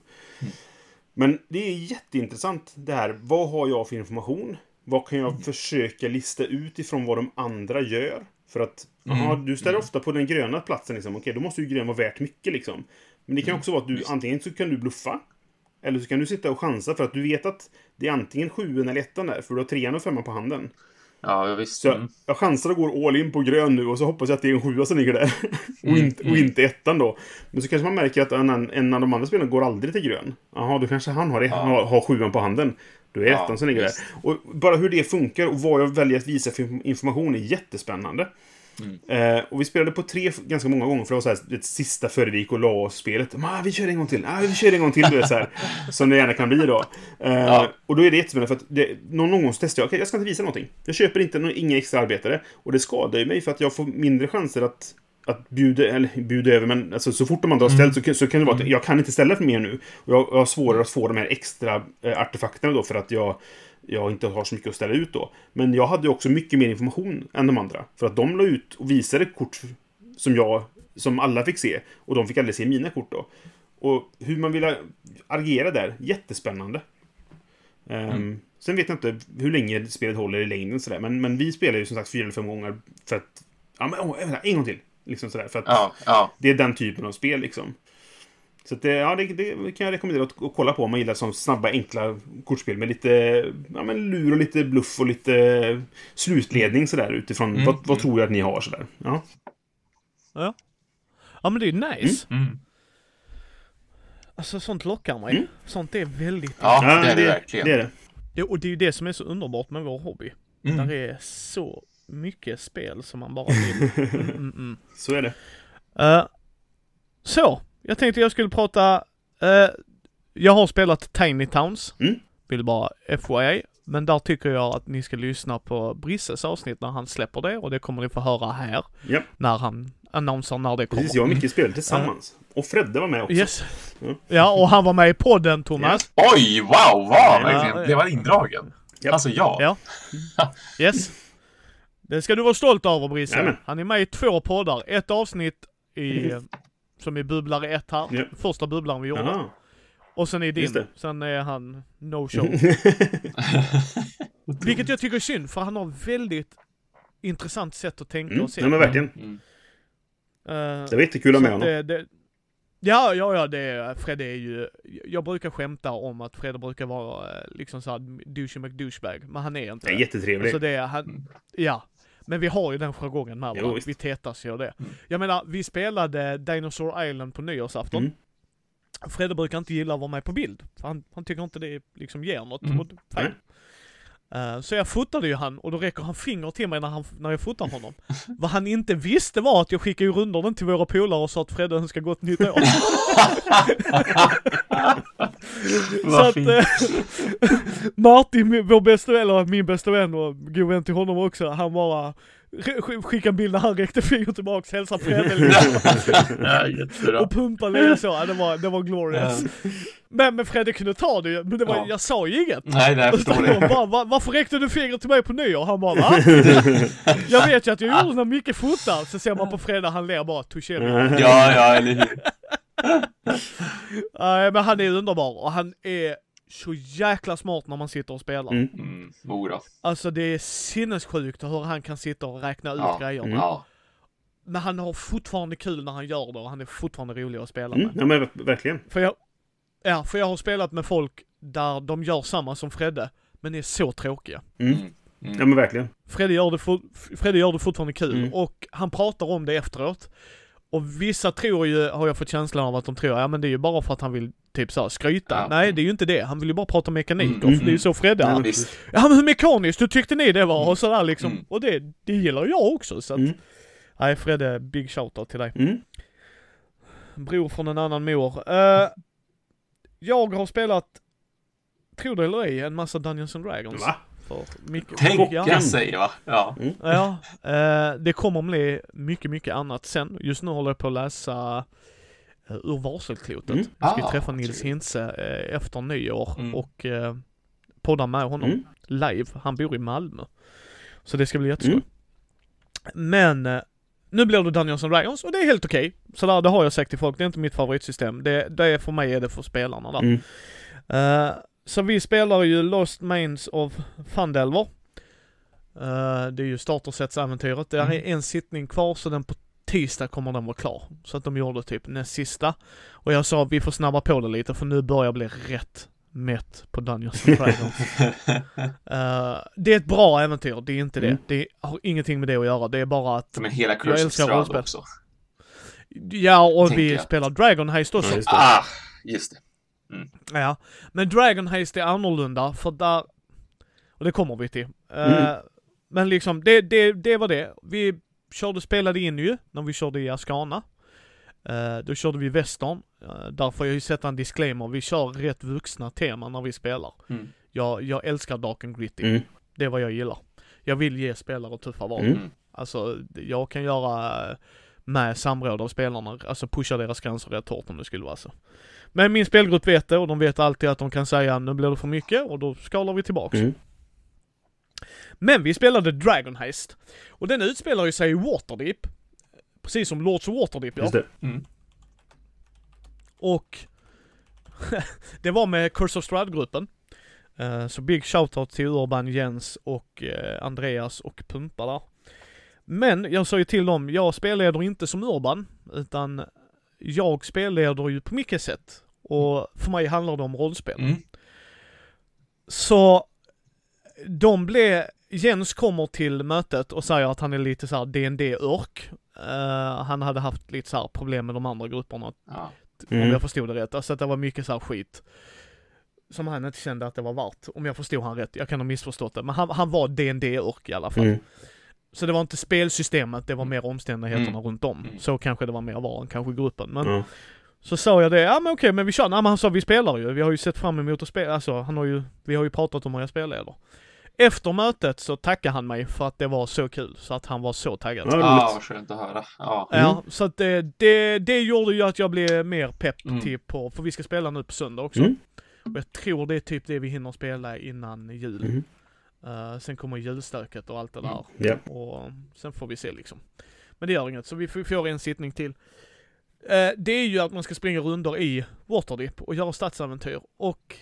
Men det är jätteintressant det här. Vad har jag för information? Vad kan jag försöka lista ut ifrån vad de andra gör? För att, aha, du ställer ofta på den gröna platsen liksom. Okej, då måste ju grön vara värt mycket liksom. Men det kan också vara att du, antingen så kan du bluffa. Eller så kan du sitta och chansa för att du vet att det är antingen sjuan eller ettan där, för du har trean och femman på handen. Ja, ja, visst. Så jag, Mm. jag chansar och går all in på grön nu och så hoppas jag att det är en sjua som ligger där. och, Mm, inte, och inte ettan då. Men så kanske man märker att en, en av de andra spelarna går aldrig till grön. Jaha, då kanske han har, det, har, har sjuan på handen. Då är det Ja, ettan som ligger visst. där. Och bara hur det funkar och vad jag väljer att visa för information är jättespännande. Eh, och vi spelade på tre ganska många gånger, för det var så här, det sista före vi gick och la oss spelet. Ah, vi kör en gång till, ah, vi kör en gång till, du vet, så här, Som det gärna kan bli då. Eh, Och då är det jättespännande, för att det, någon, gång så testar jag, okej, jag ska inte visa någonting. Jag köper inte någon, inga extra arbetare. Och det skadar ju mig, för att jag får mindre chanser att att bjuda, eller bjuda över, men alltså, så fort man då har ställt så, kan- så kan det vara att jag kan inte ställa för mer nu. Och jag, jag har svårare att få de här extra eh, artefakterna då för att jag, jag inte har så mycket att ställa ut då. Men jag hade ju också mycket mer information än de andra. För att de la ut och visade kort som jag, som alla fick se. Och de fick aldrig se mina kort då. Och hur man vill agera där, jättespännande. Ehm, Sen vet jag inte hur länge spelet håller i längden sådär. Men, men vi spelar ju som sagt fyra eller fem gånger för att... Ja men vänta, en gång till! Liksom sådär. För att Ja, ja. det är den typen av spel liksom. Så att det, ja, det, det kan jag rekommendera att, att kolla på om man gillar som snabba, enkla kortspel med lite ja, men lur och lite bluff och lite slutledning sådär utifrån Mm. vad, vad tror jag att ni har sådär. Ja. Ja. Ja men det är ju nice. Mm. Alltså sånt lockar mig. Mm. Sånt är väldigt... Ja, det är det verkligen. Det är det. Det, och det är ju det som är så underbart med vår hobby. Mm. Där är så mycket spel som man bara vill. Mm, mm, mm. Så är det. Eh, så, jag tänkte jag skulle prata... eh, jag har spelat Tiny Towns. Mm. Vill bara FYI. Men där tycker jag att ni ska lyssna på Brisses avsnitt när han släpper det och det kommer ni få höra här. Ja. När han annonserar när det kommer. Precis, jag och Micke spelade tillsammans. Och Fredde var med också. Yes. Mm. Ja, och han var med i podden Thomas. Oj, wow, wow! Ja. Blev han indragen? Japp. Alltså, ja. Ja. Yes. Det ska du vara stolt över Brisse. Jajamän. Han är med i två poddar. Ett avsnitt i, som är bubblare ett här. Ja. Första bubblaren vi gjorde. Jaha. Och sen är din. det. Sen är han no show. Vilket jag tycker är synd, för han har väldigt intressant sätt att tänka Mm. och se. Nej men verkligen. Mm. Eh, Det var jättekul att med honom. det, det, ja, ja, ja, det är, Fredde är ju, jag brukar skämta om att Fredde brukar vara eh, liksom såhär douchey McDouchebag, men han är inte Det är jättetrevlig. Så det är han, ja. Men vi har ju den jargongen med varandra. Vi tetas ju det. Mm. Jag menar, vi spelade Dinosaur Island på nyårsafton. Mm. Fredde brukar inte gilla att vara med på bild. För han, han tycker inte det liksom ger något. Mm. Och, Eh, så jag fotade ju han och då räcker han finger till mig när, han, när jag fotar honom. Vad han inte visste var att jag skickade ju rundor den till våra polare och sa att Fredde önskar gott nytt år. så att eh, Martin, vår bästa vän, eller min bästa vän och god vän till honom också, han bara sk- sk- skickade en bild när han räckte fingret tillbaks, hälsa Fredde ja, och pumpade lite så, ja, det var, det var glorious. Men, men Fredde kunde ta det ju, men det var, Ja. jag sa ju inget. Nej, nej, jag förstår det. bara, Va, varför räckte du fingret till mig på nyår? Han bara va? jag vet ju att jag gjorde när Micke fotar, så ser man på Fredde, han ler bara touché. Mm. Ja, ja, eller hur. Nej men han är underbar och han är så jäkla smart när man sitter och spelar. Mm. Mm. Alltså det är sinnessjukt hur han kan sitta och räkna ut Ja. grejerna. Mm. Ja. Men han har fortfarande kul när han gör det och han är fortfarande rolig att spela Mm. med. Ja men ver- verkligen. För jag, ja, för jag har spelat med folk där de gör samma som Fredde, men är så tråkiga. Mm. Mm. Ja men verkligen. Fredde gör det, for, Fredde gör det fortfarande kul Mm. och han pratar om det efteråt. Och vissa tror ju, har jag fått känslan av att de tror, ja men det är ju bara för att han vill typ såhär skryta. Ja. Nej det är ju inte det, han vill ju bara prata mekanik Mm, och mm, det är ju så Fredde Ja, är. men- Visst. Ja men hur mekaniskt, hur tyckte ni det var? Och sådär liksom. Mm. Och det, det gillar jag också så att, Mm. nej Fredde, big shoutout till dig. Mm. Bror från en annan mor. Eh, jag har spelat, tro det eller ej, en massa Dungeons and Dragons. Va? För mycket. Tänka sig, va? Ja. Ja, eh, det kommer bli mycket, mycket annat sen. Just nu håller jag på att läsa eh, ur varselklotet. Mm. Jag ska Ah, träffa Nils trevligt. Hintze eh, efter nyår Mm. och eh, podda med honom Mm. live. Han bor i Malmö. Så det ska bli jätteskoj. Mm. Men eh, nu blir det Dungeons and Dragons och det är helt okej. Så där, det har jag sagt till folk, det är inte mitt favoritsystem. Det, det är för mig är det för spelarna där. Mm. Eh, så vi spelar ju Lost Mains of Fandelver. Uh, det är ju startersetsäventyret. Det Mm. är en sittning kvar så den på tisdag kommer den vara klar. Så att de gjorde typ näst sista. Och jag sa vi får snabba på det lite för nu börjar jag bli rätt mätt på Dungeons and Dragons. Eh, det är ett bra äventyr, det är inte det. Mm. Det har ingenting med det att göra. Det är bara att, Men hela Jag älskar rollspel. också. ja och Tänker vi jag. spelar Dragon Heist också. Ja, just det. Ah, just det. Ja, men Dragon Heist är annorlunda för där, och det kommer vi till. Eh, Mm. men liksom, det, det, det var det. Vi körde, spelade in ju, när vi körde i Ascana. Eh, då körde vi western. Uh, där får jag ju sätta en disclaimer, vi kör rätt vuxna teman när vi spelar. Mm. Jag, jag älskar Dark and Gritty. Mm. Det är vad jag gillar. Jag vill ge spelare tuffa val. Mm. Mm. Alltså, jag kan göra eh, med samråd av spelarna, alltså pusha deras gränser rätt hårt om det skulle vara så. Men min spelgrupp vet det och de vet alltid att de kan säga nu blir det för mycket och då skalar vi tillbaks. Mm. Men vi spelade Dragon Heist. Och den utspelar ju sig i Waterdeep. Precis som Lords of Waterdeep gör. Just det. Mm. Och det var med Curse of Strahd-gruppen. Eh, så big shoutout till Urban, Jens och eh, Andreas och Pumpa där. Men jag sa ju till dem, jag spelleder inte som Urban, utan jag spelleder ju på mycket sätt. Och för mig handlar det om rollspel. Mm. Så de blev, Jens kommer till mötet och säger att han är lite såhär dd örk Eh, han hade haft lite så här problem med de andra grupperna Ja. om Mm. jag förstod det rätt. Alltså att det var mycket så här skit. Som han inte kände att det var värt. Om jag förstod han rätt. Jag kan ha missförstått det. Men han, han var dd örk i alla fall. Mm. Så det var inte spelsystemet, det var mer omständigheterna Mm. runt om. Mm. Så kanske det var mer var än kanske gruppen. Men Ja. så sa jag det, ja men okej men vi kör. Nej men han sa vi spelar ju. Vi har ju sett fram emot att spela. Alltså han har ju, vi har ju pratat om hur jag spelleder. Efter mötet så tackade han mig för att det var så kul. Så att han var så taggad. Ja, Ah, vad skönt att höra. Ja. Ja, så att det, det, det gjorde ju att jag blev mer pepp Mm. till på, för vi ska spela nu på söndag också. Mm. Och jag tror det är typ det vi hinner spela innan jul. Mm. Eh, sen kommer julstöket och allt det där. Ja. Och sen får vi se liksom. Men det gör inget, så vi får en sittning till. Eh, det är ju att man ska springa rundor i Waterdeep och göra stadsäventyr. Och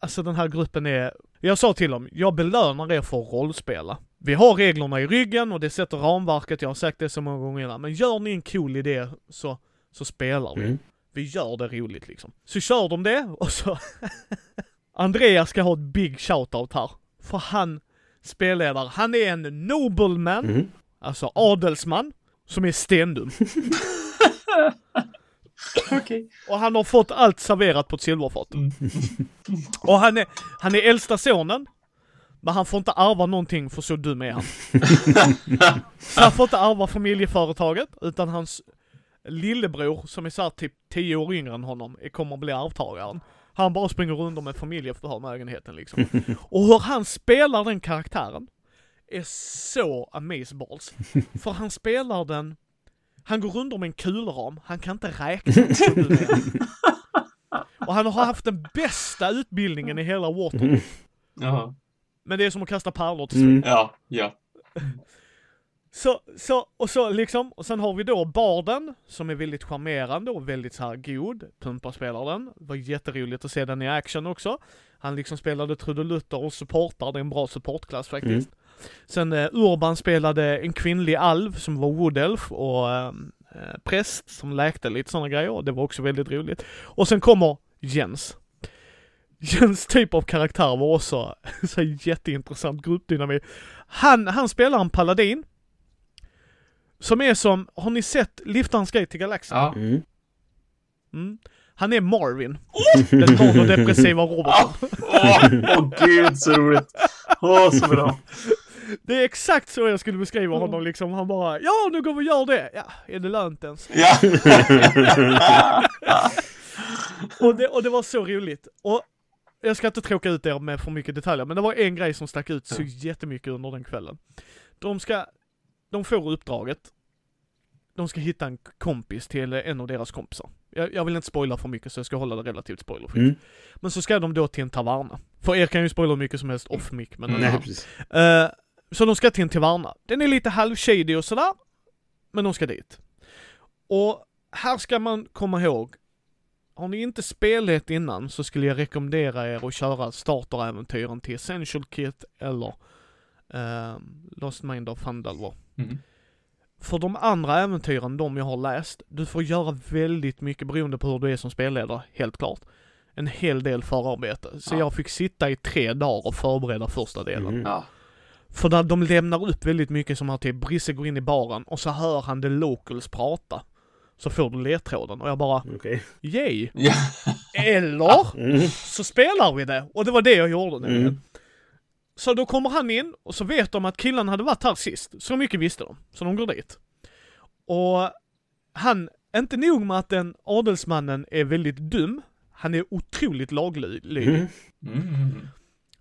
alltså den här gruppen är, jag sa till dem, jag belönar er för att rollspela. Vi har reglerna i ryggen och det sätter ramverket, jag har sagt det så många gånger innan. Men gör ni en cool idé så, så spelar vi. Mm. Vi gör det roligt liksom. Så kör de det och så Andreas ska ha ett big shoutout här. För han spelledare, han är en nobleman, Mm. alltså adelsman, som är stendum. Okej. Och han har fått allt serverat på ett silverfat. Mm. Och han är, han är äldsta sonen. Men han får inte ärva någonting för så dum är han. så han får inte ärva familjeföretaget, utan hans lillebror som är såhär typ 10 år yngre än honom, kommer att bli arvtagaren. Han bara springer runt med familjeförmögenheten liksom. Och hur han spelar den karaktären är så amazeballs. För han spelar den, han går runt med en kulram, han kan inte räkna. Och han har haft den bästa utbildningen i hela Water. Jaha. Men det är som att kasta pärlor till slut. Mm. Ja, ja. Så, så, och så liksom, och sen har vi då Barden, som är väldigt charmerande och väldigt så här god. Pumpa spelar den. Det var jätteroligt att se den i action också. Han liksom spelade trudelutter och supportar, det är en bra supportklass faktiskt. Sen eh, Urban spelade en kvinnlig alv som var Woodelf och eh, eh, präst som läkte lite sådana grejer det var också väldigt roligt. Och sen kommer Jens. Jens typ av karaktär var också så jätteintressant gruppdynamik. Han, han spelar en paladin. Som är som, har ni sett Liftarens Gate till Galaxen? Ja. Mm. Mm. Han är Marvin. Den manodepressiva roboten. Åh, åh gud så roligt. Åh, så bra. Det är exakt så jag skulle beskriva honom liksom. Han bara, ja nu går vi och gör det. Ja, är det lönt ens? Ja. Och det, och det var så roligt. Och jag ska inte tråka ut er med för mycket detaljer, men det var en grej som stack ut så jättemycket under den kvällen. De ska, de får uppdraget. De ska hitta en kompis till en av deras kompisar. Jag, jag vill inte spoila för mycket så jag ska hålla det relativt spoilerfritt. Mm. Men så ska de då till en taverna. För er kan ju spoila hur mycket som helst off mic men Mm. Nej, precis. Eh, så de ska till en taverna. Den är lite halvshady och sådär. Men de ska dit. Och här ska man komma ihåg. Har ni inte spelat innan så skulle jag rekommendera er att köra starteräventyren till Essential Kit eller eh, Lost Mind of Fandalvar. Mm. För de andra äventyren, de jag har läst, du får göra väldigt mycket beroende på hur du är som spelledare, helt klart. En hel del förarbete. Så Ja. jag fick sitta i tre dagar och förbereda första delen. Mm. Ja. För där de lämnar upp väldigt mycket som att typ Brisse går in i baren och så hör han the locals prata. Så får du ledtråden och jag bara, Okej. yay! Ja. Eller Mm. så spelar vi det! Och det var det jag gjorde nämligen. Mm. Så då kommer han in och så vet de att killen hade varit här sist. Så mycket visste de. Så de går dit. Och han, inte nog med att den adelsmannen är väldigt dum, han är otroligt laglydig. Mm. Mm.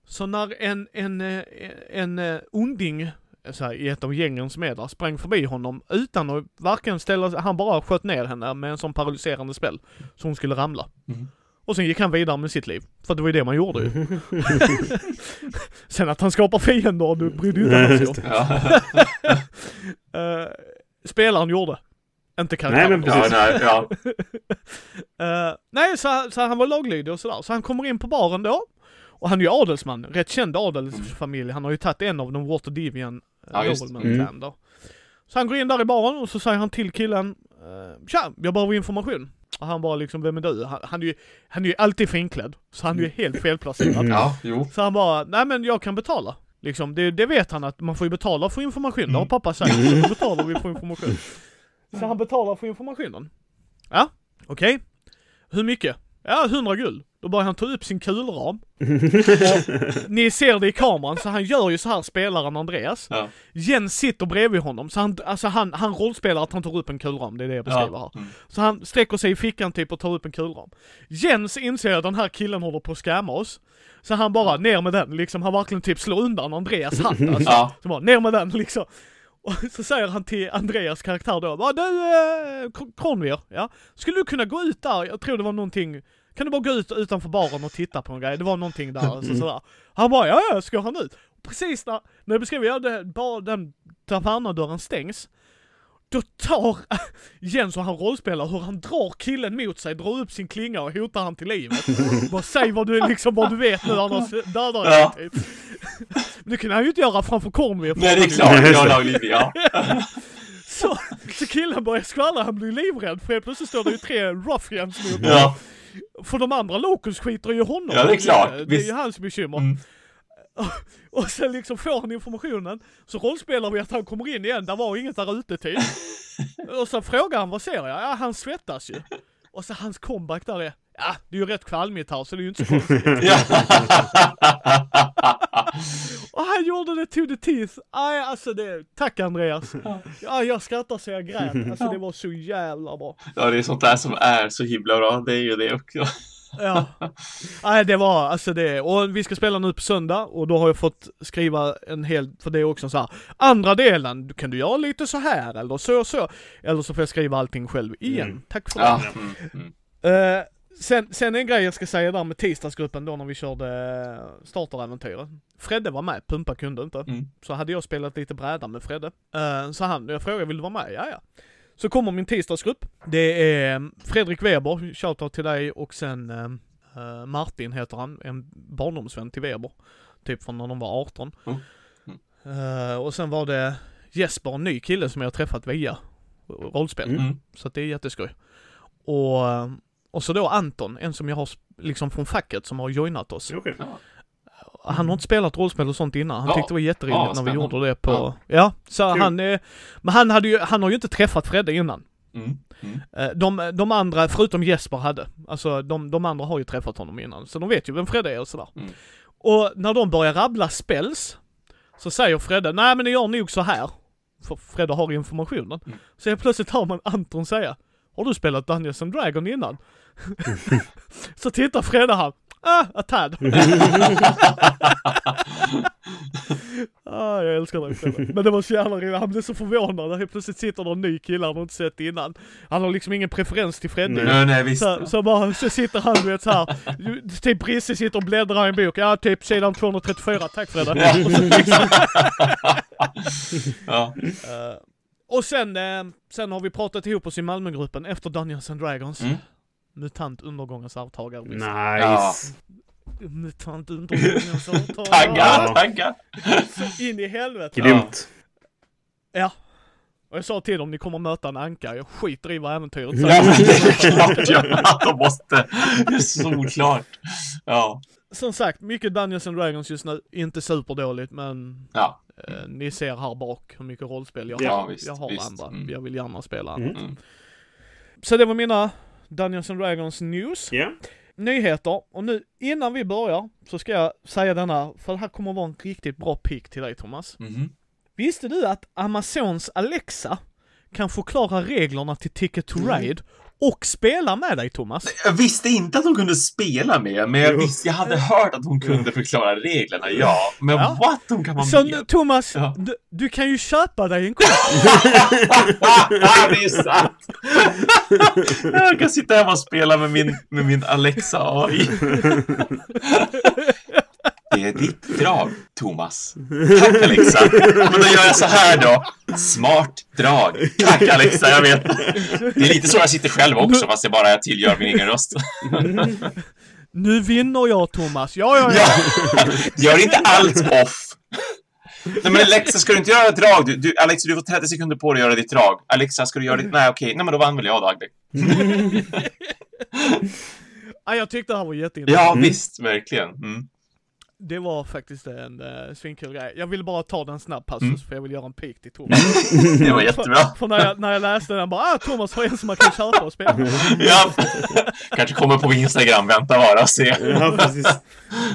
Så när en, en, eh, en, en onding så här, i ett av gängen som är där sprang förbi honom utan att varken ställa han bara sköt ner henne med en sån paralyserande spel. Så hon skulle ramla. Mm. Och sen gick han vidare med sitt liv. För det var ju det man gjorde ju. sen att han skapar fiender, du brydde ju inte Nej, om. Ja. Uh, spelaren gjorde. Inte Nej, karaktären. men ja, precis. nej, ja. Eh, nej, så, så han var laglydig och sådär. Så han kommer in på baren då. Och han är ju adelsman, rätt känd adelsfamilj. Han har ju tagit en av de Water Divian Ja, nobleman. Mm. clan då. Så han går in där i baren och så säger han till killen uh, Tja, jag behöver information. Och han bara liksom, vem är du? Han, han, är, ju, han är ju alltid finklädd. Så han är ju helt felplacerad. ja, jo. Så han bara, nej men jag kan betala. Liksom, det, det vet han att man får ju betala för information. Det har Mm. pappa sagt. Så då betalar vi för information. Så han betalar för informationen. Ja, okej. Hur mycket? Ja, 100 guld. Då börjar han ta upp sin kulram. Ni ser det i kameran, så han gör ju så här spelaren Andreas. Ja. Jens sitter bredvid honom, så han, alltså han, han rollspelar att han tar upp en kulram, det är det jag beskriver här. Ja. Mm. Så han sträcker sig i fickan typ och tar upp en kulram. Jens inser att den här killen håller på att skämma oss. Så han bara ner med den, liksom han verkligen typ slår undan Andreas hatt alltså. Ja. Så bara ner med den liksom. Och så säger han till Andreas karaktär då, bara du eh, Kr- Kronvir, ja. Skulle du kunna gå ut där? Jag tror det var någonting, kan du bara gå ut utanför baren och titta på en grej? Det var någonting där, så, sådär. Han bara, ja ja, ska han ut? Precis när, när jag beskriver, ja det, bara den tavernadörren stängs. Då tar Jens och han rollspelar hur han drar killen mot sig, drar upp sin klinga och hotar han till livet. Bara säg vad du liksom, vad du vet nu annars dödar jag Ja. dig typ. Men det kunde han ju inte göra framför Cornwall. Nej, det är klart. Jag är laglydig, ja. Så, så killen börjar skvallra, han blir livrädd för helt plötsligt står det ju tre ruffians mot honom. Ja. För de andra locals skiter ju honom. Ja, det är klart. Det är Visst. ju hans bekymmer. Mm. Och sen liksom får han informationen, så rollspelar vi att han kommer in igen, där var inget där ute typ. Och så frågar han vad ser jag? Ja, han svettas ju. Och så hans comeback där är, ja det är ju rätt kvalmigt här så det är ju inte så konstigt. Ja. Och han gjorde det to the teeth. Aj, alltså det, tack Andreas. Ja, jag skrattar så jag grät. Alltså det var så jävla bra. ja, det är sånt där som är så himla bra. Det är ju det också. Ja. Nej det var, alltså det, och vi ska spela nu på söndag och då har jag fått skriva en hel, för det är också så här. Andra delen, kan du göra lite så här eller så och så. Eller så får jag skriva allting själv igen. Mm. Tack för Ja. det. Mm. Mm. Eh, sen, sen en grej jag ska säga där med tisdagsgruppen då när vi körde uh, starteräventyret. Fredde var med, Pumpa kunde inte. Mm. Så hade jag spelat lite bräda med Fredde. Eh, så han, jag frågade vill du vara med? Ja, ja. Så kommer min tisdagsgrupp. Det är mm, Fredrik Weber, shoutout till dig och sen eh, Martin heter han, en barndomsvän till Weber. Typ från när de var 18. Mm. Eh, och sen var det Jesper, en ny kille som jag träffat via rollspel. Mm. Så det är jätteskoj. Och, eh, och så då Anton, en som jag har liksom från facket som har joinat oss. Okej. Han har inte spelat rollspel och sånt innan. Han Ja. tyckte det var jätteroligt Ja, när vi gjorde det på... Ja, Ja. så Kul. han är... Men han hade ju, han har ju inte träffat Fredde innan. Mm. Mm. Eh, De, de andra, förutom Jesper hade, alltså de, de andra har ju träffat honom innan. Så de vet ju vem Fredde är och sådär. Mm. Och när de börjar rabbla spells, så säger Fredde, nej men ni gör nog så här. För Fredde har informationen. Mm. Så helt plötsligt hör man Anton säga, har du spelat Dungeons and Dragon innan? så tittar Fredde här, ah, a tad. ah, jag älskar dig Fredde. Men det var så jävla roligt, han blev så förvånad. Helt plötsligt sitter en ny kille han har inte sett innan. Han har liksom ingen preferens till Fredde. Nej. Nej, visst. Så, så bara, så sitter han du vet såhär, typ Brisse sitter och bläddrar i en bok, ja typ sidan 234, tack Fredde. Ja. Och, Ja. och sen, eh, sen har vi pratat ihop oss i Malmögruppen efter Dungeons and Dragons. Mm. Mutant undergångens arvtagare. Nice. Mutant undergångens arvtagare. Taggar, taggar. Så in i helvete. Grymt. Ja. Och jag sa till dem, ni kommer möta en anka, jag skiter i vad äventyret Ja, säger. men det är klart ja. De måste. Det är solklart. Ja. Som sagt, mycket Dungeons and Dragons just nu, inte superdåligt men Ja. Eh, ni ser här bak hur mycket rollspel jag Ja, har. visst, jag har visst. andra. Mm. Jag vill gärna spela. Mm. Mm. Så det var mina Dungeons and Dragons news. Ja. Nyheter, och nu innan vi börjar så ska jag säga denna, för det här kommer att vara en riktigt bra pick till dig Thomas. Mhm. Visste du att Amazons Alexa kan förklara reglerna till Ticket to Ride och spela med dig Thomas? Jag visste inte att hon kunde spela med, men jag visste, jag hade hört att hon kunde förklara reglerna, ja. Men Ja. what? Hon kan vara Så med? Thomas, Ja. du, du kan ju köpa dig en kompis. det är sant! Jag kan sitta hemma och spela med min, med min Alexa AI. Det är ditt drag, Thomas. Tack Alexa. Men då gör jag så här då. Smart drag. Tack Alexa, jag vet. Det är lite så jag sitter själv också, fast jag bara tillgör min egen röst. Nu vinner jag Thomas, ja ja ja. Ja, gör inte allt off. Nej men Alexa, ska du inte göra ett drag? Du, du, Alexa, du får 30 sekunder på dig att göra ditt drag. Alexa, ska du göra ditt... Nej, okej. Nej, men då vann väl jag då, Agde. ja jag tyckte det här var jätteintressant. Ja, visst. Verkligen. Mm. Det var faktiskt en uh, svinkul grej. Jag ville bara ta den snabb passus Mm. för jag vill göra en pik till Thomas. Det var jättebra. För, för när, jag, när jag läste den bara ah Thomas har en som man kan köpa och spela. Ja. Kanske kommer på Instagram. Vänta bara och se. Ja, precis.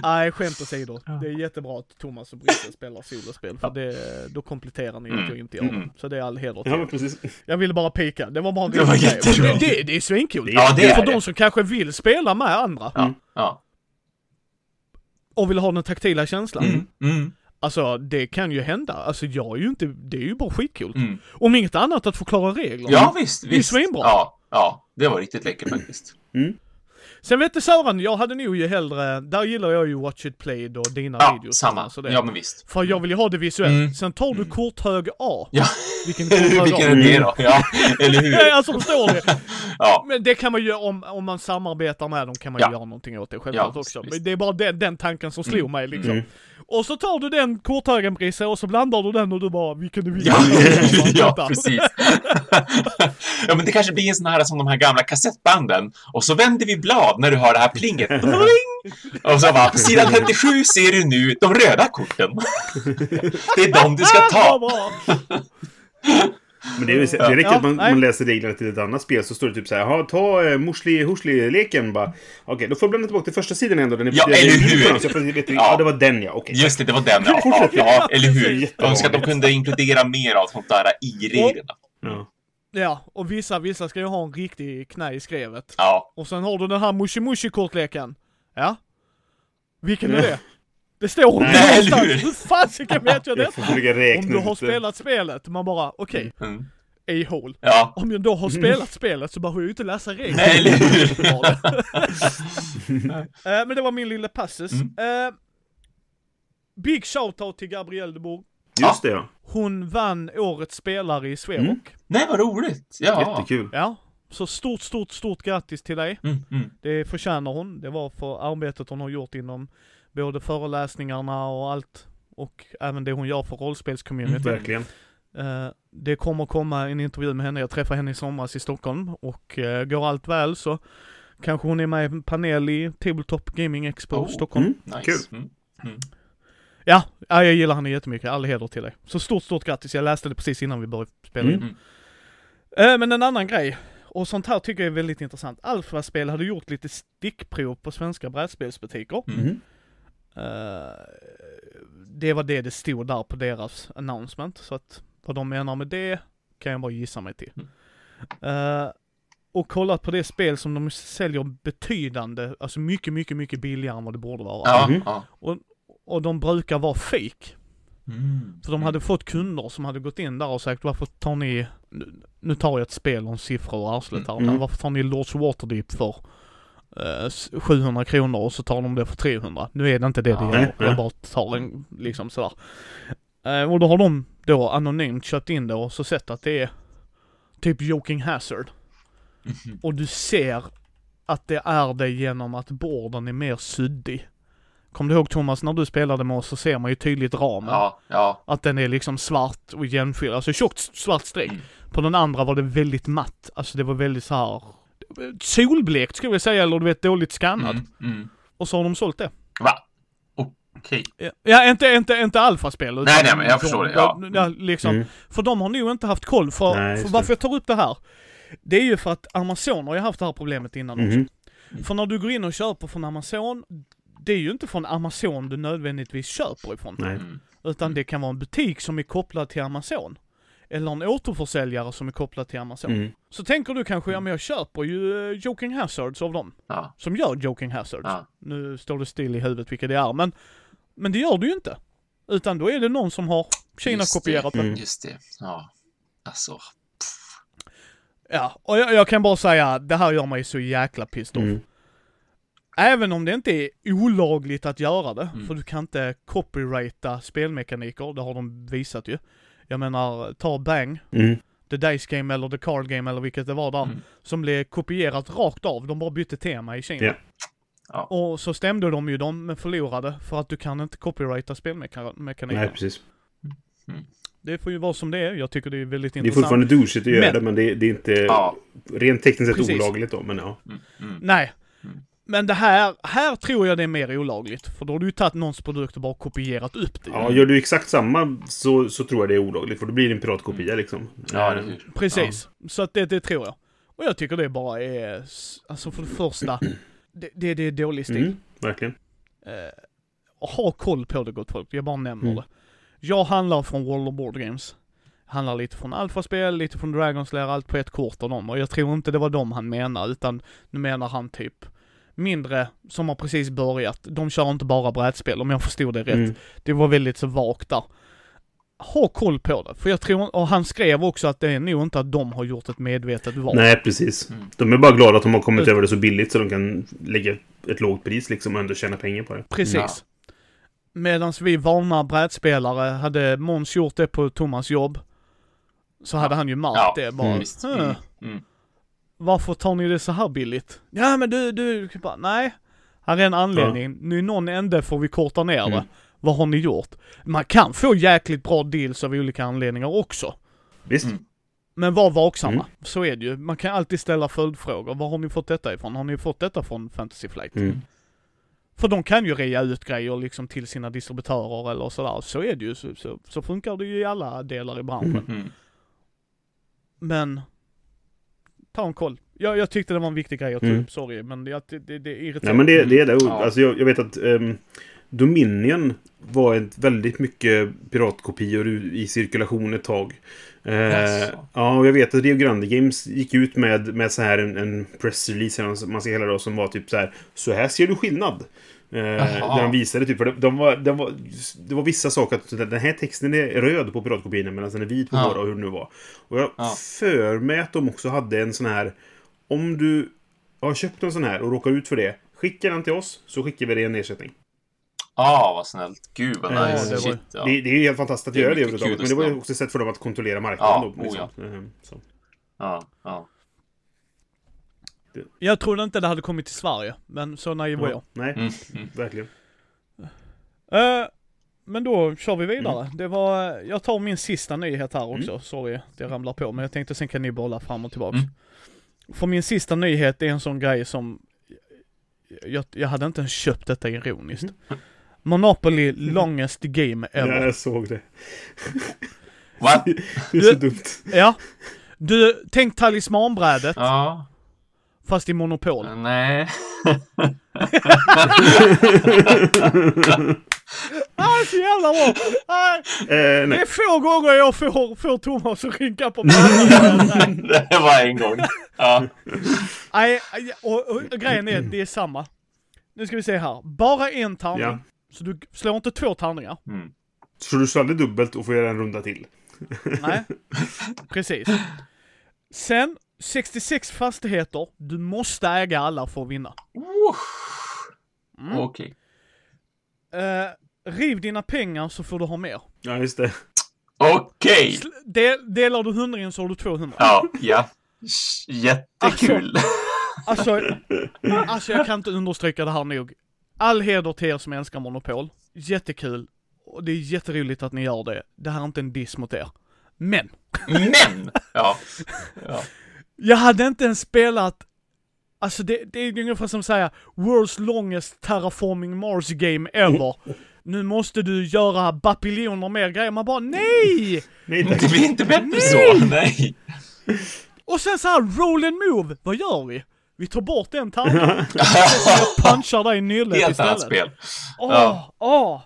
Nej skämt åsido. Det är jättebra att Thomas och Brisse spelar solospel för det, då kompletterar ni att jag inte gör. Mm. Så det är all heder till Ja, precis. Jag ville bara pika, det var bara en Det var. Det, det, det är svinkul. Ja, det är för det. de som kanske vill spela med andra Ja. Ja. Och vill ha den taktila känslan. Mm. Mm. Alltså det kan ju hända. Alltså jag är ju inte, det är ju bara skitkul. Mm. Om inget annat att förklara reglerna. Ja, visst. är visst. svinbra. Ja. Ja. Det var riktigt läckert faktiskt. Sen vet du Sören, jag hade nog ju hellre, där gillar jag ju Watch It Played och dina Ja, videos. samma. Och det. Ja, men visst. För jag vill ju ha det visuellt. Mm. Sen tar du korthög A. Ja. Vilken korthög Vilken är det då? Ja, eller hur? alltså förstår du? Ja. Men det kan man ju, om, om man samarbetar med dem kan man ju Ja. göra någonting åt det självklart Ja, också. visst. Men det är bara den, den tanken som slog mig liksom. Mm. Och så tar du den korthögen Brisse och så blandar du den och du bara, vilken du vill. Ja, precis. ja, men det kanske blir en sån här som de här gamla kassettbanden. Och så vänder vi blad när du hör det här plinget. Pling! Och så bara, på sidan 37 ser du nu de röda korten. det är de du ska ta. Men det, är, ju- det räcker Ja, att man, man läser reglerna till ett annat spel så står det typ så här. "Jaha, ta uh, Mursli-Hursli-leken bara. Okej, då får jag blanda tillbaka till första sidan ändå. Den är, Ja, den eller hur? jag får- vet, ja. Ja. det var den ja. Okej. Just det, det var den. Ja, ja, ja eller hur? De ska att de kunde inkludera mer av sånt där i reglerna. Ja. Ja, och vissa, vissa ska ju ha en riktig knä i skrevet. Ja. Och sen har du den här Mushi Mushi kortleken. Ja. Vilken är det? Det står inte Nej, någonstans. hur? Fasiken vet jag detta? Om du har spelat spelet, man bara okej, Mm. a-hole. Ja. Om jag då har spelat spelet så behöver jag ju inte läsa reglerna. Nej, eller hur? Eh, Men det var min lilla passus. Mm. Eh, Big shoutout till Gabrielle de Bourg. Just det ja. Hon vann årets spelare i Sverok. Mm. Nej, vad roligt. Ja. Jättekul. Ja. Så stort, stort, stort grattis till dig. Mm, mm. Det förtjänar hon. Det var för arbetet hon har gjort inom både föreläsningarna och allt. Och även det hon gör för rollspelscommunity. Verkligen. Eh, det kommer komma en intervju med henne. Jag träffade henne i somras i Stockholm. Och eh, går allt väl så kanske hon är med i en panel i Tabletop Gaming Expo Oh. Stockholm. Mm. Nice. Kul. Mm. Mm. Ja, ja, jag gillar henne jättemycket. All heder till dig. Så stort, stort grattis. Jag läste det precis innan vi började spela in. Mm. Eh, men en annan grej. Och sånt här tycker jag är väldigt intressant. Alfaspel hade gjort lite stickprov på svenska brädspelsbutiker. Mm. Mm. Eh, det var det det stod där på deras announcement. Så att vad de menar med det kan jag bara gissa mig till. Eh, och kollat på det spel som de säljer betydande, alltså mycket, mycket, mycket billigare än vad det borde vara. Mhm. ja. Och de brukar vara fake. Mm. För de hade fått kunder som hade gått in där och sagt varför tar ni, nu- nu tar jag ett spel om siffror och arslet här, Mm. men varför tar ni Lords Waterdeep för 700 kronor och så tar de det för 300? Nu är det inte det det Ja. gör, Nej, jag bara tar en liksom sådär. Eh, och då har de då anonymt köpt in det och så sett att det är typ Joking Hazard. Och du ser att det är det genom att borden är mer suddig. Kommer du ihåg Thomas, när du spelade med oss så ser man ju tydligt ramen. Ja, ja. Att den är liksom svart och igenfylld, alltså tjockt svart streck. Mm. På den andra var det väldigt matt, alltså det var väldigt så här solblekt skulle jag säga, eller du vet dåligt skannat. Mm. Mm. Och så har de sålt det. Va? Okej. Ja, Ja, inte, inte, inte alfaspel. Nej, nej, men jag de- förstår det, ja. ja liksom. Mm. För de har nog inte haft koll, för, Nej, för varför jag tar upp det här. Det är ju för att Amazon har ju haft det här problemet innan också. Mhm. För när du går in och köper från Amazon, det är ju inte från Amazon du nödvändigtvis köper ifrån. Nej. Mm. Utan det kan vara en butik som är kopplad till Amazon. Eller en återförsäljare som är kopplad till Amazon. Mm. Så tänker du kanske, ja men jag köper ju eh, Joking Hazards av dem. Ja. Som gör Joking Hazards. Ja. Nu står det still i huvudet vilka det är, men, men det gör du ju inte. Utan då är det någon som har Kina-kopierat det. Mm. Just det. Ja. Alltså. Ja, och jag, jag kan bara säga, det här gör mig så jäkla pissed off. Mm. Även om det inte är olagligt att göra det, Mm. för du kan inte copyrighta spelmekaniker, det har de visat ju. Jag menar, ta Bang, Mm. The Dice Game eller The Card Game eller vilket det var där, Mm. som blev kopierat rakt av. De bara bytte tema i Kina. Ja. Ja. Och så stämde de ju dem, men förlorade, för att du kan inte copyrighta spelmekaniker. Nej, precis. Det får ju vara som det är, jag tycker det är väldigt Det är intressant. fortfarande douchigt att göra Men- det, men det, det är inte Ja. rent tekniskt sett olagligt då. Men ja. Mm. Mm. Nej. Mm. Men det här, här tror jag det är mer olagligt. För då har du ju tagit någons produkt och bara kopierat upp det. ja, gör du exakt samma så, så tror jag det är olagligt. För då blir det en piratkopia liksom. Ja, hur? Precis. Så att det, det tror jag. Och jag tycker det bara är, alltså för det första, det, det, det är dålig stil. Mm, verkligen. Eh, ha koll på det gott folk, jag bara nämner Mm. det. Jag handlar från World of Board Games. Handlar lite från Alpha-spel, lite från Dragon's Lair, allt på ett kort av dem. Och jag tror inte det var dem han menar, utan nu menar han typ mindre som har precis börjat. De kör inte bara brädspel, om jag förstod det rätt. Mm. Det var väldigt så vagt där. Ha koll på det, för jag tror, och han skrev också att det är nog inte att de har gjort ett medvetet val. Nej, precis. Mm. De är bara glada att de har kommit Ut- över det så billigt så de kan lägga ett lågt pris liksom och ändå tjäna pengar på det. Precis. Ja. Medan vi vana brädspelare, hade Måns gjort det på Thomas jobb, så hade han ju märkt Ja, det bara. mm, Varför tar ni det så här billigt? Ja men du, du, bara, nej. Här är en anledning. Nu i någon ände får vi korta ner det. Mm. Vad har ni gjort? Man kan få jäkligt bra deals av olika anledningar också. Visst? Mm. Men var vaksamma. Mm. Så är det ju. Man kan alltid ställa följdfrågor. Var har ni fått detta ifrån? Har ni fått detta från Fantasy Flight? Mm. För de kan ju rea ut grejer liksom till sina distributörer eller sådär. Så är det ju. Så, så, så funkar det ju i alla delar i branschen. Mm. Mm. Men ta en koll. Jag, jag tyckte det var en viktig grej att ta Mm. upp, sorry. Men det, det, det, det irriterar Nej, men det, det är det. Ja. Alltså, jag, jag vet att um, Dominion var ett väldigt mycket piratkopior i, i cirkulation ett tag. Eh, Jaså. ja, och jag vet att Rio Grande Games gick ut med, med så här en, en pressrelease, eller man ska hela då, som var typ så här. Så här ser du skillnad. Eh, där de visade typ, för de, de var, de var, det var vissa saker att den här texten är röd på piratkopiorna medan den är vit på Ja. våra och hur det nu var. Och jag Ja. för mig att de också hade en sån här om du har köpt en sån här och råkar ut för det, skicka den till oss så skickar vi dig en ersättning. Ah, vad snällt. Gud vad Ja, nice. det var- Shit, ja. Det, det är ju helt fantastiskt att Det göra det överhuvudtaget. Men det var ju också ett sätt för dem att kontrollera marknaden. Ja, då, liksom. oh Ehm, så. ja, ja. Jag trodde inte det hade kommit till Sverige. Men så naiv var jag. Ja, nej, Mm. Mm. verkligen. Eh, men då kör vi vidare. Det var, jag tar min sista nyhet här också. Sorry, det ramlar på. Men jag tänkte sen kan ni bolla fram och tillbaks. Mm. För min sista nyhet är en sån grej som, jag, jag hade inte ens köpt detta ironiskt. Monopoly longest game Ja, ever. jag såg det. Va? Det är så dumt. Ja. Du, tänk talismanbrädet Ja. Fast i monopol. Nej. Ah, så jävla bra! Ah, Eh, det är få gånger jag får, får Thomas att rynka på pannan. det var en gång. Ja. Nej, och, och grejen är, det är samma. Nu ska vi se här. Bara en tärning. Ja. Så du slår inte två tärningar. Mm. Så du slår aldrig dubbelt och får göra en runda till. Nej. Precis. Sen, 66 fastigheter. Du måste äga alla för att vinna. Mm. Okej. Eh, riv dina pengar så får du ha mer. Ja, just det. Okej. Sl- del, delar du hundringen så har du 200. Ja, ja. Jättekul. Alltså, alltså jag kan inte understryka det här nog. All heder till er som älskar Monopol. Jättekul. Och det är jätteroligt att ni gör det. Det här är inte en diss mot er. Men, Men! Ja. ja. Jag hade inte ens spelat Alltså det, det är ungefär som att säga World's longest terraforming Mars game ever. Nu måste du göra bapiljoner mer grejer. Man bara nej! Det blir inte bättre så. Nej. Och sen så här roll and move. Vad gör vi? Vi tar bort en tärning. jag punchar dig i nyllet Helt istället. annat spel. Åh, Ja. åh. Eh,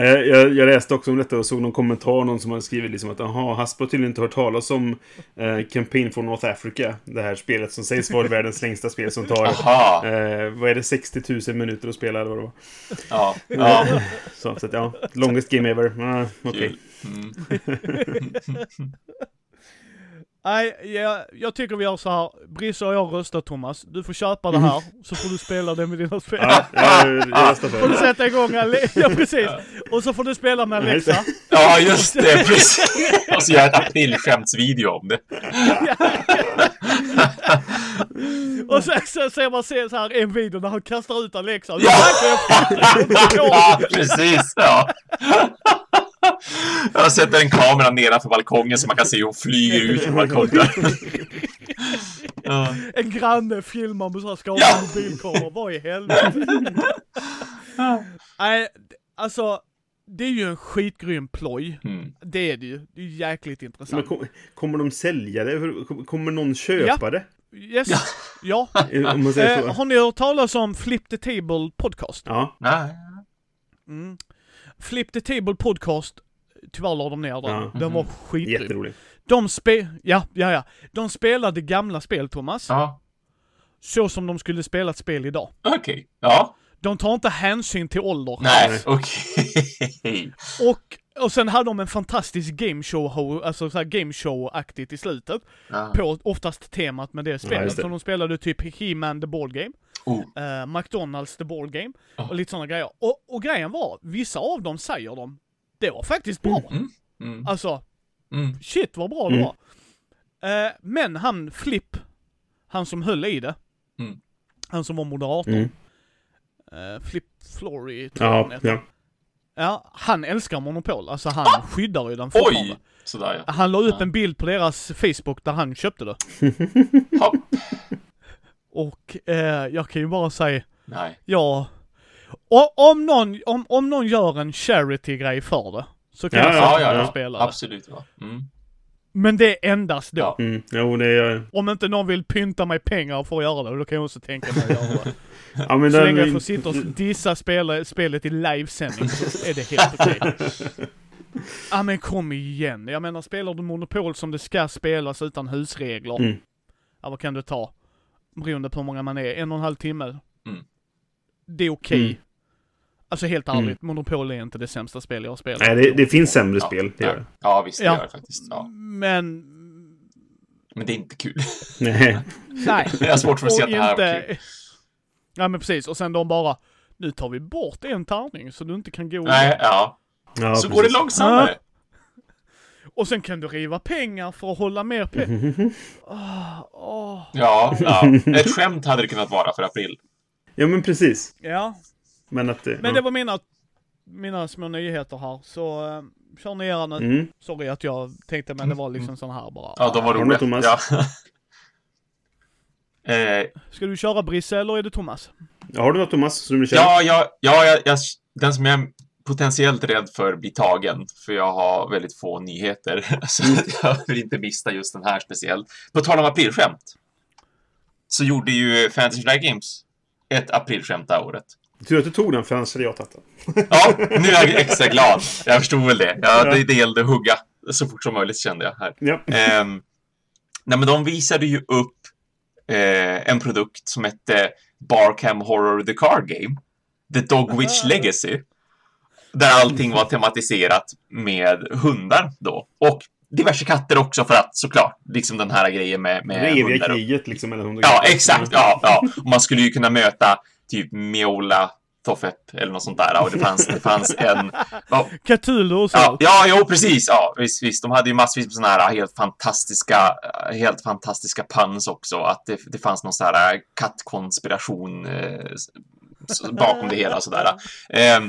Jag, jag läste också om detta och såg någon kommentar, någon som hade skrivit liksom att jaha, Hasbro har tydligen inte hört talas om eh, Campaign for North Africa. Det här spelet som sägs vara världens längsta spel som tar, Aha. eh, vad är det, 60 000 minuter att spela eller vad det var. Ja. ja. Så, så att ja, longest game ever. Ah, Okej. Kul. Mm. Nej, jag, jag tycker vi gör så här. Brisse och jag röstar Thomas. Du får köpa det här, så får du spela det med dina spel. Ja, jag, jag röstar för Får du det. sätta igång Ale- Ja, precis. Och så får du spela med Ja, Alexa. Ja, just det. Precis. Och så gör jag ett aprilskämtsvideo om det. Och sen så ser man se så här en video där han kastar ut Alexa. Ja. Ja! Ja, precis. Ja. Jag sätter en kamera nedanför balkongen så man kan se hur hon flyger ut från balkongen. Ja. En granne filmar med så här skadad Ja. mobilkamera. Vad i helvete? Nej, alltså. Det är ju en skitgrym ploj. Mm. Det är det ju. Det är jäkligt Men intressant. kom, kommer de sälja det? Kommer någon köpa det? Yes. Ja. Eh, Om man säger Eh, så. har ni hört talas om Flip the Table Podcast? Ja. Nej. Mm. Flip the Table Podcast, tyvärr la de ner den. Ja. Den var skitgrym. Jätterolig. De spe... Ja, ja, ja. De spelade gamla spel, Thomas. Ja. Så som de skulle spela ett spel idag. Okej. Ja. De tar inte hänsyn till ålder. Nej. Okej. Och, och sen hade de en fantastisk game show, ho- alltså så här game show-aktigt i slutet. Ja. På oftast temat med det spelet. just det. Så de spelade typ He-Man the Board Game. Oh. eh, McDonalds the Board Game. Ja. Och lite sådana grejer. Och, och grejen var, vissa av dem säger de, det var faktiskt bra. Mm. Mm. Alltså, Mm. shit vad bra det Mm. var. Eh, men han Flipp, han som höll i det, Mm. han som var moderator, Mm. eh, Flip Flory tror jag han Ja, ja. Ja, han älskar Monopol. Alltså han skyddar ju den fortfarande. Oj! Sådär ja. Han la upp Ja. en bild på deras Facebook där han köpte det. Hopp. Och eh, jag kan ju bara säga, Nej. ja. Och om någon, om, om någon gör en charity-grej för det, så kan Ja, jag ja, Ja, ja, spela det. Absolut. Va? Mm. Men det är endast då. Ja. Mm. Jo, det är... Om inte någon vill pynta mig pengar för att göra det, då kan jag också tänka mig att göra det. Ja, men Så den- länge jag får sitta och dissa spela, spelet i livesändning så är det helt okej. Ja men kom igen. Jag menar spelar du Monopol som det ska spelas utan husregler. Mm. Ja vad kan det ta? Beroende på hur många man är. En och en halv timme. Mm. Det är okej. Mm. Alltså helt ärligt, Monopol är inte det sämsta spel jag har spelat. Nej, det, det finns sämre Ja. spel. Det gör det. Ja, visst det Ja. gör det faktiskt. Ja. Men, Men det är inte kul. Nej. nej. Jag har svårt för att se att det här var kul. inte... Ja men precis, och sen de bara, nu tar vi bort en tärning så du inte kan gå Nej, ja. Ja, Så går det precis. långsammare. Och sen kan du riva pengar för att hålla mer pengar. Åh, åh. Ja, ja. Ett skämt hade det kunnat vara för april. Ja, men precis. Ja, Men att... eh, men ja. det var mina, mina små nyheter här. Så uh, kör ni era nu. Mm. Sorry att jag tänkte, men det var liksom sån här bara. Ja, de var roliga. Thomas? Ja. eh, Ska du köra Brisse eller är det Thomas? Har du något Thomas som du vill köra? ja, ja, ja jag, jag, den som jag är potentiellt rädd för blir tagen, för jag har väldigt få nyheter. Så att jag vill inte missa just den här speciellt. På tal om aprilskämt, så gjorde ju Fantasy Flight Games ett aprilskämt det här året. Tur att du tog den, för annars hade jag tagit den. Ja, nu är jag extra glad. Jag förstod väl det. Ja, det, det gällde att hugga så fort som möjligt kände jag här. Ja. Ehm, nej, men de visade ju upp eh, en produkt som hette Barcam Horror The Card Game. The Dog Witch Legacy. Där allting var tematiserat med hundar då. Och diverse katter också för att såklart, liksom den här grejen med, med Det eviga hundar. kriget liksom mellan hund och Ja, exakt. Ja, ja. Och man skulle ju kunna möta typ Miola Toffep eller något sånt där. Och det fanns, det fanns en... Ja, Cthulhu och så. Ja, ja, jo, precis. Ja, visst, visst. De hade ju massvis med såna här helt fantastiska, helt fantastiska puns också. Att det, det fanns någon sån här kattkonspiration eh, bakom det hela och sådär. Eh,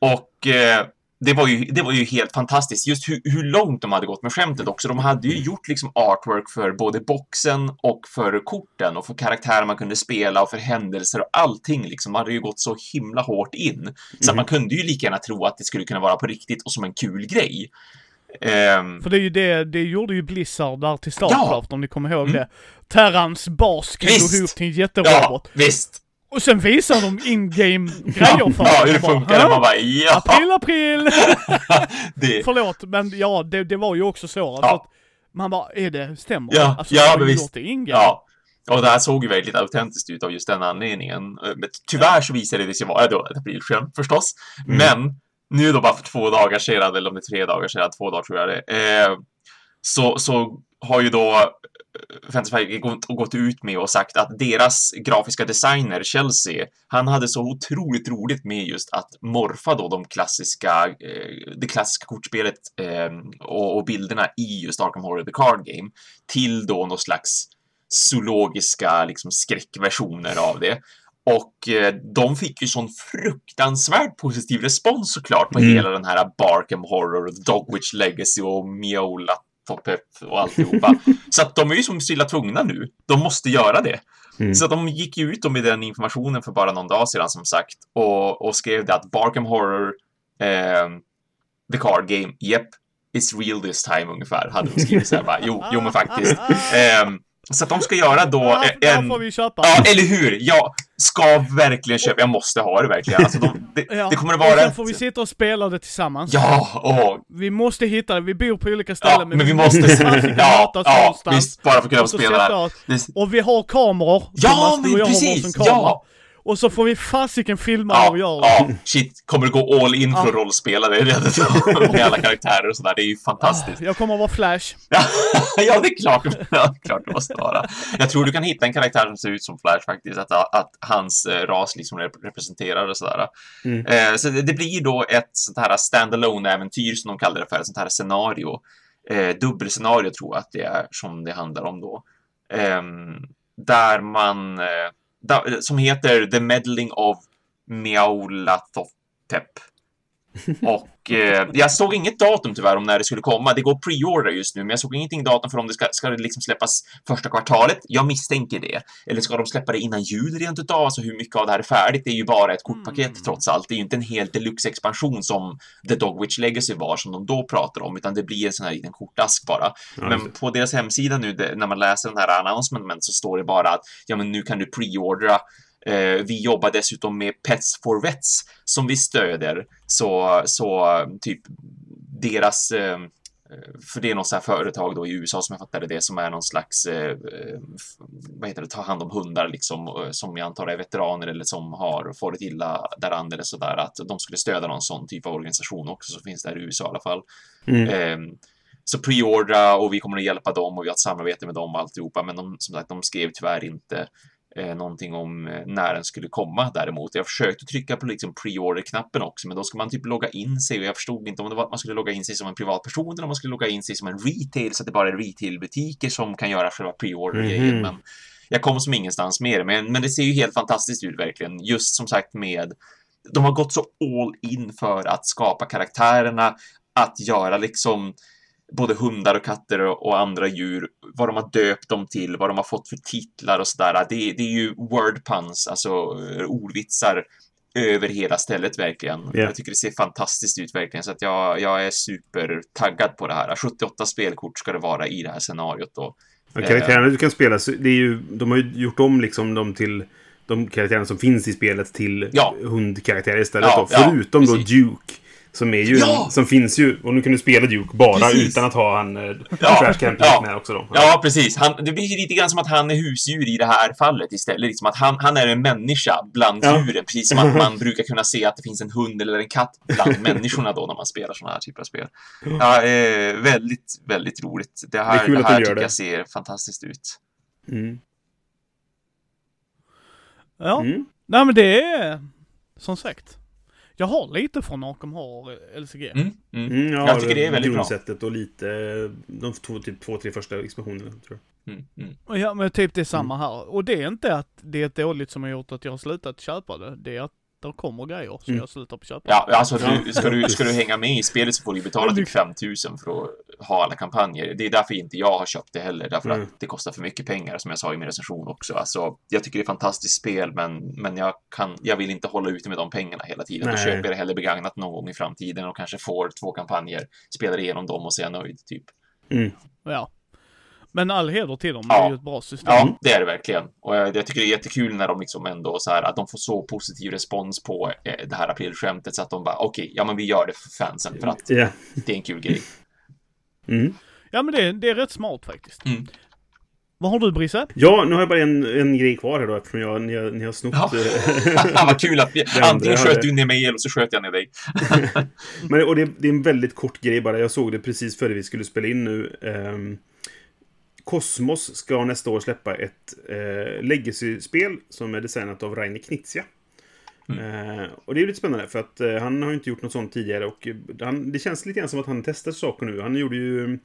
och eh, det var, ju, det var ju helt fantastiskt. Just hur, hur långt de hade gått med skämtet också. De hade ju gjort liksom artwork för både boxen och för korten och för karaktärer man kunde spela och för händelser och allting liksom. Man hade ju gått så himla hårt in. Så att man kunde ju lika gärna tro att det skulle kunna vara på riktigt och som en kul grej. Ehm, För det är ju det, det gjorde ju Blizzard där till Ja. Starcraft om ni kommer ihåg Mm. det. Terrans bas kan gå ihop till en ja, jätterobot. visst. Och sen visar de in-game grejer för Ja, hur det funkar. "Hä? Man bara, ja. April, april! Det, Förlåt, men ja, det, det var ju också så. Alltså Ja. att man bara, är det, stämmer Ja? Alltså, ja, men visst. det in-game. ja. Och det här såg ju väldigt autentiskt ut av just den anledningen. Men tyvärr så visade det sig vara då ett aprilskämt förstås. Mm. Men nu då bara för två dagar sedan, eller om det är tre dagar sedan, två dagar tror jag det eh, så, så har ju då eh, Fantasy gått, gått ut med och sagt att deras grafiska designer, Chelsea, han hade så otroligt roligt med just att morfa då de klassiska, eh, det klassiska kortspelet eh, och, och bilderna i just Arkham Horror The Card Game till då någon slags zoologiska liksom skräckversioner av det. Och eh, de fick ju sån fruktansvärt positiv respons såklart på Mm. hela den här Barkham Horror, Dogwitch Legacy och Miola Topep och alltihopa. så att de är ju som stilla tvungna nu. De måste göra det. Mm. Så att de gick ju ut med den informationen för bara någon dag sedan som sagt och, och skrev det att Barkham Horror ehm, The Card Game, yep, it's real this time ungefär, hade de skrivit så här bara, jo, jo men faktiskt. Ehm, så att de ska göra då Ja, eh, en... får vi köpa. Ja, eller hur? Jag ska verkligen köpa, jag måste ha det verkligen. Alltså, de, det, Ja, det kommer att Och vara... sen får vi sitta och spela det tillsammans. Ja, åh, Vi måste hitta det, vi bor på olika ställen ja, men vi måste... fasiken Ja, ja, någonstans. visst, bara för att kunna spela det här. Och vi har kameror. Ja, men precis, ja. Och så får vi fasiken filma Ja, och göra ja, shit, kommer du gå all in för Ja. att rollspela det redan? Med alla karaktärer och sådär, det är ju fantastiskt. Jag kommer att vara Flash. Ja, det är klart. Ja, klart det måste vara. Jag tror du kan hitta en karaktär som ser ut som Flash faktiskt, att, att hans eh, ras liksom rep- representerar och sådär. Mm. Eh, så det, det blir då ett sånt här standalone äventyr som de kallar det för, ett sånt här scenario. Eh, dubbelscenario tror jag att det är som det handlar om då. Ehm, där man, som heter The Meddling of Miaulathotep. Och eh, jag såg inget datum tyvärr om när det skulle komma. Det går pre-order just nu, men jag såg ingenting datum för om det ska, ska det liksom släppas första kvartalet. Jag misstänker det. Eller ska de släppa det innan jul rent utav? Alltså hur mycket av det här är färdigt? Det är ju bara ett kortpaket Mm. trots allt. Det är ju inte en helt deluxe-expansion som The Dogwitch Legacy var, som de då pratade om, utan det blir en sån här liten kortask bara. Just Men på deras hemsida nu, när man läser den här announcementen, så står det bara att ja, men nu kan du preordra. Eh, vi jobbar dessutom med Pets for Vets som vi stöder. Så, så eh, typ deras eh, för det är något så här företag då i USA som jag fattade det som är någon slags, eh, eh, vad heter det, ta hand om hundar liksom, eh, som jag antar är veteraner eller som har farit illa däran eller sådär, att de skulle stödja någon sån typ av organisation också som finns där i USA i alla fall. Mm. Ehm, så preordra och vi kommer att hjälpa dem och vi har ett samarbete med dem och alltihopa. Men de, som sagt, de skrev tyvärr inte eh, någonting om eh, när den skulle komma däremot. Jag försökte trycka på liksom pre-order-knappen också, men då ska man typ logga in sig och jag förstod inte om det var att man skulle logga in sig som en privatperson eller om man skulle logga in sig som en retail så att det bara är retailbutiker som kan göra själva pre-order-grejen. Mhm. Men jag kom som ingenstans med det, men, men det ser ju helt fantastiskt ut verkligen. Just som sagt med de har gått så all in för att skapa karaktärerna, att göra liksom både hundar och katter och andra djur, vad de har döpt dem till, vad de har fått för titlar och sådär. Det, det är ju word puns, alltså eh, ordvitsar över hela stället verkligen. Ja. Jag tycker det ser fantastiskt ut verkligen, så att jag, jag är supertaggad på det här. 78 spelkort ska det vara i det här scenariot då. Ja, karaktärerna du kan spela, det är ju, de har ju gjort om liksom dem till de karaktärerna som finns i spelet till Ja. hundkaraktärer istället. Ja, då. ja, Förutom då precis. Duke. Som är ju Ja! en, som finns ju, och nu kan du spela Duke bara Precis. utan att ha han eh, Ja, Trash Camp ja. med också då. Ja, precis. Han, det blir ju lite grann som att han är husdjur i det här fallet istället. Liksom att han, han är en människa bland Ja. djuren, precis som att man brukar kunna se att det finns en hund eller en katt bland människorna då när man spelar sådana här typer av spel. Ja, eh, väldigt, väldigt roligt. Det här, Det det här tycker det. jag ser fantastiskt ut. Mm. Ja. Mm. Nej men det är, som sagt. Jag har lite från Arkham Horror LCG. Mm, mm. Mm, ja, Jag tycker det är väldigt bra. grundsättet och lite, de två, typ två, tre första expansionerna tror jag. Mm, mm. Ja men typ det är samma Mm. här. Och det är inte att det är dåligt som har gjort att jag har slutat köpa det. Det är att det kommer grejer så Mm. jag slutar på köpa. Ja, alltså du, ska, du, ska du hänga med i spelet så får du betala typ 5000 för att ha alla kampanjer. Det är därför inte jag har köpt det heller, därför Mm. att det kostar för mycket pengar, som jag sa i min recension också. Alltså, jag tycker det är ett fantastiskt spel, men, men jag, kan, jag vill inte hålla ute med de pengarna hela tiden. Då Nej. köper jag det hellre begagnat någon gång i framtiden och kanske får två kampanjer, spelar igenom dem och så är jag nöjd, typ. Mm. Ja. Men all heder till dem, Ja. det är ju ett bra system. Ja, det är det verkligen. Och jag, jag tycker det är jättekul när de liksom ändå så här att de får så positiv respons på eh, det här aprilskämtet så att de bara okej, ja men vi gör det för fansen för att Ja. det är en kul grej. Mm. Ja men det, det är rätt smart faktiskt. Mm. Vad har du Brisse? Ja, nu har jag bara en, en grej kvar här då eftersom jag, ni, har, ni har snott... Ja. eh, Vad kul att vi, andra antingen sköt du ner mig eller så sköt jag ner dig. Men, och det, det är en väldigt kort grej bara. Jag såg det precis före vi skulle spela in nu. Um, Cosmos ska nästa år släppa ett uh, legacy-spel som är designat av Rainer Knizia. Eh, och det är lite spännande för att eh, han har ju inte gjort något sånt tidigare och eh, han, det känns lite grann som att han testar saker nu. Han gjorde ju mm,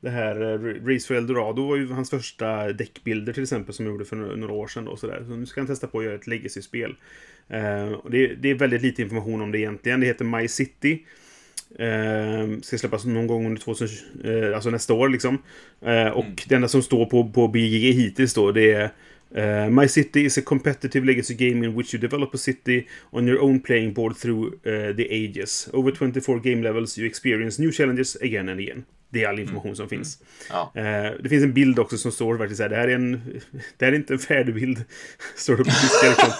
det här eh, Race for Eldorado var ju hans första däckbilder till exempel som han gjorde för några, år sedan då sådär. Så nu ska han testa på att göra ett legacy-spel. Eh, och det, det är väldigt lite information om det egentligen. Det heter My City. Eh, ska släppas någon gång under 2020, eh, alltså nästa år liksom. Eh, och det enda som står på, på BGG hittills då det är eh, My City is a competitive legacy game in which you develop a city on your own playing board through eh, the ages. Over 24 game levels you experience new challenges again and again. Det är all information som finns. Ja. Eh, det finns en bild också som står faktiskt så här. Det här är en... Det här är inte en färdig bild. Står det på tyska liksom.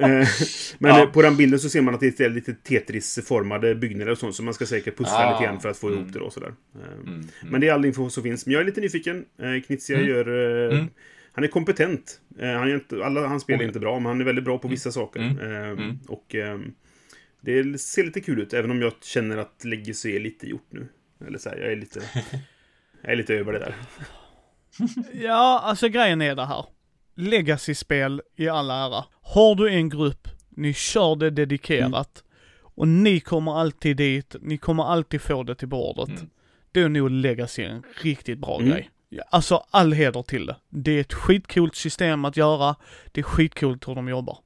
Eh, Men Ja. på den bilden så ser man att det är lite Tetris-formade byggnader och sånt. Så man ska säkert pussla Ah. lite grann för att få ihop Mm. det då. Sådär. Eh, Mm. Men det är all info som finns. Men jag är lite nyfiken. Eh, Knizia Mm. gör... Mm. Han är kompetent. Han gör inte, alla hans spel är Mm. inte bra, men han är väldigt bra på vissa saker. Mm. Eh, Mm. Och eh, det ser lite kul ut, även om jag känner att Legacy är lite gjort nu. Eller så här, jag är lite... Jag är lite över det där. Ja, alltså grejen är det här. Legacy-spel i all ära. Har du en grupp, ni kör det dedikerat. Och ni kommer alltid dit, ni kommer alltid få det till bordet. Mm. Då är nog Legacy en riktigt bra Mm. grej. Alltså all heder till det. Det är ett skitcoolt system att göra. Det är skitcoolt hur de jobbar.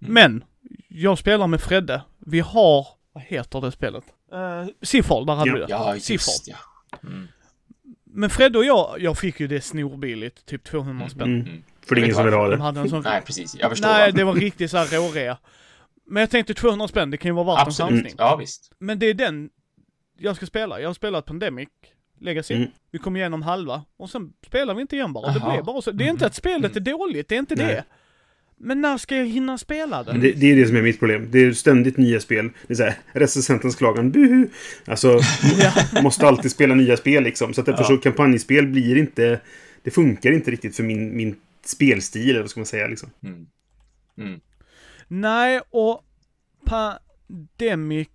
Mm. Men, jag spelar med Fredde. Vi har, vad heter det spelet? Uh, Sifal, där hade Ja. vi det. Ja, just ja. Mm. Men Fredde och jag, jag fick ju det snorbilligt, typ 200 spänn. Mm. Mm. För det är ingen som vill ha De det. hade en sån... Nej, precis. Jag förstår. Nej, det var riktigt så här rårea. Men jag tänkte 200 spänn, det kan ju vara värt en Absolut. chansning. Ja, visst. Men det är den jag ska spela. Jag har spelat Pandemic, Legacy. Mm. Vi kom igenom halva. Och sen spelar vi inte igen bara. Det blev bara så. Det är inte att spelet är dåligt, det är inte Nej. det. Men när ska jag hinna spela det? Men det, det är det som är mitt problem. Det är ständigt nya spel. Det är såhär, recensentens klagan. Buhu! Alltså, Ja. måste alltid spela nya spel liksom. Så att därför Ja. så kampanjspel blir inte... Det funkar inte riktigt för min, min spelstil, eller vad ska man säga liksom. Mm. Mm. Nej, och Pandemic,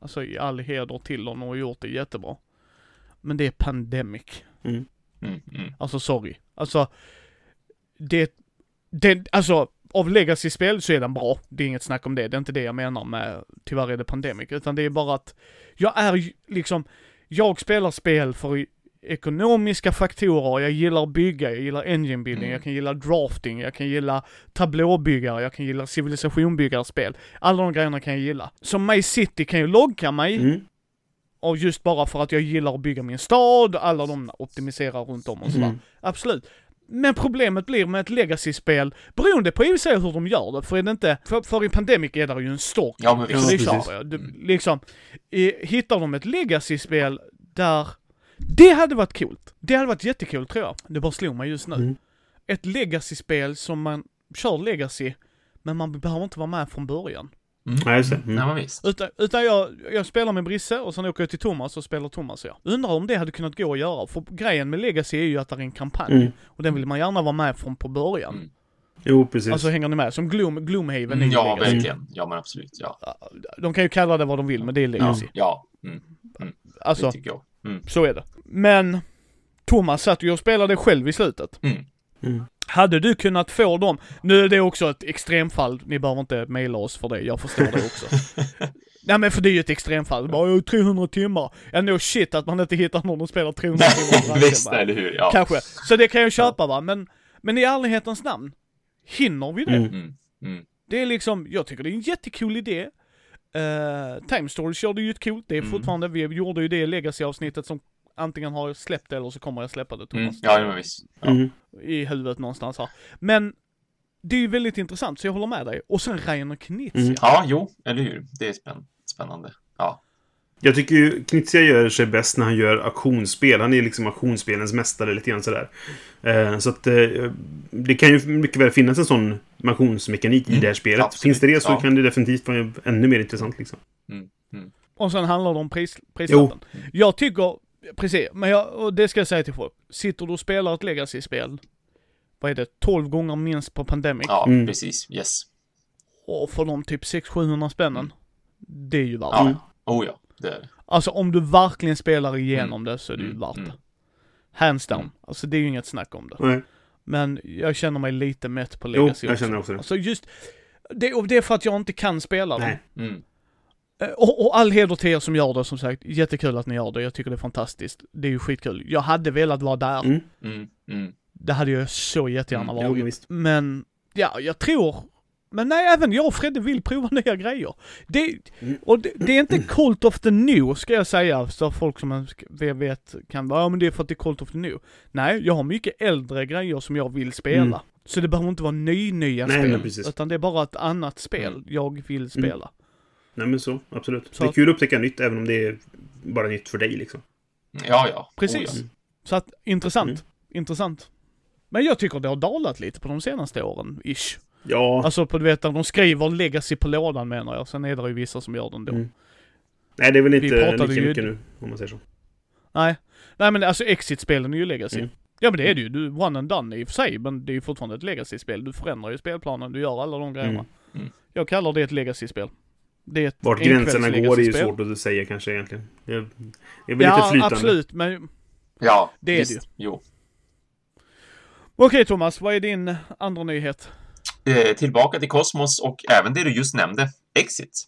alltså i all heder till dem och gjort det jättebra. Men det är Pandemic. Mm. Mm. Alltså sorry. Alltså, det, det, alltså av Legacy-spel så är den bra. Det är inget snack om det. Det är inte det jag menar med tyvärr är det Pandemic. Utan det är bara att jag är ju liksom, jag spelar spel för ekonomiska faktorer. Jag gillar att bygga, jag gillar engine building, Mm. jag kan gilla drafting, jag kan gilla tablåbyggare, jag kan gilla civilisationbyggarspel. Alla de grejerna kan jag gilla. Så My City kan ju logga mig. Mm. Och just bara för att jag gillar att bygga min stad, alla de optimiserar runt om och sådär. Mm. Absolut. Men problemet blir med ett legacy-spel, beroende på i och hur de gör det, för är det inte, för, för i Pandemic är det ju en story. Ja, men det Ja, precis. liksom, hittar de ett legacy-spel där, det hade varit coolt. Det hade varit jättekul tror jag. Det bara slog mig just nu. Mm. Ett legacy-spel som man kör legacy, men man behöver inte vara med från början. Mm. Ja, just det. Mm. Ja, visst. Utan, utan jag, jag spelar med Brisse och sen åker jag till Thomas och spelar Thomas och jag. Undrar om det hade kunnat gå att göra, för grejen med Legacy är ju att det är en kampanj. Mm. Och den vill man gärna vara med från på början. Mm. Jo, precis. Alltså hänger ni med? Som Gloom, Gloomhaven Mm, ja, Legacy. verkligen. Ja, men absolut. Ja. De kan ju kalla det vad de vill, men det är Legacy. Ja. Mm. Alltså, Det tycker jag. Mm. så är det. Men Thomas satt ju och spelade själv i slutet. Mm. Mm. Hade du kunnat få dem, nu är det också ett extremfall, ni behöver inte mejla oss för det, jag förstår det också. Nej men för det är ju ett extremfall, bara "Åh, 300 timmar. Ja no shit att man inte hittar någon som spelar 300 timmar. Visst, eller hur? Ja. Kanske. Så det kan jag köpa va, men, men i ärlighetens namn, hinner vi det? Mm. Mm. Det är liksom, jag tycker det är en jättecool idé. Uh, Time Stories gör det ju ett coolt, det är Mm. fortfarande, vi gjorde ju det Legacy-avsnittet som antingen har släppt det eller så kommer jag släppa det Mm. Thomas. Ja, men visst. Ja. Mm. I huvudet någonstans här. Men, det är ju väldigt intressant, så jag håller med dig. Och sen Rainer Knizia. Mm. ja, jo, eller hur? Det är spänn spännande. Ja. Jag tycker ju Knizia gör sig bäst när han gör auktionsspel. Han är liksom auktionsspelens mästare lite grann sådär. Eh, så att eh, det kan ju mycket väl finnas en sån auktionsmekanik i Mm, det här spelet. absolut, Finns det det så ja. kan det definitivt vara ännu mer intressant liksom. Mm. Mm. Och sen handlar det om pris, prislappen. Jag tycker, precis, men jag, och det ska jag säga till folk. Sitter du och spelar ett Legacy-spel, vad är det, 12 gånger minst på Pandemic, Ja, Mm. precis. Yes. och får de typ 600-700 spännen, det är ju värt Ja. Oh ja, det är det. Alltså om du verkligen spelar igenom det så är det ju Mm, värt mm. det. Hands down. Mm. Alltså det är ju inget snack om det. Nej. Men jag känner mig lite mätt på Jo, Legacy jag känner också det. Alltså just, det, och det är för att jag inte kan spela. Nej. Mm. Eh, Och, och all heder till er som gör det som sagt. Jättekul att ni gör det. Jag tycker det är fantastiskt. Det är ju skitkul. Jag hade velat vara där. Mm. Mm. Mm. Det hade jag så jättegärna Mm, Jo, men varit. visst. Men, ja, jag tror... Men nej, även jag och Fredde vill prova nya grejer. Det, Mm. och det, det är inte Cult of the New, ska jag säga, så folk som vet kan vara, ja men det är för att det är Cult of the New. Nej, jag har mycket äldre grejer som jag vill spela. Mm. Så det behöver inte vara ny, nya Nej, spel. precis. Utan det är bara ett annat spel Mm. jag vill spela. Nej men så, absolut. Så det är kul att upptäcka nytt även om det är bara nytt för dig liksom. Ja, ja. Precis. Ja. Så att, intressant. Mm. Intressant. Men jag tycker det har dalat lite på de senaste åren, ish. Ja, Alltså på du vet, de skriver legacy på lådan menar jag. Sen är det ju vissa som gör det ändå. Mm. nej det är väl Vi inte pratade lika ju- mycket nu, om man säger så. Nej. Nej men alltså exit-spelen är ju legacy. Mm. Ja men det är det ju. Du, one and done i och för sig, men det är ju fortfarande ett legacy-spel. Du förändrar ju spelplanen, du gör alla de grejerna. Mm. Mm. Jag kallar det ett legacy-spel. Det är ett Vart gränserna går är ju svårt att säga kanske egentligen. Det är, det är väl Ja, lite flytande. absolut. Men Ja, Det är visst. det ju. Jo. okej Thomas, vad är din andra nyhet? Eh, tillbaka till Cosmos och även det du just nämnde, Exit.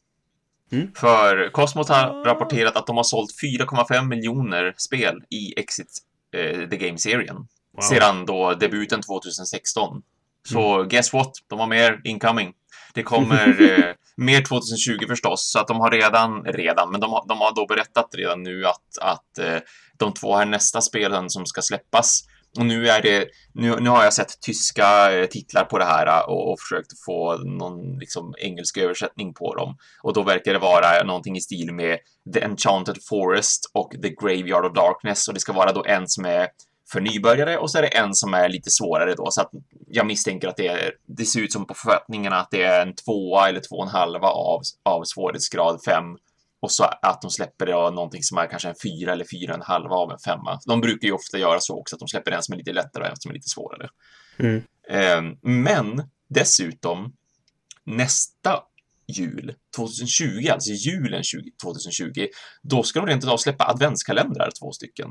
Mm. För Cosmos har Ah. rapporterat att de har sålt 4,5 miljoner spel i Exit, eh, The Game-serien. Wow. Sedan då debuten 2016. Så guess what? De har mer incoming. Det kommer eh, mer 2020 förstås, så att de har redan, redan, men de har, de har då berättat redan nu att, att eh, de två här nästa spelen som ska släppas, och nu är det, nu, nu har jag sett tyska eh, titlar på det här eh, och, och försökt få någon liksom engelsk översättning på dem. Och då verkar det vara någonting i stil med The Enchanted Forest och The Graveyard of Darkness och det ska vara då en som är för nybörjare och så är det en som är lite svårare då så att jag misstänker att det, är, det ser ut som på författningarna att det är en tvåa eller två och en halva av, av svårighetsgrad fem och så att de släpper det av någonting som är kanske en fyra eller fyra och en halva av en femma. De brukar ju ofta göra så också att de släpper en som är lite lättare och en som är lite svårare. Mm. Eh, Men dessutom nästa jul, 2020, alltså julen 20, 2020, då ska de rent utav släppa adventskalendrar, två stycken.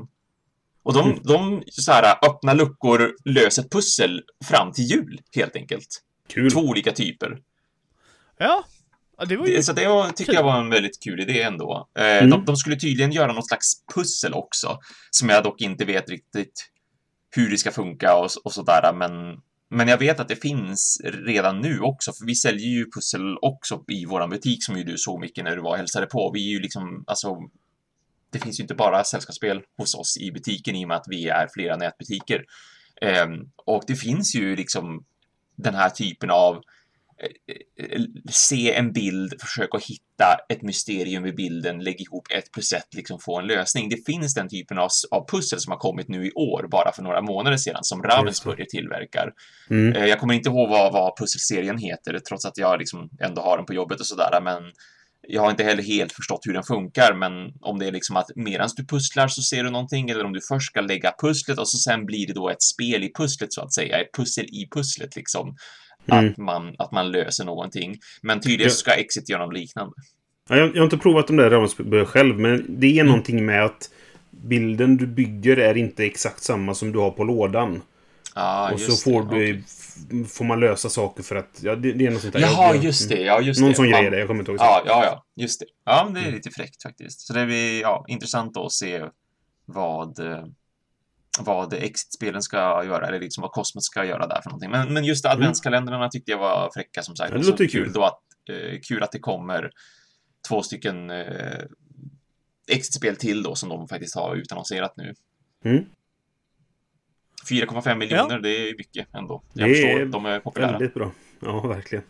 Och de, Mm. de så här, öppnar luckor, löser ett pussel fram till jul, helt enkelt. Kul. Två olika typer. Ja, ja det var ju... Så det var, tycker jag var en väldigt kul idé ändå. Eh, Mm. de, de skulle tydligen göra något slags pussel också, som jag dock inte vet riktigt hur det ska funka och, och sådär, men, men jag vet att det finns redan nu också, för vi säljer ju pussel också i våran butik, som ju du såg mycket när du var och hälsade på. Vi är ju liksom, alltså, det finns ju inte bara sällskapsspel hos oss i butiken i och med att vi är flera nätbutiker. Ehm, och det finns ju liksom den här typen av eh, se en bild, försöka hitta ett mysterium i bilden, lägga ihop ett plus ett, liksom få en lösning. Det finns den typen av, av pussel som har kommit nu i år, bara för några månader sedan, som Ravensburger tillverkar. Mm. Eh, Jag kommer inte ihåg vad, vad pusselserien heter, trots att jag liksom ändå har den på jobbet och sådär, men jag har inte heller helt förstått hur den funkar, men om det är liksom att medan du pusslar så ser du någonting, eller om du först ska lägga pusslet och så sen blir det då ett spel i pusslet så att säga, ett pussel i pusslet liksom. Mm. Att, man, att man löser någonting. Men tydligen ska Exit göra något liknande. Ja, jag, jag har inte provat de där Ravensburger själv, men det är Mm. någonting med att bilden du bygger är inte exakt samma som du har på lådan. Ja, och så får, det. du, f- får man lösa saker för att... Ja, det, det är något sånt där. Jaha, Jag- just det. Ja, just Någon det. sån grej är det, jag kommer inte ihåg. Ja, ja, ja, just det. Ja, men det är Mm. lite fräckt faktiskt. Så det blir ja, intressant att se vad, eh, vad Exit-spelen ska göra, eller liksom vad Cosmos ska göra där för någonting. Men, men just adventskalendrarna tyckte jag var fräcka som sagt. Ja, det låter kul kul. då att, eh, kul att det kommer två stycken eh, Exit-spel till då som de faktiskt har utannonserat nu. Mm. 4,5 miljoner, det är mycket ändå. Jag Det förstår, är de är populära. Väldigt bra. Ja, verkligen.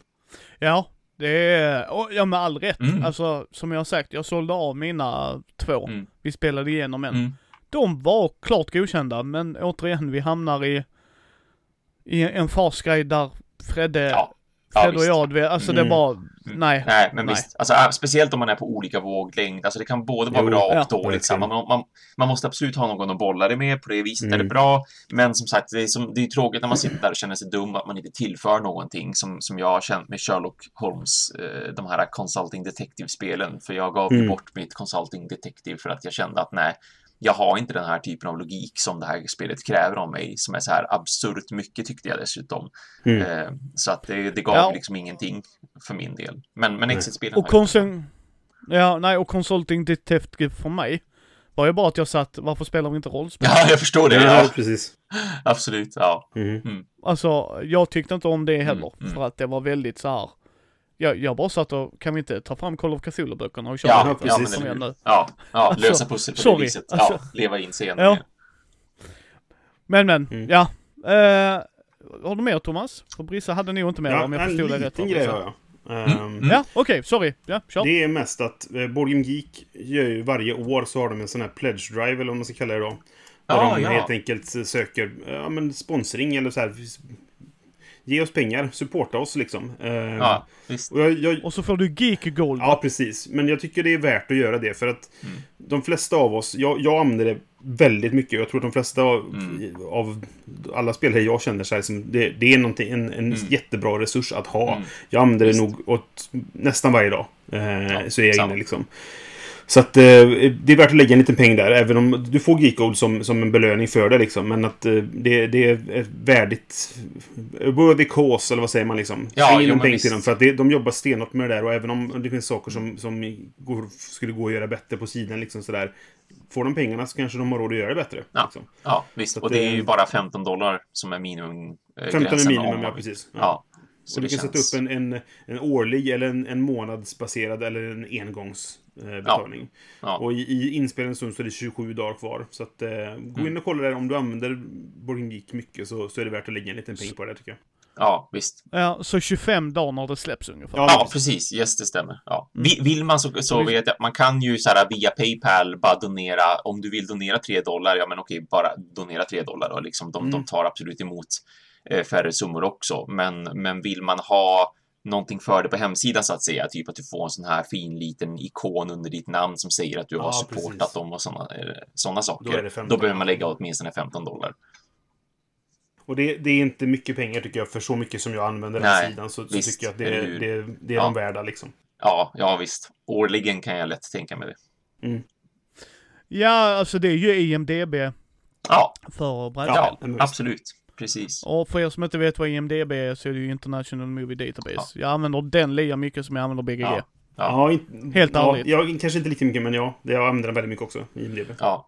Ja, det är, och, ja med all rätt. Mm. Alltså som jag har sagt, jag sålde av mina två. Mm. Vi spelade igenom en. Mm. De var klart godkända, men återigen, vi hamnar i, i en farsgrej där Fredde, Ja. Ja, Fredde och jag, vet, alltså det Mm. var, nej. Nej, men Nej. visst. Alltså, äh, speciellt om man är på olika våglängd. Alltså, det kan både vara Jo, bra och ja. dåligt. Man, man, man måste absolut ha någon att bolla det med. På det viset är det Mm. bra. Men som sagt, det är, som, det är tråkigt när man sitter där och känner sig dum att man inte tillför någonting som, som jag har känt med Sherlock Holmes, eh, de här Consulting Detective-spelen. För jag gav Mm. bort mitt Consulting Detective för att jag kände att nej, jag har inte den här typen av logik som det här spelet kräver av mig, som är så här absurt mycket tyckte jag dessutom. Mm. Eh, så att det, det gav Ja. liksom ingenting för min del. Men, men. Exit-spelen Och konsul... Ja, nej, och Consulting Detective för mig var ju bara att jag satt, varför spelar vi inte rollspel? Ja, jag förstår det. Ja, Ja, precis. absolut. Ja. Mm. Alltså, jag tyckte inte om det heller, Mm, mm. för att det var väldigt så här. Jag, jag bara satt och, kan vi inte ta fram Call of Cthulhu-böckerna och köra Ja, lite? ja, men Kom igen nu. Ja, ja, Alltså, lösa pussel på sorry, det viset. Ja, alltså. leva in scenen. Ja. Men men, Mm. ja. Eh, har du mer Thomas? För Brissa hade nog inte mer Ja, om jag en förstod det rätt. liten va, grej har jag. Mm, Ehm, mm. Ja, okej, sorry. Ja, kör. Det är mest att eh, Game Geek gör ju varje år så har de en sån här pledge drive eller vad man ska kalla det då. Där Ja, de ja. helt enkelt söker ja, men sponsring eller så här. Ge oss pengar, supporta oss liksom. Ehm, Ja, visst. Och jag, jag, Och så får du Geek Gold. Ja, precis. Men jag tycker det är värt att göra det för att Mm. de flesta av oss, jag, jag använder det väldigt mycket. Jag tror att de flesta av, Mm. av alla spelare jag känner här, som det, det är en, en Mm. jättebra resurs att ha. Mm. Jag använder det Visst. nog åt, nästan varje dag. Eh, så är jag samma. inne liksom. Så att eh, det är värt att lägga en liten peng där, även om du får Geek Gold som, som en belöning för det liksom. Men att eh, det, det är ett värdigt... Worthy cause, eller vad säger man liksom? Ja, jo, en peng visst. till dem, för att det, de jobbar stenhårt med det där. Och även om det finns saker som, som går, skulle gå att göra bättre på sidan, liksom sådär. Får de pengarna så kanske de har råd att göra det bättre. Ja. Liksom. Ja, visst. Att Och det är ju bara 15 dollar som är minimum. eh, 15 är gränsen minimum, om ja precis. Ja. Så du kan känns- sätta upp en, en, en årlig eller en, en månadsbaserad eller en engångsbetalning. Eh, betalning. Ja. Och i, i inspelande stund så är det 27 dagar kvar. Så att, eh, gå in Mm. och kolla där. Om du använder Boarding Geek mycket så, så är det värt att lägga en liten peng på det tycker jag. Ja, visst. Ja, så 25 dagar när det släpps ungefär. Ja, Ja, precis. Yes, det stämmer. Ja. Mm. Vi- Vill man så, så vet jag att man kan ju så här via Paypal bara donera, om du vill donera 3 dollar, ja men okej, bara donera 3 dollar då, liksom. De, Mm. de tar absolut emot färre summor också, men, men vill man ha någonting för det på hemsidan så att säga, typ att du får en sån här fin liten ikon under ditt namn som säger att du har Ja, supportat precis. dem och såna, eh, såna saker. Då är det 15 Då behöver man lägga åtminstone 15 dollar. Och det, det är inte mycket pengar tycker jag. För så mycket som jag använder den här Nej, sidan så, så visst, tycker jag att det, är- det, det är Ja. de värda liksom. Ja, ja visst. Årligen kan jag lätt tänka mig det. Ja, alltså det är ju IMDB Ja, för brädspel. ja, absolut. Precis. Och för er som inte vet vad IMDB är så är det ju International Movie Database. Jag använder den lika mycket som jag använder BGG. Ja. Ja, in, Helt ja, ärligt. Jag, kanske inte lika mycket men ja. Det, jag använder den väldigt mycket också i IMDB. Ja.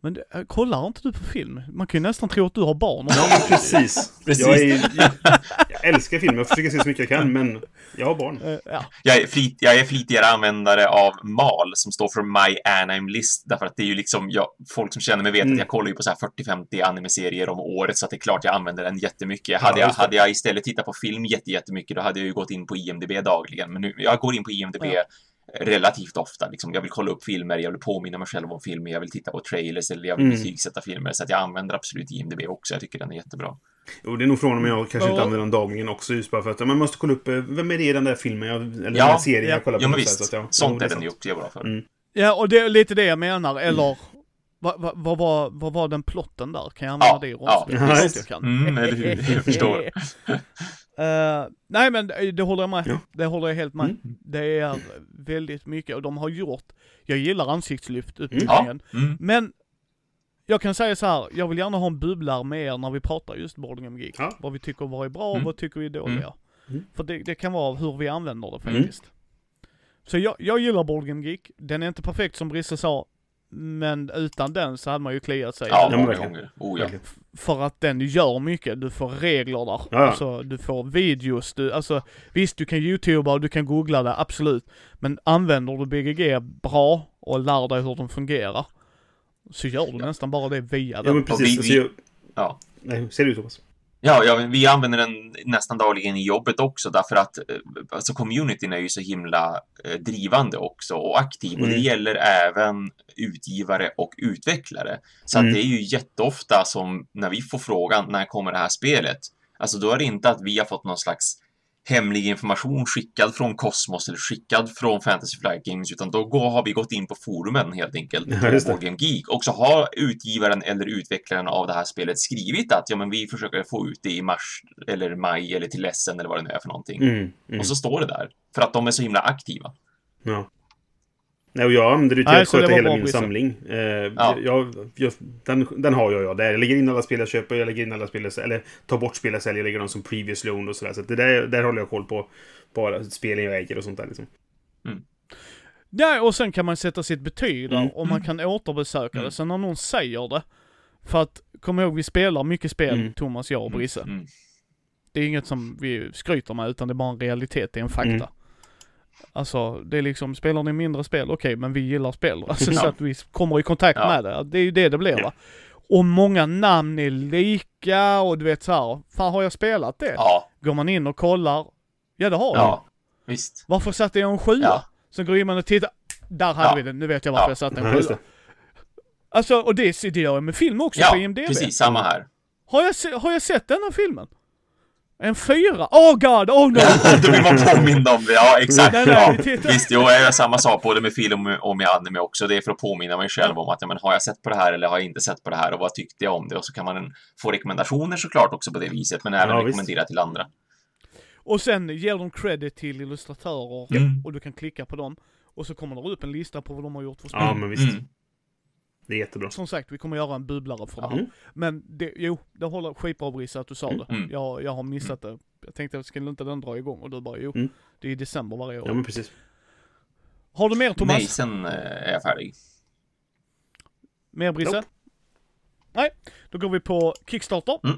Men äh, kollar inte du på film? Man kan ju nästan tro att du har barn. Ja, precis. Precis. Jag, är, jag älskar film. Jag försöker se så mycket jag kan, men jag har barn. Eh, ja. Jag är, flit, jag är flitigare användare av MAL som står för My Anime List därför att det är ju liksom, jag, folk som känner mig vet Mm. att jag kollar ju på så här 40-50 anime-serier om året så att det är klart jag använder den jättemycket. Hade, Ja, jag, hade jag istället tittat på film jätte, jättemycket då hade jag ju gått in på IMDB dagligen. Men nu, jag går in på IMDB Ja. relativt ofta. Liksom. Jag vill kolla upp filmer, jag vill påminna mig själv om filmer, jag vill titta på trailers eller jag vill Mm. betygsätta filmer. Så att jag använder absolut IMDB också. Jag tycker den är jättebra. Jo, det är nog från om jag kanske inte Ja. använder den dagligen också. Just bara för att man måste kolla upp, eh, vem är det i den där filmen jag, eller den Ja, där serien ja. jag kollar på. Ja, men så här, visst. så att, ja, Sånt är den sant. ju också bra för. Mm. ja, och det är lite det jag menar. Eller, vad va, vad var, vad var den plotten där? Kan jag använda Ja, det i rollspel? ja, klart jag Mm, eller hur? Jag förstår. Eh, nej men det det håller jag med. Ja. Det håller jag helt med. Mm. Det är väldigt mycket och de har gjort, jag gillar ansiktslyft Ja. uppenbarligen. Mm. Men jag kan säga så här, jag vill gärna ha en bubblare med er när vi pratar just Boarding Geek. Ja. Vad vi tycker var är bra och Mm. vad tycker vi är dåliga. Mm. För det, det kan vara hur vi använder det Mm. faktiskt. Så jag, jag gillar Board Game Geek. Den är inte perfekt som Brisse sa, Men utan den så hade man ju kliat sig. Ja, många gånger. Oh ja. För att den gör mycket. Du får regler där. Ja. Alltså, du får videos. Du, alltså, visst, du kan youtuba och du kan googla det, absolut. Men använder du BGG bra och lär dig hur de fungerar. Så gör du Ja. nästan bara det via Ja, den. men precis. vi- vi- jag... Ja. Nej, ser du Thomas? Ja, ja, vi använder den nästan dagligen i jobbet också därför att eh, alltså communityn är ju så himla eh, drivande också och aktiv och det Mm. gäller även utgivare och utvecklare. Så Mm. att det är ju jätteofta som när vi får frågan när kommer det här spelet? Alltså då är det inte att vi har fått någon slags hemlig information skickad från Cosmos eller skickad från Fantasy Flight Games utan då går, har vi gått in på forumen helt enkelt på Game Geek och så har utgivaren eller utvecklaren av det här spelet skrivit att ja men vi försöker få ut det i mars eller maj eller till Essen eller vad det nu är för någonting. Mm, mm. Och så står det där. För att de är så himla aktiva. Ja. Nej, och jag använder det till Nej, att sköta hela min samling. Eh, Ja. jag, jag, den, den har jag, ja. Där jag lägger in alla spel jag köper, jag lägger in alla spel jag säljer, eller tar bort spel jag säljer, lägger dem som previous loan och sådär. Så det där, där håller jag koll på. Bara spelen jag äger och sånt där liksom. Ja, och sen kan man sätta sitt betyg där Mm. och man kan återbesöka Mm. det. Sen när någon säger det, för att kom ihåg vi spelar mycket spel, Mm. Thomas, jag och Brisse. Mm. Det är inget som vi skryter med utan det är bara en realitet, det är en fakta. Alltså, det är liksom, spelar ni mindre spel, okej, men vi gillar spel. Alltså, så Ja. att vi kommer i kontakt Ja. med det. Det är ju det det blir Ja. va. Och många namn är lika och du vet så här, fan har jag spelat det? Ja, Går man in och kollar, ja det har jag. ja, visst. Varför satte jag en sjua? Ja. Så går man och tittar, där hade Ja. vi den, nu vet jag varför Ja. jag satte en Ja, sjua. Alltså, och det, det gör jag med film också Ja, på IMDB. precis. Samma här. Har jag, har jag sett denna filmen? En fyra? Oh god, oh no! Då blir man påmind om det. Ja, exakt. Nej, nej, ja. Visst, jo, jag gör samma sak både med film och med anime också. Det är för att påminna mig själv om att ja, men, har jag sett på det här eller har jag inte sett på det här och vad tyckte jag om det? Och så kan man få rekommendationer såklart också på det viset, men även Ja, visst. rekommendera till andra. Och sen ger de credit till illustratörer Mm. och du kan klicka på dem. Och så kommer det upp en lista på vad de har gjort för spel. Ja, men visst. Mm. Det är jättebra. Som sagt, vi kommer göra en bubblare för det här. Mm. Men det, jo, det håller skitbra Brisse att du sa det. Mm. Jag, jag har missat det. Jag tänkte, skulle inte den dra igång? Och du bara, jo. Mm. Det är i december varje år. Ja, men precis. Har du mer Thomas? Nej, sen eh, är jag färdig. Mer Brisse? Nope. Nej, då går vi på Kickstarter. Mm.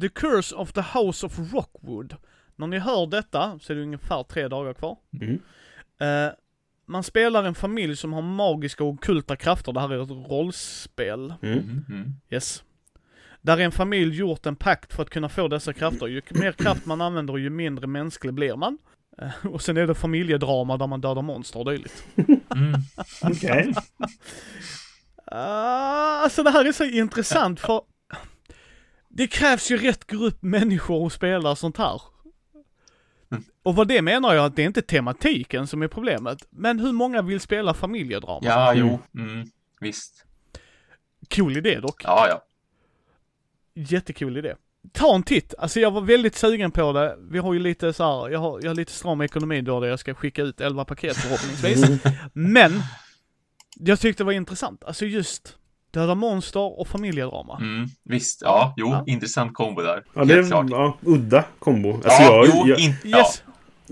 The Curse of the House of Rockwood. När ni hör detta så är det ungefär tre dagar kvar. Mm. Eh, man spelar en familj som har magiska och ockulta krafter. Det här är ett rollspel. Mm. Mm. Mm. Yes. Där en familj gjort en pakt för att kunna få dessa krafter. Ju mer kraft man använder, ju mindre mänsklig blir man. Eh, och sen är det familjedrama där man dödar monster och dylikt. Mm. Okej. Ah, alltså det här är så intressant för det krävs ju rätt grupp människor att spela sånt här. Mm. Och vad det menar jag att det är inte tematiken som är problemet, men hur många vill spela familjedrama? Ja, jo. Mm. Visst. Cool idé dock. Ja, ja. Jättecool idé. Ta en titt, alltså jag var väldigt sugen på det. Vi har ju lite så här, jag har, jag har lite stram ekonomi då där jag ska skicka ut 11 paket förhoppningsvis. Men, jag tyckte det var intressant, alltså just döda monster och familjedrama. Mm. Visst. Ja, jo. Ja. Intressant kombo där. Ja, det är klart. ja, udda kombo. Alltså, ja, jag, jo. jag, In, ja. Yes!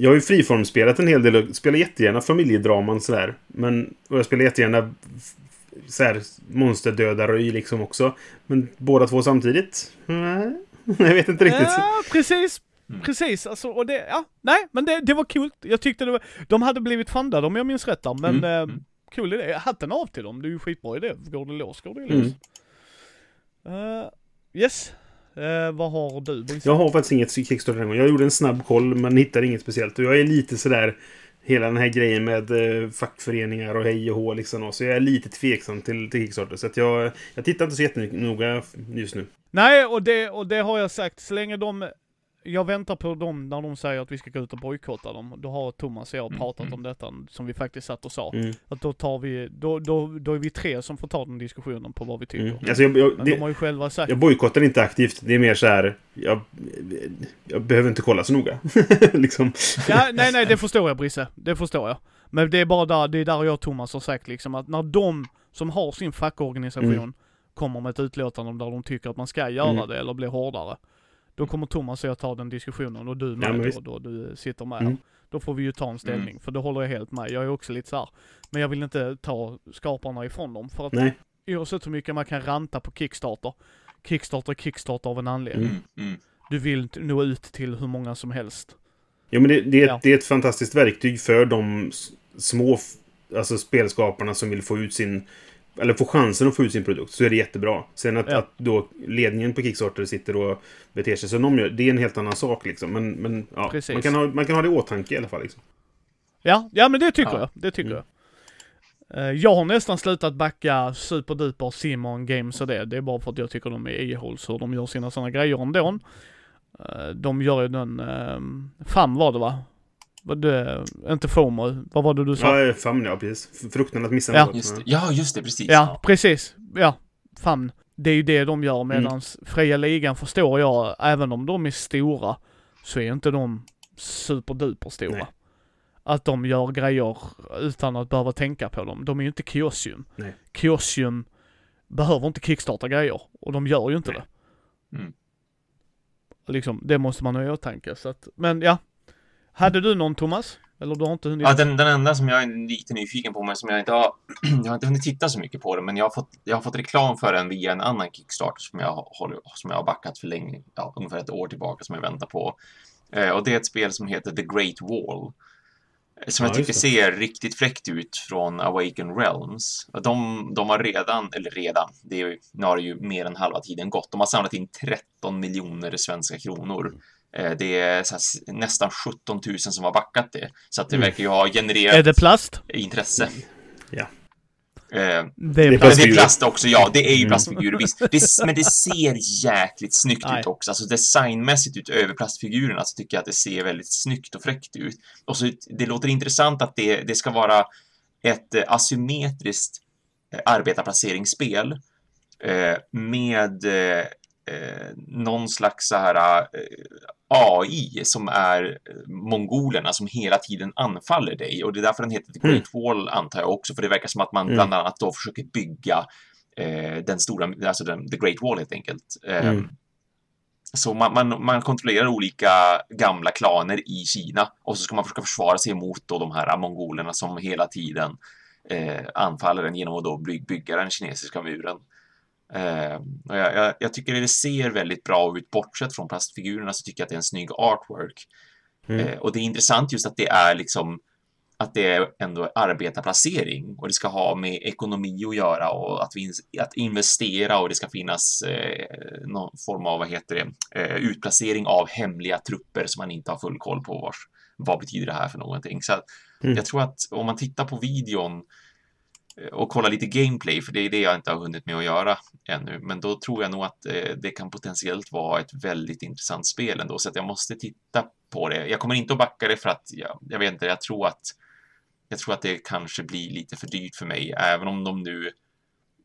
Jag har ju friformspelat en hel del och spelar jättegärna familjedraman sådär. Men, och jag spelar jättegärna f- så här, monsterdödaröj liksom också. Men båda två samtidigt? Nej, jag vet inte riktigt. Ja, precis. Mm. Precis, alltså, och det, ja, nej, men det, det var kul. Jag tyckte det var, de hade blivit fundade om jag minns rätt där, men Mm, eh, mm. kul idé. Hatten av till dem, det är ju skitbra idé. Går det lås, går det Mm. lås. Eh, yes, Eh, vad har du Brisse? Jag har faktiskt inget Kickstarter den gången. Jag gjorde en snabb koll men hittade inget speciellt. Och jag är lite sådär... Hela den här grejen med eh, fackföreningar och hej och hå liksom. och Så jag är lite tveksam till, till Kickstarter. Så att jag, jag tittar inte så jättenoga just nu. Nej, och det, och det har jag sagt, så länge de, jag väntar på dem när de säger att vi ska gå ut och bojkotta dem. Då har Thomas och jag Mm, pratat mm. om detta, som vi faktiskt satt och sa. Mm. Att då tar vi, då, då, då är vi tre som får ta den diskussionen på vad vi tycker. Mm. Alltså jag, jag, Men det, de har ju själva sagt jag bojkottar inte aktivt. Det är mer så här... Jag, jag behöver inte kolla så noga. liksom. Ja, nej, nej, det förstår jag Brisse. Det förstår jag. Men det är bara där, det är där jag och Thomas har sagt liksom att när de som har sin fackorganisation Mm. kommer med ett utlåtande där de tycker att man ska göra Mm. det eller bli hårdare. Då kommer Thomas och jag ta den diskussionen och du med men då, då du sitter med Mm. då får vi ju ta en ställning. Mm. För det håller jag helt med. Jag är också lite så här. men jag vill inte ta skaparna ifrån dem. För att Nej. oavsett hur mycket man kan ranta på Kickstarter, Kickstarter är Kickstarter av en anledning. Mm, mm. Du vill nå ut till hur många som helst. Jo, men det, det, är, Ja. det är ett fantastiskt verktyg för de små alltså spelskaparna som vill få ut sin... Eller få chansen att få ut sin produkt. Så är det jättebra. Sen att, Ja. att då ledningen på Kickstarter sitter och beter sig som de gör, det är en helt annan sak liksom. Men, men ja, man kan, ha, man kan ha det i åtanke i alla fall. Liksom. Ja, ja men det tycker Ja. jag. Det tycker Mm. jag. Eh, Jag har nästan slutat backa superduper Simon Games och det. Det är bara för att jag tycker de är e-holes hur de gör sina sådana grejer ändå. Eh, De gör ju den, um, FAM var det va? Det, inte FOMO, vad var det du sa? Ja, famn, ja precis. Fruktan att missa Ja. något. Just det. Ja, just det, precis. Ja, precis. Ja, famn. Det är ju det de gör medans Fria Ligan förstår jag, även om de är stora, så är inte de superduper stora. Nej. Att de gör grejer utan att behöva tänka på dem. De är ju inte Kiosium. Nej. Kiosium behöver inte kickstarta grejer, och de gör ju inte Nej. det. Mm. Liksom, det måste man ha i åtanke. Så att, men ja. Hade du någon Thomas? Eller du har inte hunnit? Ja, den, den enda som jag är lite nyfiken på, men som jag inte har... jag har inte hunnit titta så mycket på det, men jag har fått, jag har fått reklam för den via en annan Kickstarter som jag, håller, som jag har backat för länge, ja, ungefär ett år tillbaka, som jag väntar på. Eh, och det är ett spel som heter The Great Wall. eh, Som Ja, jag tycker ser riktigt fräckt ut från Awaken Realms. De, de har redan, eller redan, det är, ju- nu har det ju mer än halva tiden gått. De har samlat in 13 miljoner svenska kronor. Eh, Det är så här, nästan 17 000 som har backat det. Så att det Mm. verkar ju ha genererat är det plast? intresse. Ja. Eh, Det är men det är plast också, ja. Det är ju Mm. plastfigurer, visst. Det, men det ser jäkligt snyggt Nej. ut också. Alltså designmässigt utöver plastfigurerna så tycker jag att det ser väldigt snyggt och fräckt ut. Och så det låter intressant att det, det ska vara ett eh, asymmetriskt eh, arbetarplaceringsspel eh, med eh, eh, någon slags så här eh, AI som är eh, mongolerna som hela tiden anfaller dig och det är därför den heter The Great Wall antar jag också för det verkar som att man Mm. bland annat då försöker bygga eh, den stora, alltså den, The Great Wall helt enkelt. Eh, Mm. Så man, man, man kontrollerar olika gamla klaner i Kina och så ska man försöka försvara sig mot då de här mongolerna som hela tiden eh, anfaller den genom att då by- bygga den kinesiska muren. Eh, och jag, jag, jag tycker det ser väldigt bra ut, bortsett från plastfigurerna så tycker jag att det är en snygg artwork. Mm. Eh, och det är intressant just att det är liksom att det är ändå arbetarplacering och det ska ha med ekonomi att göra och att, vi, att investera och det ska finnas eh, någon form av, vad heter det, eh, utplacering av hemliga trupper som man inte har full koll på vars, vad betyder det här för någonting. Så att Mm. jag tror att om man tittar på videon och kollar lite gameplay, för det är det jag inte har hunnit med att göra ännu, men då tror jag nog att eh, det kan potentiellt vara ett väldigt intressant spel ändå, så att jag måste titta på det. Jag kommer inte att backa det för att jag, jag vet inte, jag tror att jag tror att det kanske blir lite för dyrt för mig, även om de nu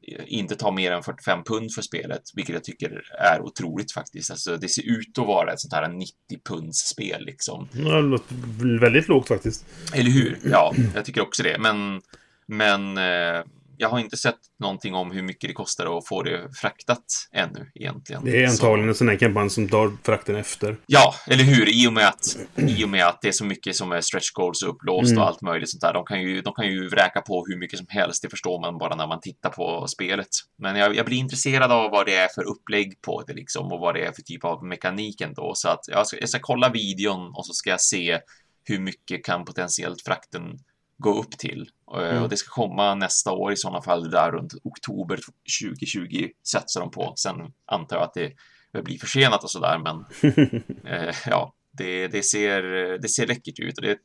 eh, inte tar mer än 45 pund för spelet, vilket jag tycker är otroligt faktiskt. Alltså, det ser ut att vara ett sånt här 90 punds spel liksom. Ja, det låter väldigt lågt faktiskt. Eller hur? Ja, jag tycker också det. Men, men eh, jag har inte sett någonting om hur mycket det kostar att få det fraktat ännu egentligen. Det är antagligen en sån här kampanj som tar frakten efter. Ja, eller hur? I och med att, i och med att det är så mycket som är stretch goals och upplåst Mm. och allt möjligt sånt där. De kan, ju, de kan ju vräka på hur mycket som helst. Det förstår man bara när man tittar på spelet. Men jag, jag blir intresserad av vad det är för upplägg på det liksom och vad det är för typ av mekanik ändå. Så att jag ska, jag ska kolla videon och så ska jag se hur mycket kan potentiellt frakten gå upp till. Mm. och det ska komma nästa år i sådana fall, där runt oktober 2020 satsar de på. Sen antar jag att det blir försenat och sådär, men eh, ja, det, det, ser, det ser läckert ut och det är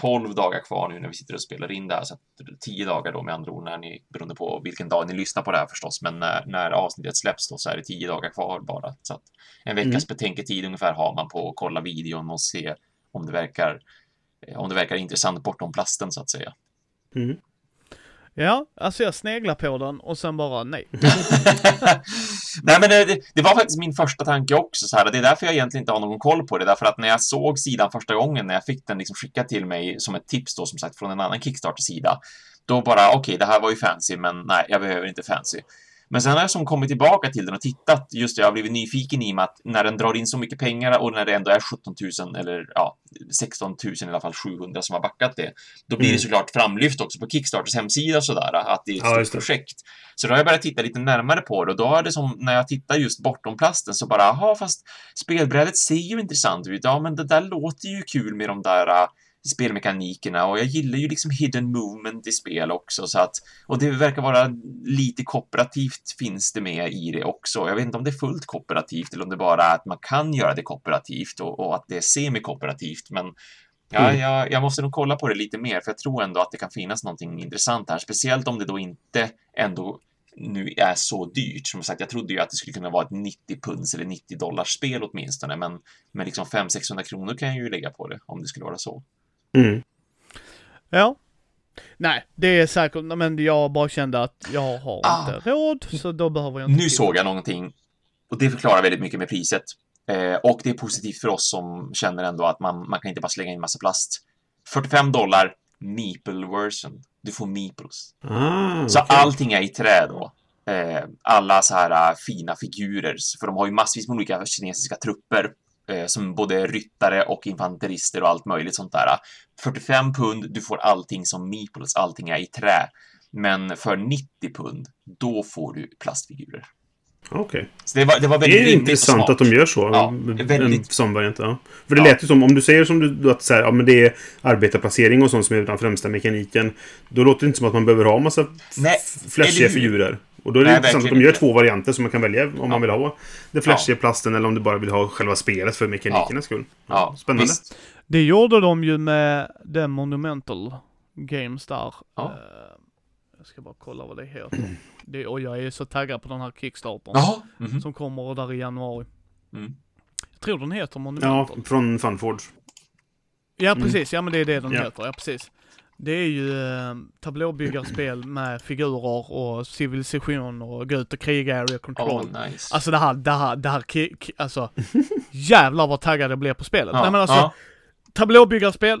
12 dagar kvar nu när vi sitter och spelar in det här, så att 10 dagar då med andra ord, när ni, beroende på vilken dag ni lyssnar på det här förstås, men när, när avsnittet släpps då så är det 10 dagar kvar bara. Så att en veckas betänketid ungefär har man på att kolla videon och se om det verkar, eh, om det verkar intressant bortom plasten så att säga. Mm. Ja, alltså jag sneglar på den och sen bara nej. Nej, men det, det var faktiskt min första tanke också. Så här. Det är därför jag egentligen inte har någon koll på det. Därför att när jag såg sidan första gången, när jag fick den liksom skickad till mig som ett tips då, som sagt, från en annan Kickstarter-sida, då bara, okej, det här var ju fancy, men nej, jag behöver inte fancy. Men sen har jag som kommit tillbaka till den och tittat, just det, jag har blivit nyfiken i och med att när den drar in så mycket pengar och när det ändå är 17 000 eller ja, 16 000 i alla fall 700 som har backat det, då blir det Mm. såklart framlyft också på Kickstarters hemsida och sådär, att det är ett Ja, stort det. projekt. Så då har jag börjat titta lite närmare på det och då är det som när jag tittar just bortom plasten så bara, jaha, fast spelbrädet ser ju intressant ut. Ja, men det där låter ju kul med de där spelmekanikerna och jag gillar ju liksom hidden movement i spel också så att och det verkar vara lite kooperativt finns det med i det också. Jag vet inte om det är fullt kooperativt eller om det bara är att man kan göra det kooperativt och, och att det är semikooperativt men Ja, Mm. jag, jag måste nog kolla på det lite mer, för jag tror ändå att det kan finnas någonting intressant här, speciellt om det då inte ändå nu är så dyrt. Som sagt, jag trodde ju att det skulle kunna vara ett 90 punds eller 90 dollars spel åtminstone, men, men liksom 500-600 kronor kan jag ju lägga på det om det skulle vara så. Mm. Ja. Nej, det är säkert, men jag bara kände att jag har Ah. inte råd, så då behöver jag inte Nu till. såg jag någonting och det förklarar väldigt mycket med priset. Eh, och det är positivt för oss som känner ändå att man, man kan inte bara slänga in massa plast. 45 dollar, meeple version. Du får meeples. Ah, Så okej. allting är i trä då. Eh, alla så här äh, fina figurer, för de har ju massvis med olika kinesiska trupper eh, som både ryttare och infanterister och allt möjligt sånt där. 45 pund, du får allting som meeples, allting är i trä. Men för 90 pund, då får du plastfigurer. Okej. Så det var, det var Det väldigt är rimligt och intressant att de gör så. Ja, en väldigt. sån variant. Ja. För det Ja. lät ju som, om du säger som du, att så här, ja, men det är arbetarplacering och sånt som är den främsta mekaniken. Då låter det inte som att man behöver ha massa Nej, flashiga figurer. Och då är det Nej, intressant att de gör inte. två varianter som man kan välja om man vill ha det flashiga Ja. plasten eller om du bara vill ha själva spelet för mekanikernas skull. Ja, Spännande. visst. Det gjorde de ju med The Monumental Games där. Ja. Eh, jag ska bara kolla vad det heter. Det, och jag är så taggad på den här Kickstartern. Jaha. mhm, Som kommer där i januari. Mm. Jag tror den heter Ja, Monumental. från Funforge. Ja, precis. Ja, men det är det den Ja. heter. Ja, precis. Det är ju eh, tablåbyggarspel med figurer och civilisation och gå ut och kriga area control. Åh, nice. Alltså det här, det här, det här, ki- ki- alltså jävlar vad taggad jag blev på spelet. ja, Nej men alltså, ja, tablåbyggarspel,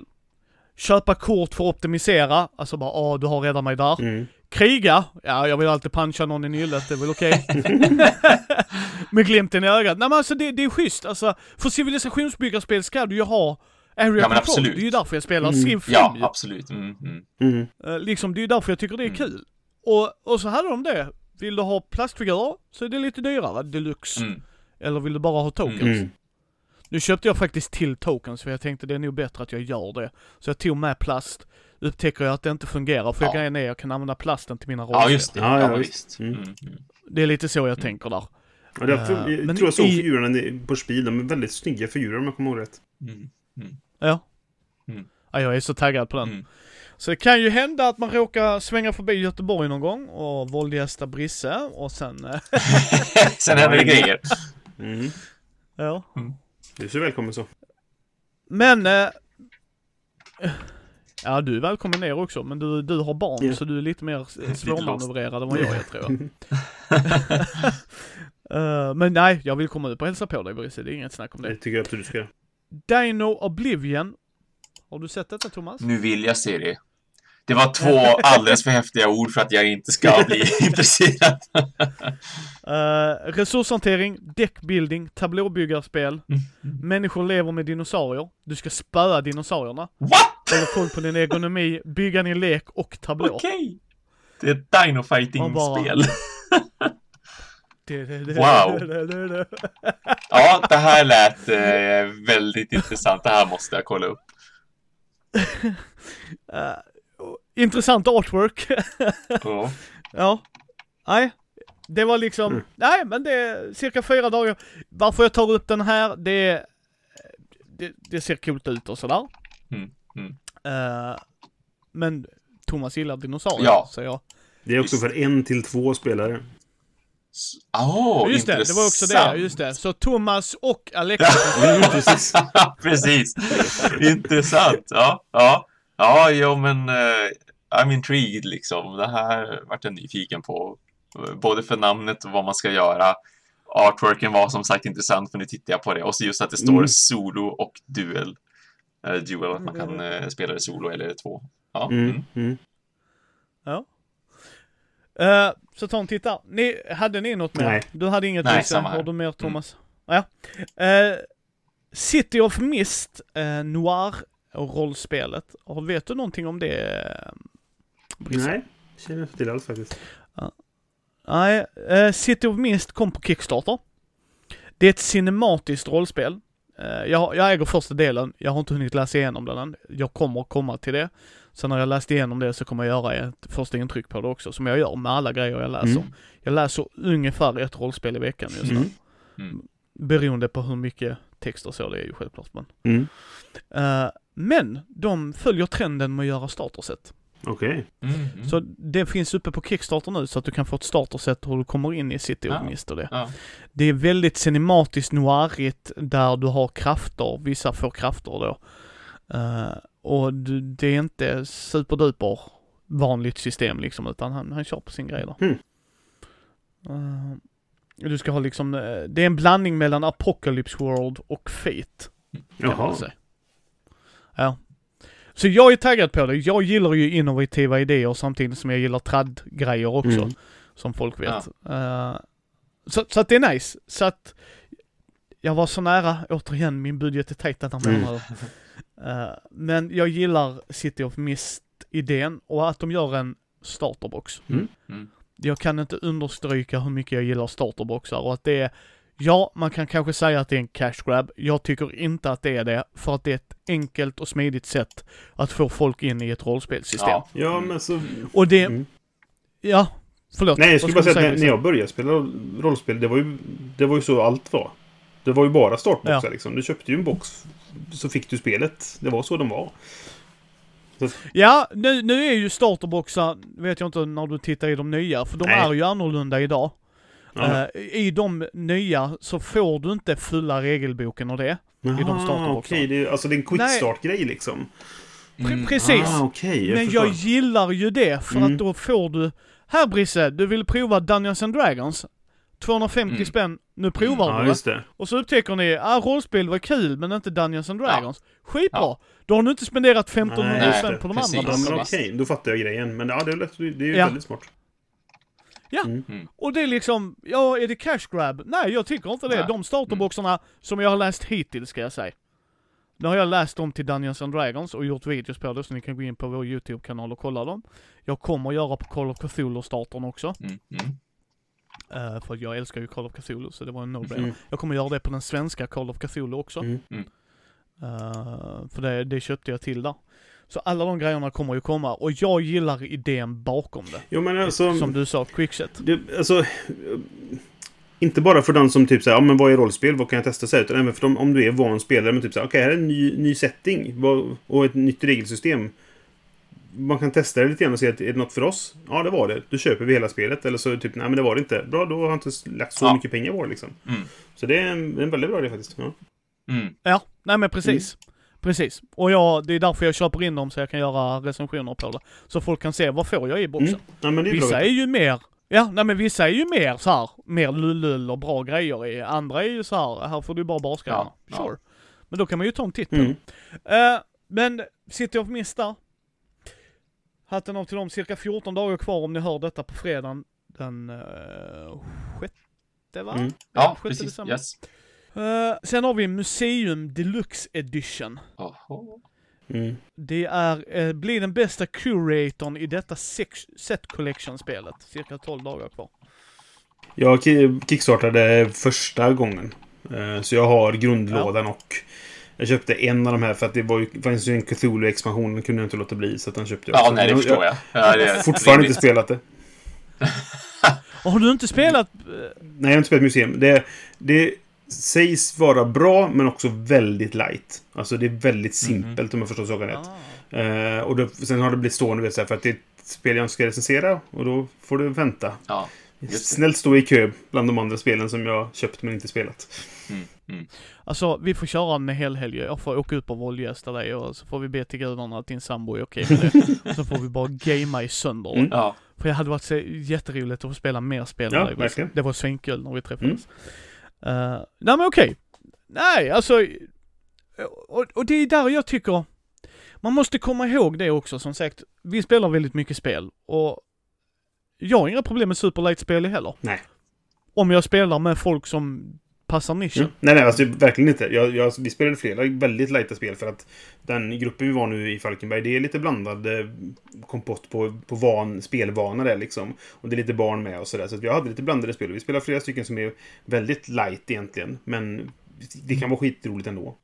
köpa kort för att optimisera, alltså bara åh du har redan mig där. Mm. Kriga, ja jag vill alltid puncha någon i nyllet, det är väl okej. Med glimten i ögat. Nej men alltså det, det är schysst, alltså för civilisationsbyggarspel ska du ju ha area Ja, men control. absolut. Det är ju därför jag spelar Mm. Civ 5 ja, ju. absolut. Mm, mm. Mm. Eh, Liksom det är ju därför jag tycker det är Mm. kul. Och, och så hade de det. Vill du ha plastfigurer så är det lite dyrare, deluxe. Mm. Eller vill du bara ha tokens? Mm. Nu köpte jag faktiskt till tokens för jag tänkte det är nog bättre att jag gör det. Så jag tog med plast. Upptäcker jag att det inte fungerar för Ja. grejen är jag kan använda plasten till mina rollspel. Ja, just det. Ja, Ja, ja, visst. Mm. Mm. Mm. Det är lite så jag tänker där. Ja, det är, Eh, jag tror jag såg i- figurerna på spel. De är väldigt snygga figurer om jag kommer ihåg rätt. Mm. Ja. Mm. ja. Jag är så taggad på den. Mm. Så det kan ju hända att man råkar svänga förbi Göteborg någon gång och våldgästa Brisse och sen... eh, Sen händer det grejer. Mm. ja. Du är så välkommen så. Men... Eh, ja, du är välkommen ner också, men du, du har barn Ja. så du är lite mer svårmanövrerad än vad jag är tror jag. Eh, men nej, jag vill komma upp och hälsa på dig Brisse, det är inget snack om Det det. tycker jag absolut du ska. Dino Oblivion. Har du sett detta Thomas? Nu vill jag se det. Det var två alldeles för häftiga ord för att jag inte ska bli intresserad. Uh, resurshantering, deckbuilding, tablåbyggarspel. Människor lever med dinosaurier. Du ska spöa dinosaurierna. What? Hålla koll på din ekonomi, bygga din lek och tablå. Okej. Det är ett Dino Man Fighting-spel. Det, det, det, Wow. Ja, det här lät eh, väldigt intressant. Det här måste jag kolla upp. Eh, intressant artwork. Ja. ja. Nej. Det var liksom, Mm. nej men det är cirka fyra dagar. Varför jag tar upp den här, det det, det ser coolt ut och sådär. Mm, mm. Eh, men Thomas gillar dinosaurier, Ja. så jag. Det är också för en till två spelare. Åh, just det, det var också det, intressant. just det. Så Thomas och Alexa. Mm, precis. Precis. Intressant. Ja, ja. Ja, jo, men eh, I'm intrigued liksom. Det här vart jag nyfiken på. Både för namnet och vad man ska göra. Artworken var som sagt intressant för nu tittar jag på det. Och så just att det står Mm. solo och duel. Eh, duel, att man kan eh, spela det solo eller två. Ja. Mm, Mm. mm. Ja. Eh, så ta en titta. Ni, hade ni något mer? Nej. Du hade inget Nej, samma här. Har du mer Thomas? Ja. Eh, City of Mist, eh, Noir och rollspelet. Vet du någonting om det? Brisse? Nej, känner inte till alls faktiskt. Nej, City of Mist kom på Kickstarter. Det är ett cinematiskt rollspel. Jag, jag äger första delen, jag har inte hunnit läsa igenom den än. Jag kommer komma till det. Sen när jag läst igenom det så kommer jag göra ett första intryck på det också, som jag gör med alla grejer jag läser. Mm. Jag läser ungefär ett rollspel i veckan just nu. Mm. Mm. Beroende på hur mycket text och så det är ju självklart. Men, Mm. Eh, men de följer trenden med att göra starterset. Okej. Mm. Mm. Så det finns uppe på Kickstarter nu så att du kan få ett starterset hur du kommer in i City. Mist och det. Ja. Det är väldigt cinematiskt noirigt där du har krafter, vissa får krafter då. Eh, och det är inte superduper vanligt system liksom utan han, han kör på sin grej där. Mm. Eh, du ska ha liksom, eh, det är en blandning mellan Apocalypse World och Fate. Jaha. Ja. Så jag är taggad på det. Jag gillar ju innovativa idéer samtidigt som jag gillar tradd-grejer också. Mm. Som folk vet. Eh, så, så att det är nice. Så att jag var så nära, återigen, min budget är tajt denna Mm. månaden. Eh, men jag gillar City of Mist-idén och att de gör en starterbox. Mm. Mm. Jag kan inte understryka hur mycket jag gillar starterboxar och att det är Ja, man kan kanske säga att det är en cash grab. Jag tycker inte att det är det, för att det är ett enkelt och smidigt sätt att få folk in i ett rollspelssystem. Ja. Ja, men så... Och det, Mm. ja, förlåt. Nej, jag skulle bara säga att när, när jag började spela rollspel, det var ju, det var ju så allt var. Det var ju bara startboxar Ja. liksom. Du köpte ju en box, så fick du spelet. Det var så de var. Ja, nu, nu är ju starterboxar, vet jag inte när du tittar i de nya, för de Nej. är ju annorlunda idag. Eh, I de nya så får du inte fulla regelboken och det. de Jaha, startboxarna. okej. Det är, alltså det är en quick start-grej liksom. Pre- Mm. Precis. Ah, okej. Men förstår. jag gillar ju det, för Mm. att då får du... Här Brisse, du vill prova Dungeons and Dragons? 250 Mm. spänn, nu provar Ja, du det. just det. Och så upptäcker ni, ah rollspel var kul men inte Dungeons and Dragons. Skitbra! Ja. Då har du inte spenderat 1500 Nej, spänn på de det. andra Precis. Ja, men okej, då fattar jag grejen. Men ja, det är, lätt, det är ju Ja. väldigt smart. Och det är liksom, ja är det cash grab? Nej jag tycker inte det. Nej. De starterboxarna som jag har läst hittills ska jag säga. Nu har jag läst dem till Dungeons and Dragons och gjort videos på det så ni kan gå in på vår YouTube-kanal och kolla dem. Jag kommer göra på Call of Cthulhu-startern också. Mm. Eh, för jag älskar ju Call of Cthulhu så det var en no-brainer. Mm. Jag kommer göra det på den svenska Call of Cthulhu också. Mm. Eh, för det, det köpte jag till där. Så alla de grejerna kommer ju komma och jag gillar idén bakom det. Jo, men alltså... Som du sa, quickset. Det, alltså, inte bara för den som typ säger, ja men vad är rollspel, vad kan jag testa? Så här, utan även för dem, om du är van spelare, men typ såhär, okej här är en ny, ny setting och ett nytt regelsystem. Man kan testa det lite grann och se att är det något för oss? Ja, det var det. Då köper vi hela spelet. Eller så typ, nej men det var det inte. Bra, då har jag inte lagt så Ja. mycket pengar på det liksom. Mm. Så det är en, en väldigt bra idé faktiskt. Ja. Mm. Ja, nej men precis. Precis. Och jag, det är därför jag köper in dem så jag kan göra recensioner på det. Så folk kan se vad får jag i boxen. Mm. Ja, men det är Vissa bra. är ju mer, ja nej men vissa är ju mer så här, mer lullull och bra grejer i. Andra är ju så här, här får du bara basgrejerna. Ja, ja. Sure. Men då kan man ju ta en titt på Mm. det. Eh, men City of Mist där. Hatten av till dem, cirka 14 dagar kvar om ni hör detta på fredagen den uh, sjätte va? Mm. Ja, sjätte precis. december. Yes. Eh, sen har vi Museum Deluxe Edition. Oho. Mm. Det är, eh, blir den bästa curatorn i detta sex, set collection-spelet. Cirka 12 dagar kvar. Jag ki- kickstartade första gången. Eh, Så jag har grundlådan och jag köpte en av de här för att det var ju, fanns ju en Cthulhu-expansion. Den kunde jag inte låta bli så att den köpte jag. Ja, också. nej, det Men förstår jag. Jag är har fortfarande inte spelat det. Och har du inte spelat? eh, Nej, jag har inte spelat museum. Det, det sägs vara bra, men också väldigt light. Alltså det är väldigt simpelt om jag förstår saken rätt. Ah. Eh, och då, sen har det blivit stående vet, så här, för att det är ett spel jag inte ska recensera. Och då får du vänta. Ja. Snällt stå i kö bland de andra spelen som jag köpt men inte spelat. Mm. Mm. Alltså, vi får köra en hel helg. Jag får åka ut och våldgästa dig och så får vi be till gudarna att din sambo är okej med det. så får vi bara gamea i sönder. Mm. Ja. För det hade varit så jätteroligt att få spela mer spel Ja, verkligen. Det var svinkul när vi träffades. Eh, nej men okej. Nej, alltså. Och, och det är där jag tycker, man måste komma ihåg det också som sagt. Vi spelar väldigt mycket spel och jag har inga problem med superlight-spel heller. Nej. Om jag spelar med folk som passar nischen. Mm. Nej, nej, alltså verkligen inte. Jag, jag, vi spelade flera väldigt lighta spel för att den gruppen vi var nu i Falkenberg, det är lite blandad eh, kompott på, på van, spelvana där liksom. Och det är lite barn med och sådär. Så att vi hade lite blandade spel. Vi spelade flera stycken som är väldigt light egentligen. Men det kan vara skitroligt ändå.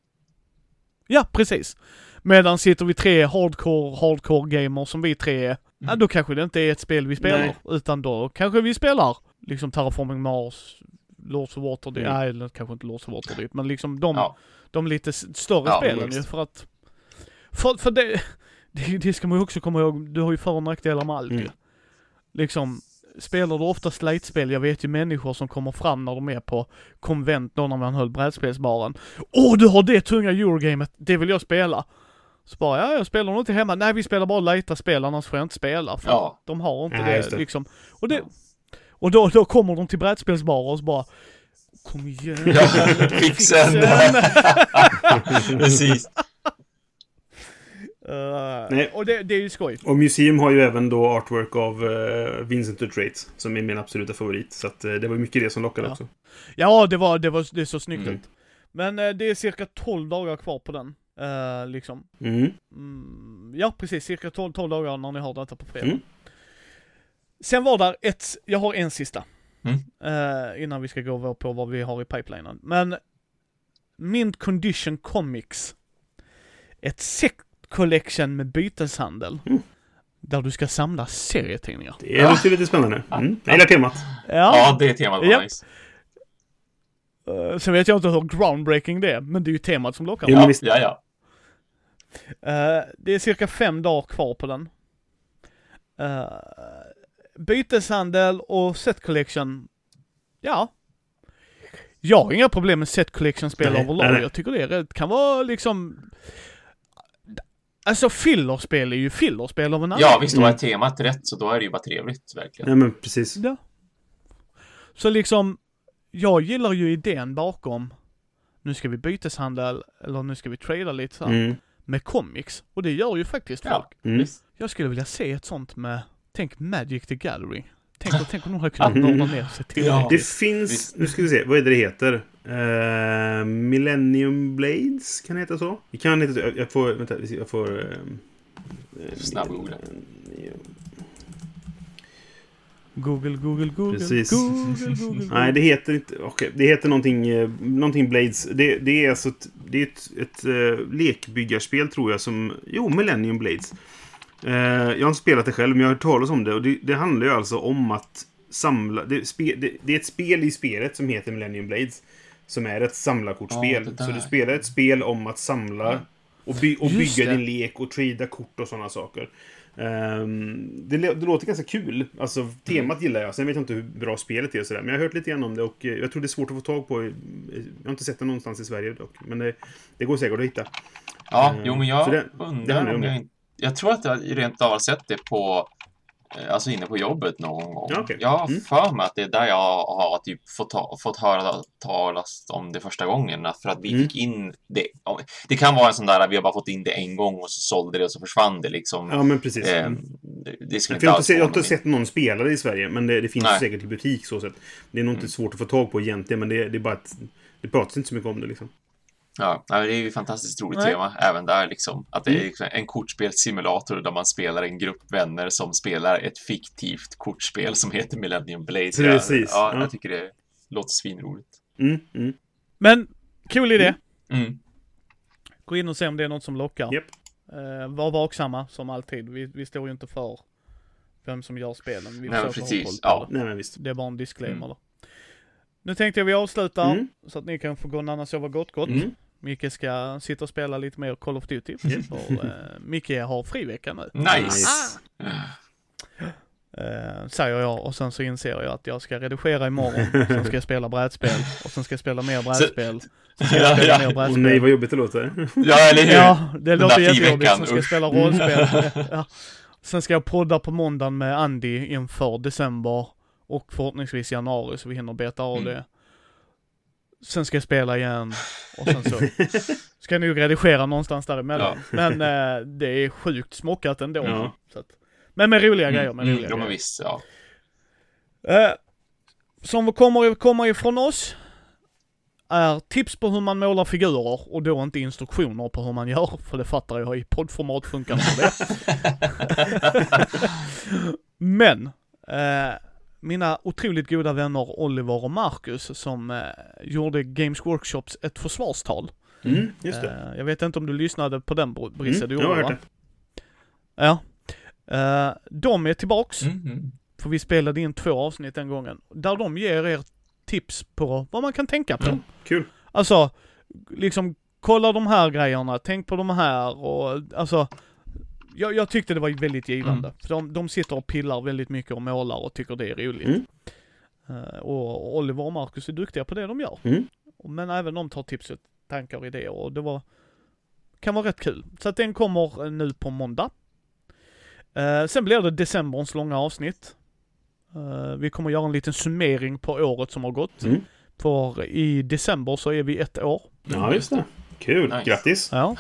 Ja, precis. Medan sitter vi tre hardcore, hardcore gamers som vi tre är, ja då kanske det inte är ett spel vi spelar. Nej. Utan då kanske vi spelar liksom Terraforming Mars, Lords of Waterdeep, Mm. nej kanske inte Lords of Waterdeep, men liksom de, Ja. de lite större Ja, spelen ju för att, för, för det, det, det ska man ju också komma ihåg, du har ju för och nackdelar med allt Mm. Liksom, spelar du ofta slate-spel, jag vet ju människor som kommer fram när de är på konvent då när man höll brädspelsbaren. Åh, du har det tunga Eurogamet, det vill jag spela. Så bara, ja jag spelar nog inte hemma. Nej vi spelar bara lighta spel annars får jag inte spela. För Ja. de har inte Nej, det, det. liksom. Och, det, och då, då kommer de till brädspelsbarer och så bara Kom igen. Ja, fixen. Precis. Nej. och det, det är ju skoj. Och Museum har ju även då artwork av uh, Vincent Utrate, som är min absoluta favorit. Så att, eh, det var mycket det som lockade Ja. också. Ja, det var, det var, det så snyggt Mm. ut. Men det är cirka 12 dagar kvar på den. liksom. Mm. Mm, ja, precis. Cirka 12, 12 dagar när ni har detta på fredag. Sen var där ett, jag har en sista. Mm. Eh, innan vi ska gå på vad vi har i pipelinen. Men Mint Condition Comics. Ett set collection med byteshandel. Mm. Där du ska samla serietidningar. Det låter lite spännande. Mm. Jag gillar temat. Ja, det temat var Ja. nice. Eh, sen vet jag inte hur groundbreaking det är, men det är ju temat som lockar. Ja, ja, ja. Eh, det är cirka fem dagar kvar på den. Uh, byteshandel och set collection, ja. Jag har inga problem med set collection-spel överlag. Jag tycker det är rätt, kan vara liksom... Alltså fillerspel är ju fillerspel av en Ja, anledning. visst, då är temat rätt så då är det ju bara trevligt, verkligen. Nej, men precis. Ja. Så liksom, jag gillar ju idén bakom, nu ska vi byteshandel, eller nu ska vi trada lite så här, Mm. med comics. Och det gör ju faktiskt folk. Ja, Mm. Jag skulle vilja se ett sånt med, tänk Magic the Gathering. Tänk, tänk om någon hade kunnat nörda ner sig till Ja. det. Det finns, nu ska vi se, vad är det det heter? Eh, Millennium Blades, kan det heta så? Det kan heta jag, jag får, vänta, jag får... Uh, Snabbgoogla. Google, Google, Google, Precis. Google, Google. Nej, det heter inte... Okej, det heter någonting, eh, någonting Blades. Det, det är alltså ett, det är ett, ett eh, lekbyggarspel, tror jag, som... Jo, Millennium Blades. Eh, jag har inte spelat det själv, men jag har hört talas om det. Och det, det handlar ju alltså om att samla... Det, spe, det, det är ett spel i spelet som heter Millennium Blades. Som är ett samlarkortspel. Ja, det så du spelar ett spel om att samla och, by, och bygga det. din lek och trada kort och sådana saker. Ehm, det, det låter ganska kul. Alltså, temat gillar jag. Sen vet jag inte hur bra spelet är och sådär. Men jag har hört lite grann om det och eh, jag tror det är svårt att få tag på. Jag har inte sett det någonstans i Sverige dock. Men det, det går säkert att hitta. Ja, Eh, jo, men jag det- det undrar handlar om jag det. inte... Jag tror att jag rent av har sett det på... eh, Alltså inne på jobbet någon gång. Ja, okej. Jag har Mm. för mig att det är där jag har typ fått, ta, fått höra talas om det första gången. För att vi Mm. fick in det. Det kan vara en sån där att vi har bara fått in det en gång och så sålde det och så försvann det liksom. Ja, men precis. Eh, Mm. det, det skulle För jag, har inte sett, jag har inte sett någon spelare i Sverige, men det, det finns Nej. säkert i butik så sett. Det är nog inte svårt att få tag på egentligen, men det, det är bara att det pratas inte så mycket om det liksom. Ja, det är ju ett fantastiskt roligt Nej. tema även där liksom. Att det är Mm. liksom en kortspelssimulator där man spelar en grupp vänner som spelar ett fiktivt kortspel som heter Millennium Blade. Precis, Ja, ja. jag tycker det låter svinroligt. Mm, mm. Men, cool idé. Mm. Gå in och se om det är något som lockar. Japp. Eh, var vaksamma, som alltid. Vi, vi står ju inte för vem som gör spelen. Vi Nej, precis. Ja. det. Nej, men visst. Det är bara en disclaimer Mm. då. Nu tänkte jag vi avslutar, Mm. så att ni kan få gå och nanna sova gott gott. Mm. Micke ska sitta och spela lite mer Call of Duty. För, eh, Micke har frivecka nu. Nice! Eh, säger jag och sen så inser jag att jag ska redigera imorgon. sen ska jag spela brädspel och sen ska jag spela mer brädspel. Sen ska jag Ja, spela ja. mer brädspel. nej, vad jobbigt det låter. Ja, eller hur? Ja, det låter jättejobbigt. Sen ska jag spela rollspel. ja. Sen ska jag podda på måndagen med Andy inför december och förhoppningsvis januari så vi hinner beta av Mm. det. Sen ska jag spela igen och sen så ska jag nog redigera någonstans däremellan. Men eh, det är sjukt smockat ändå. Ja. Så att, men med roliga grejer, med Mm, roliga ja, men visst, ja. Eh, som kommer, kommer ifrån oss är tips på hur man målar figurer och då inte instruktioner på hur man gör, för det fattar jag i poddformat funkar inte det. Men, eh, mina otroligt goda vänner Oliver och Marcus som eh, gjorde Games Workshops ett försvarstal. Mm, just det. Eh, jag vet inte om du lyssnade på den Br- Brisse, Mm, du jag gjorde har va? hört det. Ja. Eh, de är tillbaks, Mm, mm. för vi spelade in två avsnitt den gången, där de ger er tips på vad man kan tänka på. Mm. Kul. Alltså, liksom kolla de här grejerna, tänk på de här och alltså jag, jag tyckte det var väldigt givande. Mm. För de, de sitter och pillar väldigt mycket och målar och tycker det är roligt. Mm. Eh, och Oliver och Marcus är duktiga på det de gör. Mm. Men även de tar tips och tankar och idéer och det var, kan vara rätt kul. Så att den kommer eh, nu på måndag. Eh, sen blir det decemberns långa avsnitt. Eh, vi kommer göra en liten summering på året som har gått. Mm. För i december så är vi ett år. Ja, just det. Kul. Nice. Grattis. Ja,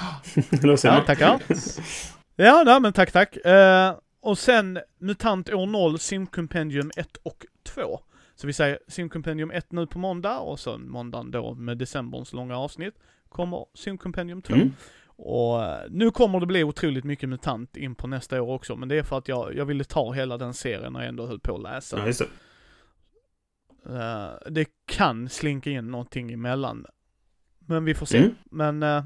ja tackar. Ja, nej, men tack, tack. Eh, och sen MUTANT år 0, Simcompendium 1 och 2. Så vi säger Simcompendium 1 nu på måndag och sen måndagen då med decemberns långa avsnitt kommer Simcompendium 2. Mm. Och eh, nu kommer det bli otroligt mycket MUTANT in på nästa år också, men det är för att jag, jag ville ta hela den serien när jag ändå höll på att läsa. Ja, just det. Eh, det kan slinka in någonting emellan. Men vi får se. Mm. Men eh,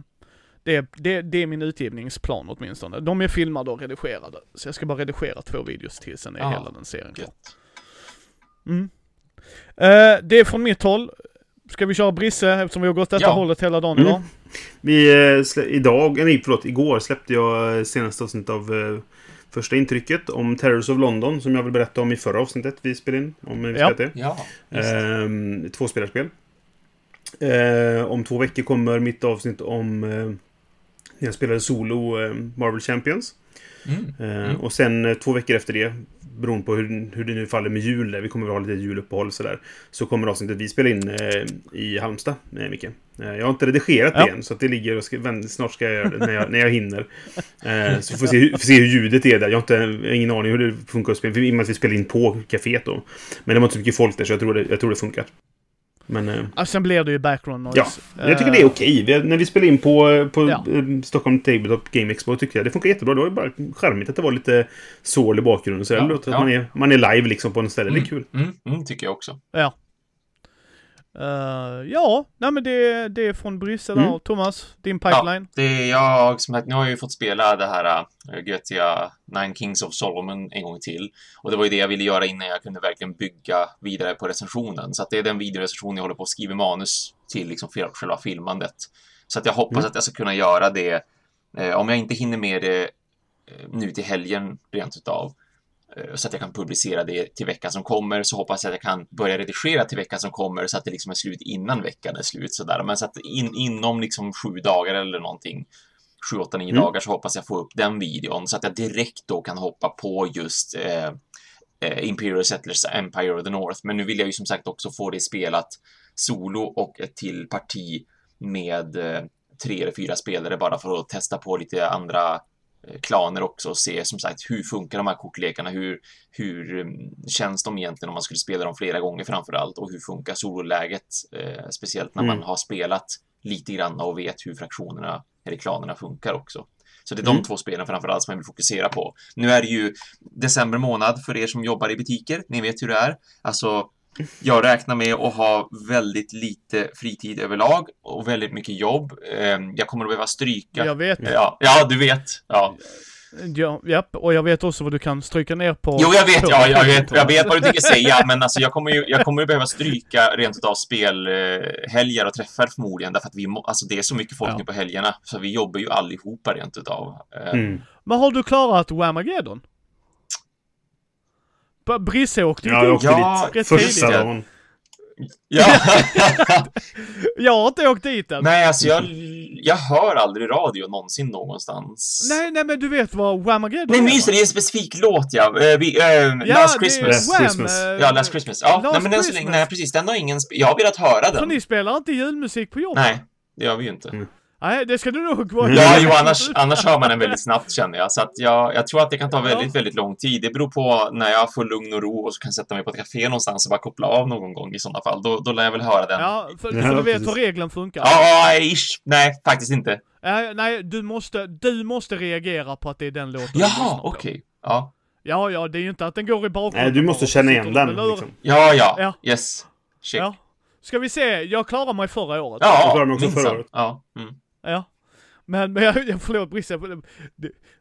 det, det, det är min utgivningsplan åtminstone. De är filmade och redigerade. Så jag ska bara redigera två videos till, sen är Ja, hela den serien klar. Mm. Eh, det är från mitt håll. Ska vi köra Brisse eftersom vi har gått detta Ja. hållet hela dagen Mm. idag? Vi, eh, slä, idag, nej förlåt, igår släppte jag eh, senaste avsnittet av eh, första intrycket om Terrors of London som jag vill berätta om i förra avsnittet vi spelade in. Om vi Ja. det. Ja. Ehm, tvåspelarspel. Ehm, om två veckor kommer mitt avsnitt om eh, jag spelade solo eh, Marvel Champions. Mm. Ehm, Och sen eh, två veckor efter det, beroende på hur, hur det nu faller med jul, där, vi kommer att ha lite juluppehåll sådär, så kommer avsnittet vi spelar in eh, i Halmstad, eh, Micke. Eh, jag har inte redigerat Ja. det än, så det ligger och ska, snart ska jag göra det när jag, när jag hinner. Eh, så vi får se, får se hur ljudet är där. Jag har, inte, jag har ingen aning hur det funkar att spela, för i och med att vi spelar in på kaféet då. Men det var inte så mycket folk där, så jag tror det, jag tror det funkar. Men... Eh, sen blir det ju background noise. Ja, jag tycker det är okej. Vi- När vi spelade in på, på Ja. eh, Stockholm Tabletop Game Expo tyckte jag det funkar jättebra. Det var ju bara charmigt att det var lite sål i bakgrunden. Så Ja, det låter ja. att man är, man är live liksom på en ställe. Det är kul. Mm, mm, tycker jag också. Ja. Eh, ja, nej men det, det är från Bryssel. Mm. Thomas, din pipeline? Det är jag som nu har jag ju fått spela det här äh, göttiga Nine Kings of Solomon en gång till. Och det var ju det jag ville göra innan jag kunde verkligen bygga vidare på recensionen. Så att det är den videorecensionen jag håller på att skriva manus till liksom själva filmandet. Så att jag hoppas Mm. att jag ska kunna göra det. Eh, om jag inte hinner med det eh, nu till helgen rent utav. Eh, Så att jag kan publicera det till veckan som kommer så hoppas jag att jag kan börja redigera till veckan som kommer så att det liksom är slut innan veckan är slut sådär. Men så att in, inom liksom sju dagar eller någonting, sju, åtta, nio Mm. dagar så hoppas jag få upp den videon så att jag direkt då kan hoppa på just eh, eh, Imperial Settlers Empire of the North. Men nu vill jag ju som sagt också få det spelat solo och ett till parti med eh, tre eller fyra spelare bara för att testa på lite andra klaner också och se som sagt hur funkar de här kortlekarna, hur, hur mm, känns de egentligen om man skulle spela dem flera gånger framför allt och hur funkar sololäget, eh, speciellt när Mm. man har spelat lite grann och vet hur fraktionerna eller klanerna funkar också. Så det är de Mm. två spelen framförallt som jag vill fokusera på. Nu är det ju december månad för er som jobbar i butiker. Ni vet hur det är. Alltså, jag räknar med att ha väldigt lite fritid överlag och väldigt mycket jobb. Eh, Jag kommer att behöva stryka. Jag vet. Ja, ja du vet. Ja. Ja, japp, och jag vet också vad du kan stryka ner på. Jo, jag vet, ja, jag vet, jag vet vad du tänker säga, men alltså jag kommer ju, jag kommer ju behöva stryka rent utav spelhelger och träffar förmodligen, därför att vi, må, alltså det är så mycket folk Ja. nu på helgerna, så vi jobbar ju allihopa rent utav. Eh, Mm. Men har du klarat Whamageddon? Brisse åkte ju Ja, jag dit. Ja, dit. Första dagen. Ja, Jag har inte åkt dit än. nej, alltså jag, jag hör aldrig radio någonsin någonstans. Nej, nej, men du vet vad Whamageddon Nej, men just det, det är en specifik låt, ja. Eh, vi, eh, Ja, Last Christmas. Last Wham, Christmas. eh, Ja, Last Christmas. Ja, Last nej, men än så länge, Christmas. nej, precis, den har ingen Jag har velat höra För den. ni spelar inte julmusik på jobbet? Nej, det gör vi ju inte. Mm. Nej, det ska du nog vara. Ja, jo, annars, annars hör man den väldigt snabbt känner jag. Så att jag, jag tror att det kan ta väldigt, väldigt lång tid. Det beror på när jag får lugn och ro och så kan sätta mig på ett café någonstans och bara koppla av någon gång i sådana fall. Då, då lär jag väl höra den. Ja, för, för du vet hur regeln funkar. Ja, ish. Nej, faktiskt inte. Nej, nej, du måste, du måste reagera på att det är den låten Jaha, okej. Ja. Ja, ja, det är ju inte att den går i bakgrunden. Nej, du måste känna igen den. Liksom. Ja, ja. Ja. Yes. Check. Ja. Ska vi se, jag klarade mig förra året. Jag Ja, klarade mig också förra året. Ja. Mm. Ja. Men, men jag, jag förlåt Brisse,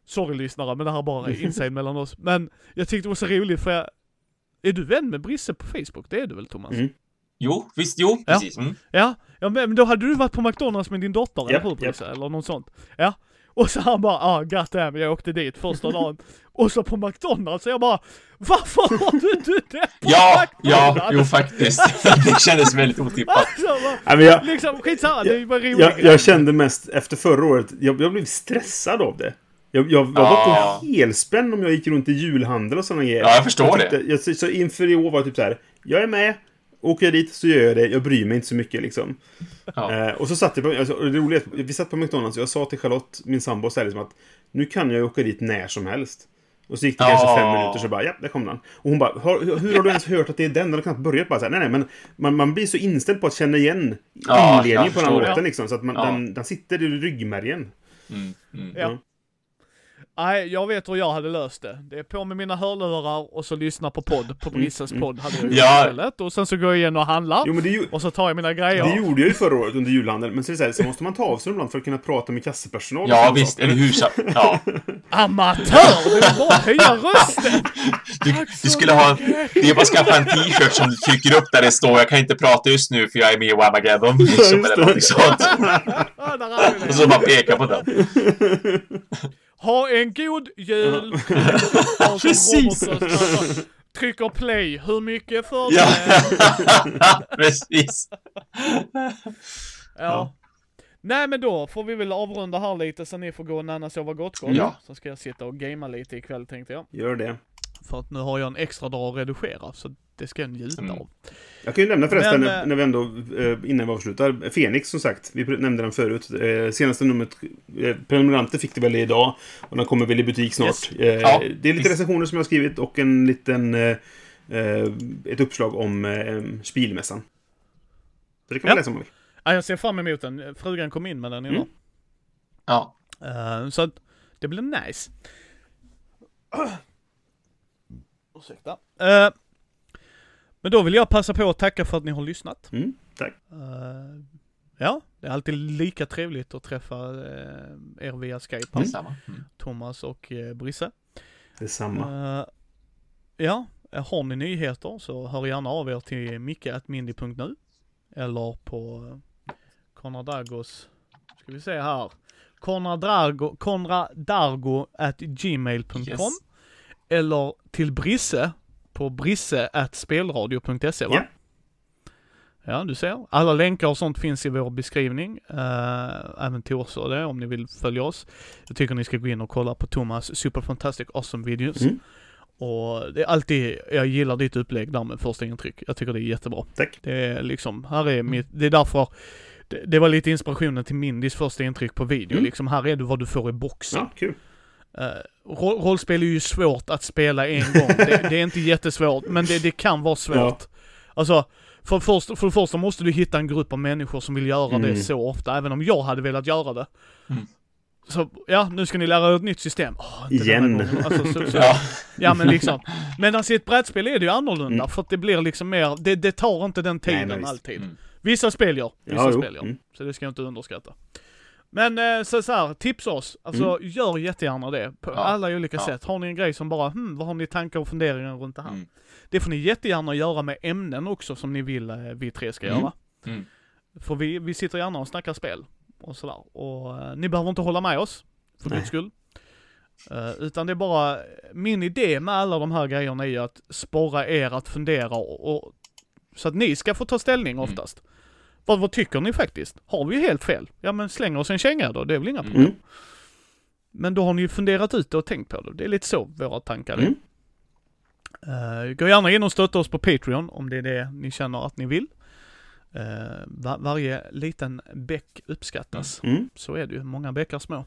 sorry lyssnare, men det här är bara inside mellan oss. Men jag tyckte det var så roligt för jag, är du vän med Brisse på Facebook? Det är du väl Thomas? Mm. Jo, visst, jo, Ja. precis. Mm. Ja, ja men då hade du varit på McDonalds med din dotter, Japp, eller hur. Brisse? Eller något sånt. Ja. Och så han bara, ah god damn, jag åkte dit första dagen. Och så på McDonalds, så jag bara, varför har du inte det på Ja, McDonalds? ja, jo faktiskt. det kändes väldigt otippat. Alltså, bara, jag, liksom skitsamma, det är ju bara roligt. jag, jag kände mest efter förra året, jag, jag blev stressad av det. Jag, jag, jag var Ja. på helspänn om jag gick runt i julhandel och sådana grejer. Ja, jag förstår tyckte- Jag, så, så inför i år var det typ så här. Jag är med. Åker jag dit så gör jag det. Jag bryr mig inte så mycket liksom. Ja. Eh, och så satt jag på, alltså, det roliga, vi satt på McDonalds och jag sa till Charlotte, min sambo, så här, liksom att nu kan jag åka dit när som helst. Och så gick det Ja. kanske fem minuter så bara, ja, där kom den. Och hon bara, hur har du ens hört att det är den? Den har knappt börjat bara så här, nej, nej, men man, man blir så inställd på att känna igen inledningen jag på den här låten liksom. Så att man, Ja. den, den sitter i ryggmärgen. Mm, mm. Ja. Nej, jag vet hur jag hade löst det. Det är på med mina hörlurar och så lyssna på podd, på Brisses podd hade jag Ja. istället. Och sen så går jag igen och handlar. Jo, men det, ju- Och så tar jag mina grejer. det gjorde jag ju förra året under julhandeln. Men så, så, här, så måste man ta avstånd ibland för att kunna prata med kassapersonal. Ja, visst, eller hur? Ja. Amatör! Du bara höja rösten! Du, du skulle ha... Det är bara att skaffa en t-shirt som du trycker upp där det står jag kan inte prata just nu för jag är med i Whamageddon. Liksom, eller någonting sånt. Och så bara peka på den. Ha en god jul! Precis. Trycker play. Hur mycket för Ja. det? Precis. Ja. Nej men då får vi väl avrunda här lite så ni får gå och nanna sova gott gott. Ja. Så ska jag sitta och gamea lite ikväll tänkte jag. Gör det. För att nu har jag en extra dag att redigera så det ska jag njuta Mm. av. Jag kan ju nämna förresten, Men, när, eh, när vi ändå, eh, innan vi avslutar, Fenix som sagt. Vi nämnde den förut. Eh, senaste numret, prenumeranter fick det väl idag. Och den kommer väl i butik snart. Yes. Ja, det är lite recensioner som jag har skrivit och en liten, ett uppslag om Spielmässan. Så det kan man Ja. läsa om man vill. Ja, jag ser fram emot den. Frugan kom in med den idag. Mm. Ja. Så att det blir nice. Ursäkta. Men då vill jag passa på att tacka för att ni har lyssnat. Mm, tack. Eh, ja, det är alltid lika trevligt att träffa eh, er via Skype. Detsamma. Mm. Thomas och eh, Brisse. Detsamma. Eh, ja, har ni nyheter så hör gärna av er till micke.mindy.nu eller på Konradagos, ska vi se här, konradargo, konradargo at gmail.com Yes. eller till Brisse på brisse at spelradio.se va? Ja. Ja, du ser. Alla länkar och sånt finns i vår beskrivning. Uh, även till oss och det om ni vill följa oss. Jag tycker ni ska gå in och kolla på Thomas Super Fantastic Awesome Videos. Mm. Och det är alltid, jag gillar ditt upplägg där med första intryck. Jag tycker det är jättebra. Tack. Det är liksom, här är mitt, det är därför det, det var lite inspirationen till Mindys första intryck på video. Mm. Liksom, här är det vad du får i boxen. Ja, kul. Uh, roll, rollspel är ju svårt att spela en gång. Det, det är inte jättesvårt, men det, det kan vara svårt. Alltså, för, först, för det första måste du hitta en grupp av människor som vill göra det Mm. så ofta, även om jag hade velat göra det. Mm. Så, ja, nu ska ni lära er ett nytt system. Denna Igen. Alltså, så, så, Ja. Ja men liksom. Medan i ett brätspel är det ju annorlunda, Mm. för att det blir liksom mer, det, det tar inte den Nej, tiden men visst. alltid. Mm. Vissa spel gör, vissa Ja, spel gör. Mm. Så det ska jag inte underskatta. Men eh, så, så här, tipsa oss. Alltså gör jättegärna det. På Mm. Ja. alla olika Ja. sätt. Har ni en grej som bara, hmm, vad har ni tankar och funderingar runt det här? Mm. Det får ni jättegärna göra med ämnen också som ni vill eh, vi tre ska Mm. göra. Mm. För vi, vi sitter gärna och snackar spel och sådär. Och eh, ni behöver inte hålla med oss, för guds skull. Eh, utan det är bara, min idé med alla de här grejerna är ju att sporra er att fundera och, och så att ni ska få ta ställning Mm. Vad, vad tycker ni faktiskt? Har vi helt fel? Ja men släng oss en känga då, det är väl inga Mm. problem. Mm. Men då har ni ju funderat ut det och tänkt på det. Det är lite så våra tankar är. Mm. Eh, gå gärna in och stötta oss på Patreon om det är det ni känner att ni vill. Eh, va- varje liten bäck uppskattas. Mm. Så är det ju, många bäckar små.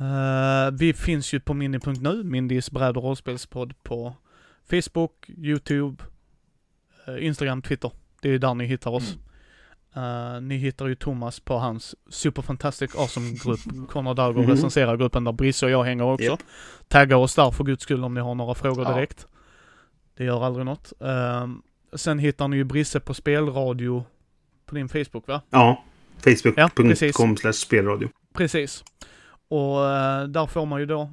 Eh, vi finns ju på Mini.nu, Mindys bräd och rollspelspodd på Facebook, YouTube, Instagram, Twitter. Det är där ni hittar oss. Eh, ni hittar ju Thomas på hans Super Fantastic Awesome-grupp, Konrad Dago Mhm. recenserar gruppen där Brisse och jag hänger också. Japp. Tagga oss där för guds skull om ni har några frågor Ja. direkt. Det gör aldrig något. Eh, sen hittar ni ju Brisse på spelradio på din Facebook va? Ja. Ja, precis. Facebook.com slash spelradio. Precis. Och eh, där får man ju då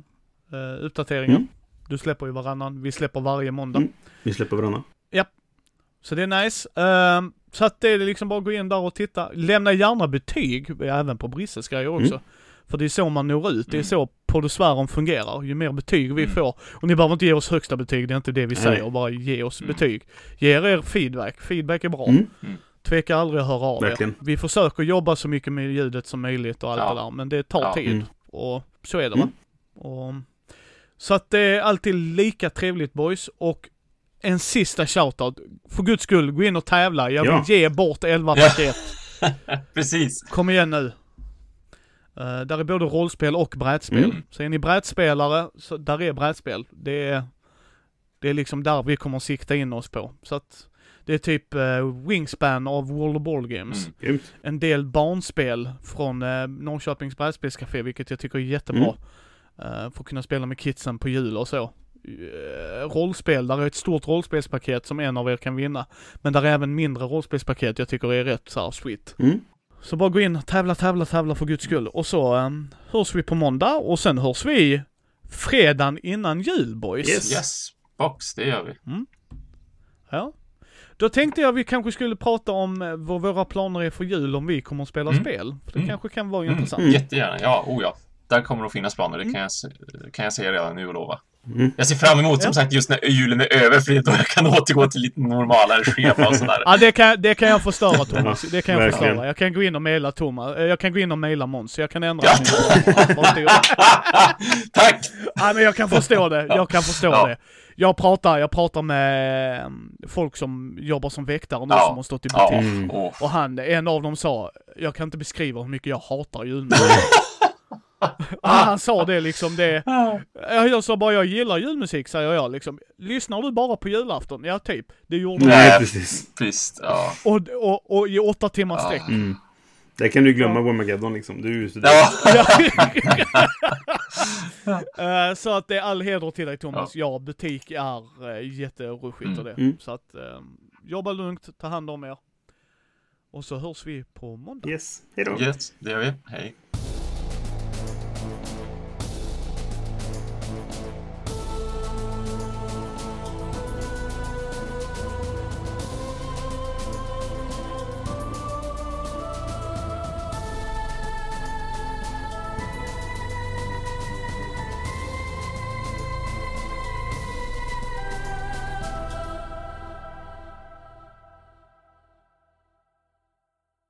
uh, uppdateringar. Mm. Du släpper ju varannan, vi släpper varje måndag. Mm. Vi släpper varannan. Så det är nice. Så att det är liksom bara att gå in där och titta. Lämna gärna betyg, även på Brisses grejer också. Mm. För det är så man når ut. Det är Mm. så Podosfären fungerar. Ju mer betyg vi Mm. får. Och ni behöver inte ge oss högsta betyg, det är inte det vi Nej. säger. Bara ge oss Mm. betyg. Ge er feedback. Feedback är bra. Mm. Tveka aldrig att höra av Verkligen. er. Vi försöker jobba så mycket med ljudet som möjligt och allt Ja. det där. Men det tar Ja. tid. Mm. Och så är det Mm. va. Och, så att det är alltid lika trevligt boys. Och en sista shoutout. För guds skull, gå in och tävla. Jag vill Ja. ge bort 11 Ja. paket. Precis. Kom igen nu. Uh, där är både rollspel och brädspel. Mm. Så är ni brädspelare, så där är brädspel. Det är, det är liksom där vi kommer att sikta in oss på. Så att det är typ eh, Wingspan av World of Board Games. Mm. En del barnspel från uh, Norrköpings brädspelscafé, vilket jag tycker är jättebra. Mm. Eh, för att kunna spela med kidsen på jul och så. Eh, rollspel, där är ett stort rollspelspaket som en av er kan vinna. Men där är även mindre rollspelspaket jag tycker är rätt så här sweet. Mm. Så bara gå in, tävla, tävla, tävla för guds skull. Och så um, hörs vi på måndag och sen hörs vi fredagen innan jul boys. Yes. Yes. Box, det gör vi. Ja. Då tänkte jag vi kanske skulle prata om eh, vad våra planer är för jul om vi kommer att spela Mm. spel. För det Mm. kanske kan vara Mm. intressant. Jättegärna. Ja, oh ja. Där kommer det att finnas planer, det kan jag, kan jag säga redan nu och lova. Mm. Jag ser fram emot, som Ja. sagt, just när julen är över, för då jag kan återgå till lite normalare schema och sådär. Ja det kan, det kan jag förstöra Thomas. Det kan jag Verkligen. förstöra. Jag kan gå in och mejla Thomas. Eh, Jag kan gå in och mejla Måns. Jag kan ändra Ja. min. Tack! Ja men jag kan förstå det. Jag kan förstå Ja. det. Jag pratar, jag pratar med mm, folk som jobbar som väktare nu Ja. som har stått i butik. Ja, Mm. Och han, en av dem sa, jag kan inte beskriva hur mycket jag hatar julmusik. Ja, han sa det liksom, det... Jag jag sa bara, jag gillar julmusik, säger jag liksom. Lyssnar du bara på julafton? Ja, typ. Det gjorde jag. Nej, Nej. precis. Visst, ja. Och, och, och i åtta timmars Ja. sträck. Mm. Där kan du glömma Wemageddon liksom. Du är ju så ja. Eh, så att det är all heder till dig Thomas. Ja, butik är uh, jätteruschigt och det. Mm. Så att eh, jobba lugnt, ta hand om er. Och så hörs vi på måndag. Yes. Hej då. Yes, det gör vi. Hej.